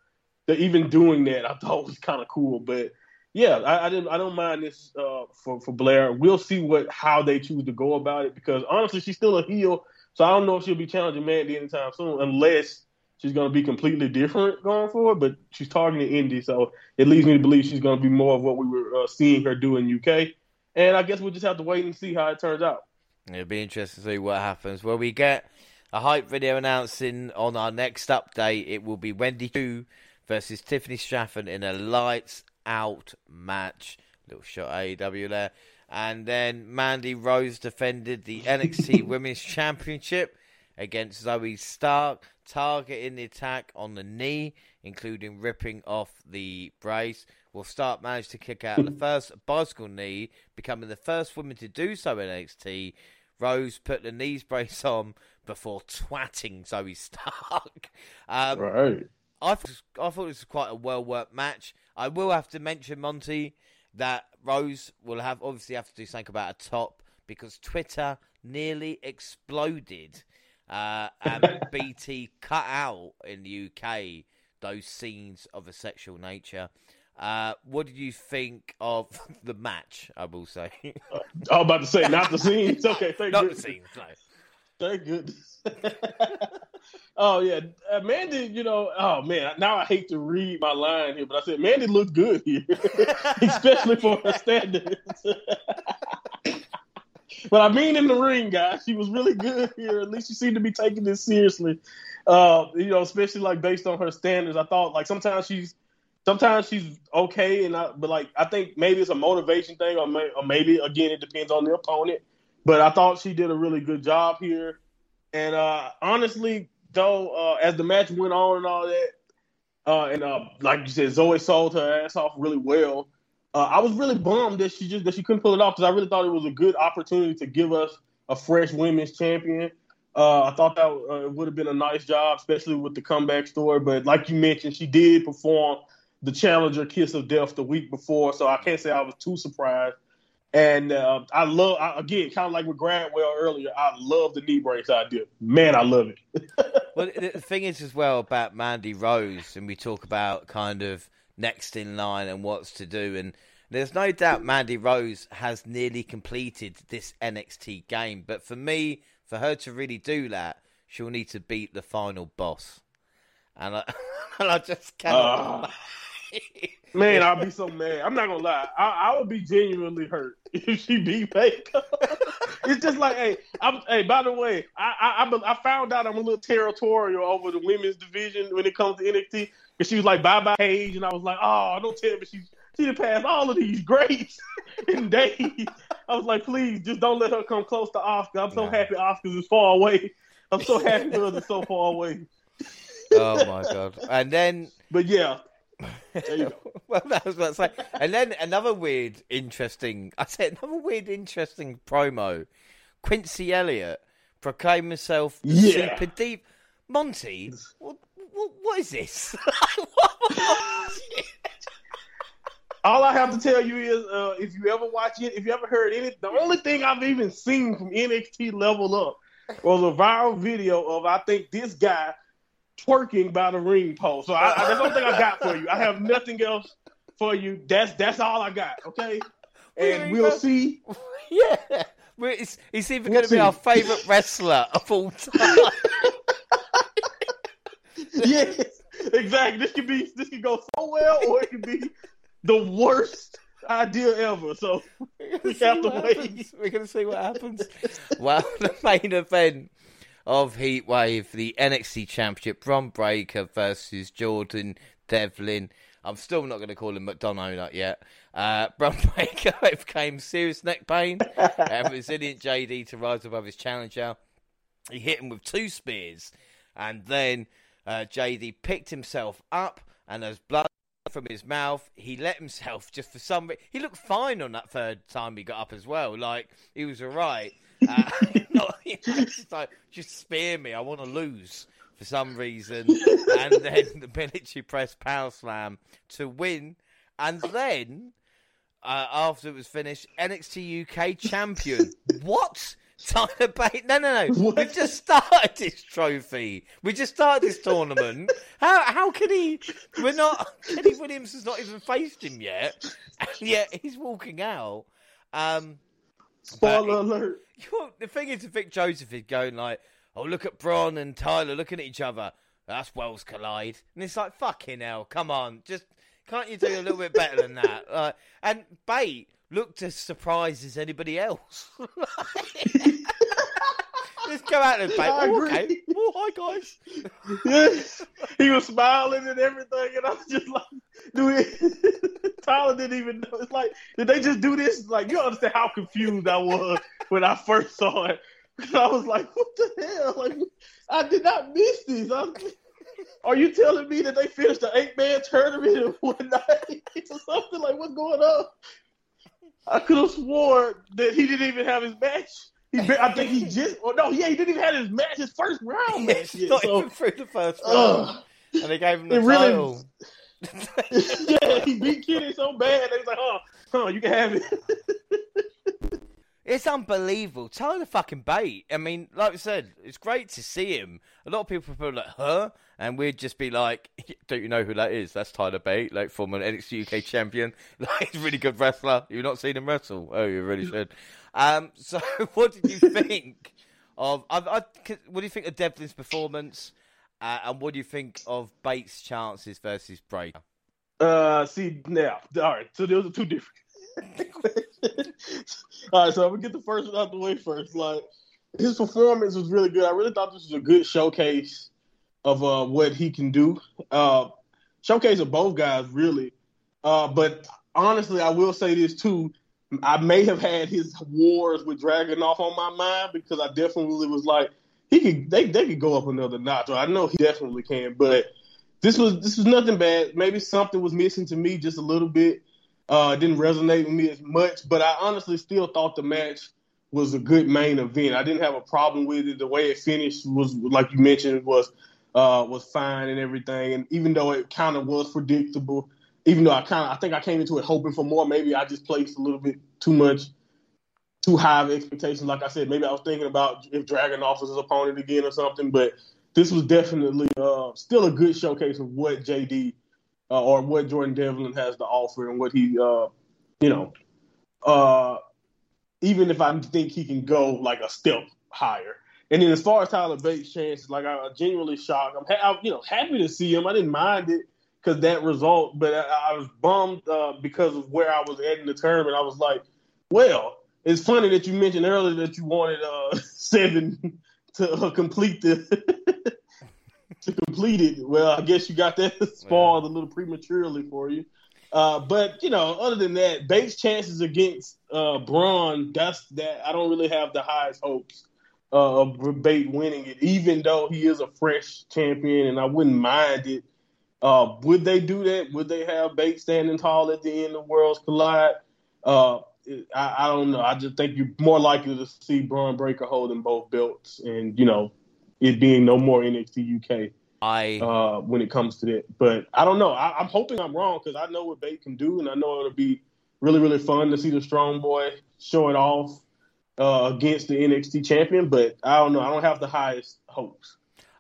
even doing that, I thought was kind of cool. But yeah, I, I, didn't. I don't mind this uh, for for Blair. We'll see what how they choose to go about it because honestly, she's still a heel, so I don't know if she'll be challenging Mandy anytime soon, unless she's going to be completely different going forward. But she's targeting Indi, so it leads me to believe she's going to be more of what we were uh, seeing her do in UK. And I guess we'll just have to wait and see how it turns out. It'll be interesting to see what happens. Well, we get a hype video announcing on our next update. It will be Wendy Choo versus Tiffany Stratton in a lights out match. Little shot AEW there. And then Mandy Rose defended the NXT Women's Championship against Zoey Stark, targeting the attack on the knee, including ripping off the brace. Well, Stark managed to kick out the first bicycle knee, becoming the first woman to do so in NXT. Rose put the knees brace on before twatting Zoey Stark. Um, right. I thought, I thought it was quite a well worked match. I will have to mention Monty that Rose will have obviously have to do something about a top because Twitter nearly exploded uh, and BT cut out in the UK those scenes of a sexual nature. Uh, what did you think of the match? I will say. I was about to say not the scenes. Okay, thank not the scenes. No. Thank goodness. oh yeah, uh, Mandy. You know, oh man. Now I hate to read my line here, but I said Mandy looked good here, especially for her standards. But I mean, in the ring, guys, she was really good here. At least she seemed to be taking this seriously. Uh, you know, especially like based on her standards. I thought like sometimes she's sometimes she's okay, and I, but like I think maybe it's a motivation thing, or, may, or maybe again it depends on the opponent. But I thought she did a really good job here. And uh, honestly, though, uh, as the match went on and all that, uh, and uh, like you said, Zoey sold her ass off really well. Uh, I was really bummed that she just that she couldn't pull it off because I really thought it was a good opportunity to give us a fresh women's champion. Uh, I thought that uh, would have been a nice job, especially with the comeback story. But like you mentioned, she did perform the Challenger Kiss of Death the week before, so I can't say I was too surprised And uh, I love I, again, kind of like with Gradwell earlier. I love the knee brace idea. Man, I love it. well, the thing is as well about Mandy Rose, and we talk about kind of next in line and what's to do, and there's no doubt Mandy Rose has nearly completed this NXT game. But for me, for her to really do that, she'll need to beat the final boss. And I, and I just cannot. Uh. Man, I'll be so mad. I'm not gonna lie. I, I would be genuinely hurt if she beat Baker. it's just like, hey, I'm, hey. By the way, I, I I found out I'm a little territorial over the women's division when it comes to NXT. And she was like, bye bye Paige, and I was like, oh, don't tell me she she done passed all of these greats in days. I was like, please, just don't let her come close to Asuka. I'm so nah. happy Asuka is far away. I'm so happy her is so far away. oh my god! And then, but yeah, well, that was what I say. And then another weird, interesting. I said another weird, interesting promo. Quincy Elliott proclaimed himself yeah. super deep. Monty, what, what, what is this? All I have to tell you is, uh, if you ever watch it, if you ever heard any, the only thing I've even seen from NXT Level Up was a viral video of I think this guy twerking by the ring post. So I, I, that's the only thing I got for you. I have nothing else for you. That's that's all I got. Okay, and we'll see. Yeah, it's, he's even we'll going to be our favorite wrestler of all time. yes, exactly. This could be this could go so well, or it could be the worst idea ever. So we have to wait. Happens. We're going to see what happens. well, the main event of Heatwave, the NXT Championship, Bron Breakker versus Jordan Devlin. I'm still not going to call him McDonagh yet. Uh, Bron Breakker overcame serious neck pain and resilient JD to rise above his challenger. He hit him with two spears, and then uh, JD picked himself up, and as blood from his mouth. He let himself just for some. reason. he looked fine on that third time he got up as well. Like he was alright. Uh, not, you know, just like just spear me. I want to lose for some reason, and then the military press power slam to win, and then uh, after it was finished, NXT UK champion. what? Tyler Bate? No, no, no. What? We've just started this trophy. We just started this tournament. How how can he? We're not. Kenny Williams has not even faced him yet, and yet he's walking out. Um, Spoiler alert. The thing is, Vic Joseph is going like, "Oh, look at Bron and Tyler looking at each other. That's Worlds Collide." And it's like, "Fucking hell, come on, just can't you do a little bit better than that?" Uh, and Bate looked as surprised as anybody else. Just go out and bait. Oh, okay. Oh, hi guys. yes, he was smiling and everything, and I was just like, "Do it?" Tyler didn't even know. It's like, did they just do this? Like, you understand how confused I was when I first saw it. I was like, "What the hell?" Like, I did not miss this. I, are you telling me that they finished the eight man tournament in one night or something? Like, what's going on? I could have swore that he didn't even have his match. He, I think he just, oh no, yeah, he didn't even have his match, his first round match. Yet, not so, even through the first round, uh, and they gave him the title. Really, yeah, he beat Kenny so bad. They was like, "Oh, huh, you can have it." It's unbelievable. Tyler the fucking Bate. I mean, like I said, it's great to see him. A lot of people are like, huh? And we'd just be like, don't you know who that is? That's Tyler Bate, like former NXT UK champion. Like, he's a really good wrestler. You've not seen him wrestle? Oh, you really should. Um, so, what did you think of? I, I, what do you think of Devlin's performance? Uh, and what do you think of Bate's chances versus Breakker? Uh, see now, all right. So those are two different. all right, so I'm gonna get the first one out the way first. Like his performance was really good. I really thought this was a good showcase of uh, what he can do. Uh, showcase of both guys, really. Uh, but honestly, I will say this too. I may have had his wars with Dragunov on my mind because I definitely was like, he could they they could go up another notch. I know he definitely can, but this was this was nothing bad. Maybe something was missing to me just a little bit. Uh, didn't resonate with me as much, but I honestly still thought the match was a good main event. I didn't have a problem with it. The way it finished was, like you mentioned, was uh, was fine and everything. And even though it kind of was predictable, even though I kind of I think I came into it hoping for more, maybe I just placed a little bit too much too high of expectations. Like I said, maybe I was thinking about if Dragunov was his opponent again or something, but this was definitely uh, still a good showcase of what JD uh, or what Jordan Devlin has to offer and what he, uh, you know, uh, even if I think he can go like a step higher. And then as far as Tyler Bates' chances, like I'm genuinely shocked. I'm, ha- I'm, you know happy to see him. I didn't mind it because that result, but I, I was bummed uh, because of where I was at in the tournament. I was like, well, it's funny that you mentioned earlier that you wanted uh, seven to uh, complete the to complete it. Well, I guess you got that spoiled a little prematurely for you. Uh, but you know, other than that, Bates' chances against uh, Bron, that's that. I don't really have the highest hopes uh, of Bate winning it, even though he is a fresh champion, and I wouldn't mind it. Uh, would they do that? Would they have Bate standing tall at the end of Worlds Collide? Uh, I, I, don't know. I just think you're more likely to see Bron Breakker holding both belts, and you know, it being no more NXT UK. I uh, when it comes to that, but I don't know. I, am hoping I'm wrong because I know what Bate can do, and I know it'll be really really fun to see the Strong Boy show it off uh, against the NXT champion. But I don't know. I don't have the highest hopes.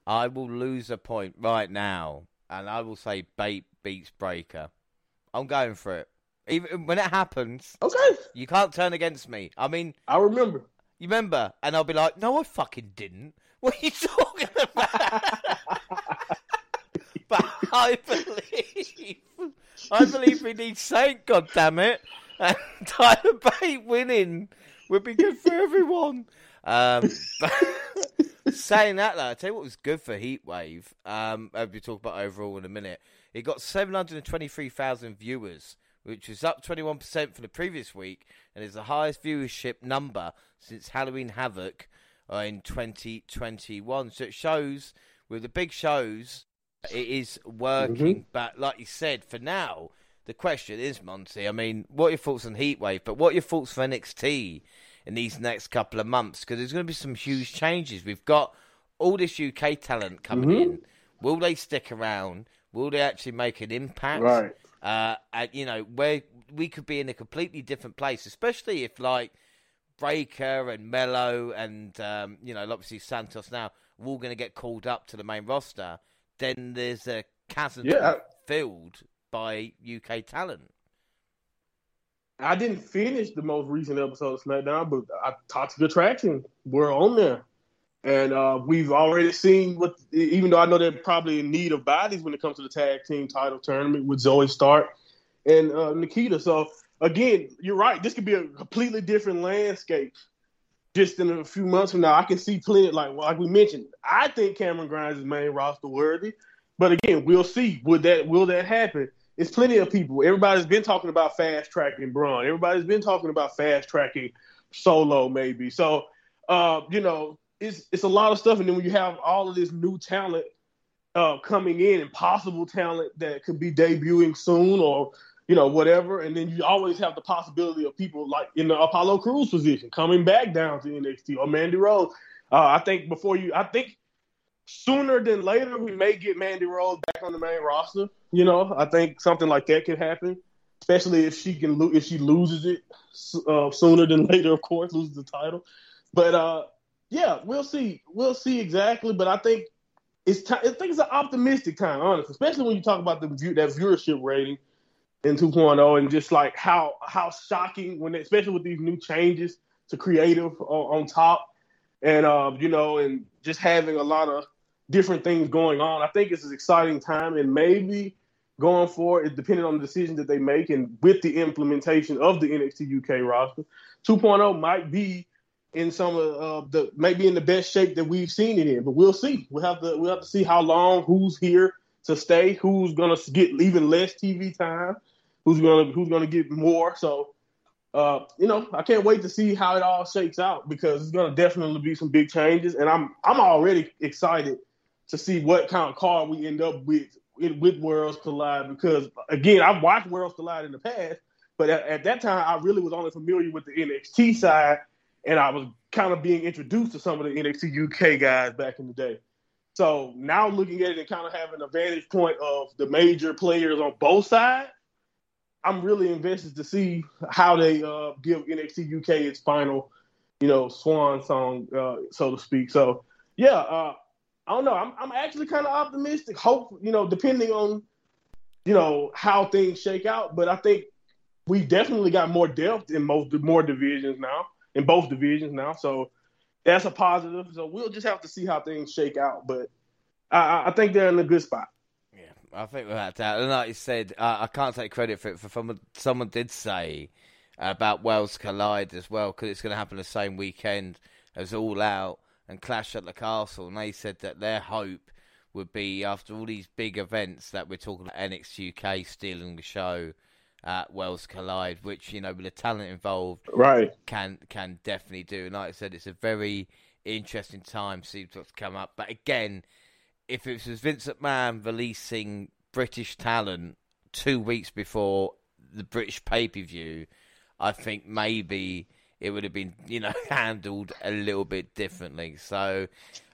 I will lose a point right now, and I will say Bate beats Breakker. I'm going for it. Even when it happens, okay, you can't turn against me. I mean, I remember. You remember? And I'll be like, no, I fucking didn't. What are you talking about? but I believe, I believe we need Saint. God damn it! And Tyler Bate winning would be good for everyone. Um, saying that, though, I tell you what was good for Heatwave. Um, we talk about overall in a minute. It got seven hundred and twenty-three thousand viewers which was up 21% from the previous week and is the highest viewership number since Halloween Havoc uh, in 2021. So it shows with the big shows, it is working. Mm-hmm. But like you said, for now, the question is, Monty, I mean, what are your thoughts on Heatwave? But what are your thoughts for NXT in these next couple of months? Because there's going to be some huge changes. We've got all this UK talent coming mm-hmm. in. Will they stick around? Will they actually make an impact? Right. Uh, and, you know, where we could be in a completely different place, especially if like Breakker and Melo and um, you know, obviously Santos now we're all going to get called up to the main roster. Then there's a chasm yeah. filled by UK talent. I didn't finish the most recent episode of SmackDown, but I Toxic Attraction. We're on there. And uh, we've already seen what, even though I know they're probably in need of bodies when it comes to the tag team title tournament with Zoey Stark and uh, Nikita. So again, you're right. This could be a completely different landscape just in a few months from now. I can see plenty, like like we mentioned. I think Cameron Grimes is main roster worthy, but again, we'll see. Would that will that happen? It's plenty of people. Everybody's been talking about fast tracking Bron. Everybody's been talking about fast tracking Solo, maybe. So, uh, you know, it's it's a lot of stuff, and then when you have all of this new talent uh, coming in and possible talent that could be debuting soon or you know whatever, and then you always have the possibility of people like in the Apollo Crews position coming back down to NXT or Mandy Rose. Uh, I think before you, I think sooner than later we may get Mandy Rose back on the main roster. You know, I think something like that could happen, especially if she can lo- if she loses it uh, sooner than later. Of course, loses the title, but uh, yeah, we'll see. We'll see exactly, but I think it's time. I think it's an optimistic time, honestly, especially when you talk about the view, that viewership rating in 2.0 and just like how how shocking when, especially with these new changes to creative on, on top, and uh, you know, and just having a lot of different things going on. I think it's an exciting time, and maybe going forward, depending on the decision that they make, and with the implementation of the NXT UK roster, 2.0 might be in some of uh, the maybe in the best shape that we've seen it in. But we'll see. We'll have to we'll have to see how long, who's here to stay, who's gonna get even less TV time, who's gonna who's gonna get more. So uh, you know, I can't wait to see how it all shakes out because it's gonna definitely be some big changes, and I'm I'm already excited to see what kind of car we end up with with Worlds Collide because again, I've watched Worlds Collide in the past, but at, at that time I really was only familiar with the NXT side and I was kind of being introduced to some of the NXT UK guys back in the day. So now looking at it and kind of having a vantage point of the major players on both sides, I'm really invested to see how they uh, give NXT UK its final, you know, swan song, uh, so to speak. So yeah, uh, I don't know. I'm I'm actually kind of optimistic. Hope you know, depending on you know how things shake out. But I think we definitely got more depth in most more divisions now, in both divisions now. So that's a positive. So we'll just have to see how things shake out. But I, I think they're in a good spot. Yeah, I think without doubt. And like you said, uh, I can't take credit for it. For someone, someone did say about Worlds Collide as well because it's going to happen the same weekend as All Out and Clash at the Castle, and they said that their hope would be after all these big events that we're talking about NXT UK stealing the show at Worlds Collide, which you know with the talent involved, right, can can definitely do. And like I said, it's a very interesting time seems to come up. But again, if it was Vince McMahon releasing British talent two weeks before the British pay per view, I think maybe it would have been, you know, handled a little bit differently. So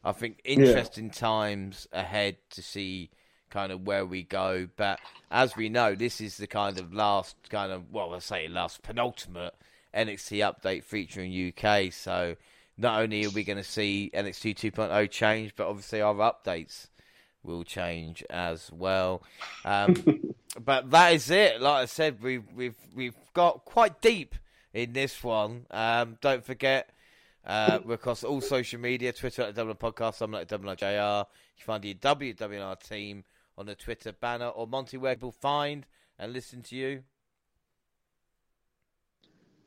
I think interesting yeah. times ahead to see kind of where we go. But as we know, this is the kind of last kind of well, I say last penultimate NXT update featuring UK. So not only are we going to see NXT 2.0 change, but obviously our updates will change as well. Um, but that is it. Like I said, we've we've we've got quite deep in this one. Um, don't forget, uh, we're across all social media Twitter at Dublin Podcast, I'm at Dublin JR. You find the WNR team on the Twitter banner. Or Monty, where people find and listen to you?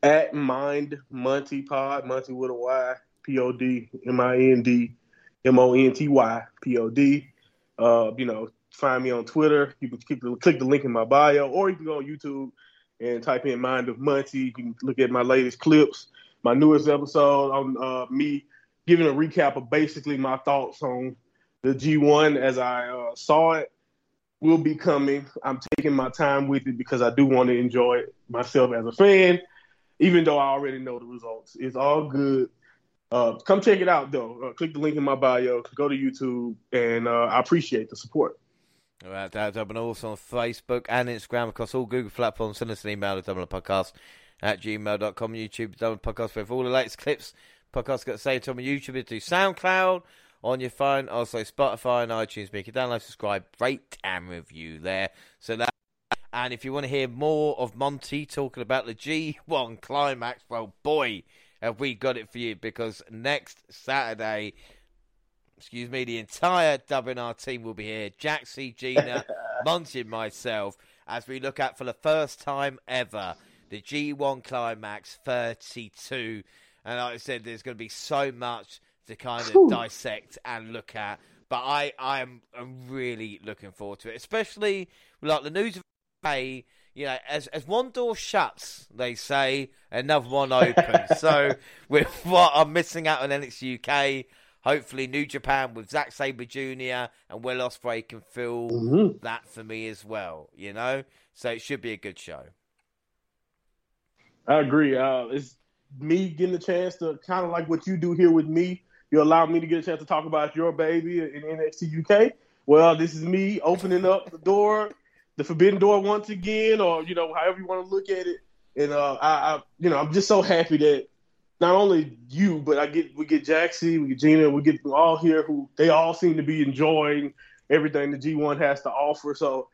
At Mind Monty Pod, Monty with a Y, P O D M I N D M O N T Y P O D. Uh, you know, find me on Twitter. You can click the, click the link in my bio, or you can go on YouTube and type in Mind of Monty. You can look at my latest clips, my newest episode on uh, me giving a recap of basically my thoughts on the G1 as I uh, saw it. Will be coming. I'm taking my time with it because I do want to enjoy it myself as a fan, even though I already know the results. It's all good. Uh, come check it out though. Uh, click the link in my bio. Go to YouTube, and uh, I appreciate the support. Right, that's open also on Facebook and Instagram across all Google platforms. Send us an email at Podcast at gmail.com, YouTube, Dublin Podcast with all the latest clips. Podcast got to on YouTube, to SoundCloud on your phone, also Spotify and iTunes. Make a download, subscribe, rate, and review there. So that. And if you want to hear more of Monty talking about the G1 climax, well, boy, have we got it for you because next Saturday excuse me, the entire WNR team will be here. Jaxie, Gina, Monty, and myself, as we look at for the first time ever the G1 Climax 32. And like I said, there's going to be so much to kind of dissect and look at. But I, I am I'm really looking forward to it, especially like the news of the day. You know, as as one door shuts, they say another one opens. so with what I'm missing out on NXT UK, hopefully New Japan with Zack Sabre Jr. and Will Ospreay can fill mm-hmm. that for me as well. You know, so it should be a good show. I agree. Uh, it's me getting a chance to kind of like what you do here with me. You allow me to get a chance to talk about your baby in NXT UK. Well, this is me opening up the door, the forbidden door once again, or you know, however you want to look at it. And uh, I, I, you know, I'm just so happy that not only you, but I get we get Jaxie, we get Gina, we get all here who they all seem to be enjoying everything the G1 has to offer. So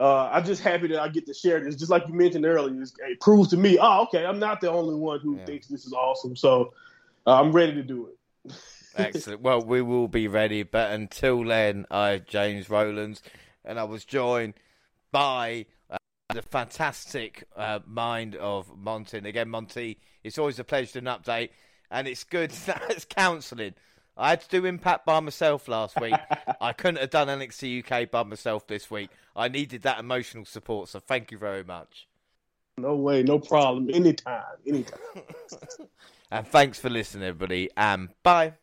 uh, I'm just happy that I get to share this. Just like you mentioned earlier, it proves to me, oh, okay, I'm not the only one who yeah. thinks this is awesome. So uh, I'm ready to do it. Excellent. Well, we will be ready, but until then, I James Rowlands, and I was joined by the fantastic uh, mind of Monty. And again, Monty, it's always a pleasure to an update, and it's good that it's counselling. I had to do Impact by myself last week. I couldn't have done NXT UK by myself this week. I needed that emotional support, so thank you very much. No way, no problem. Anytime, anytime. and thanks for listening, everybody, and bye.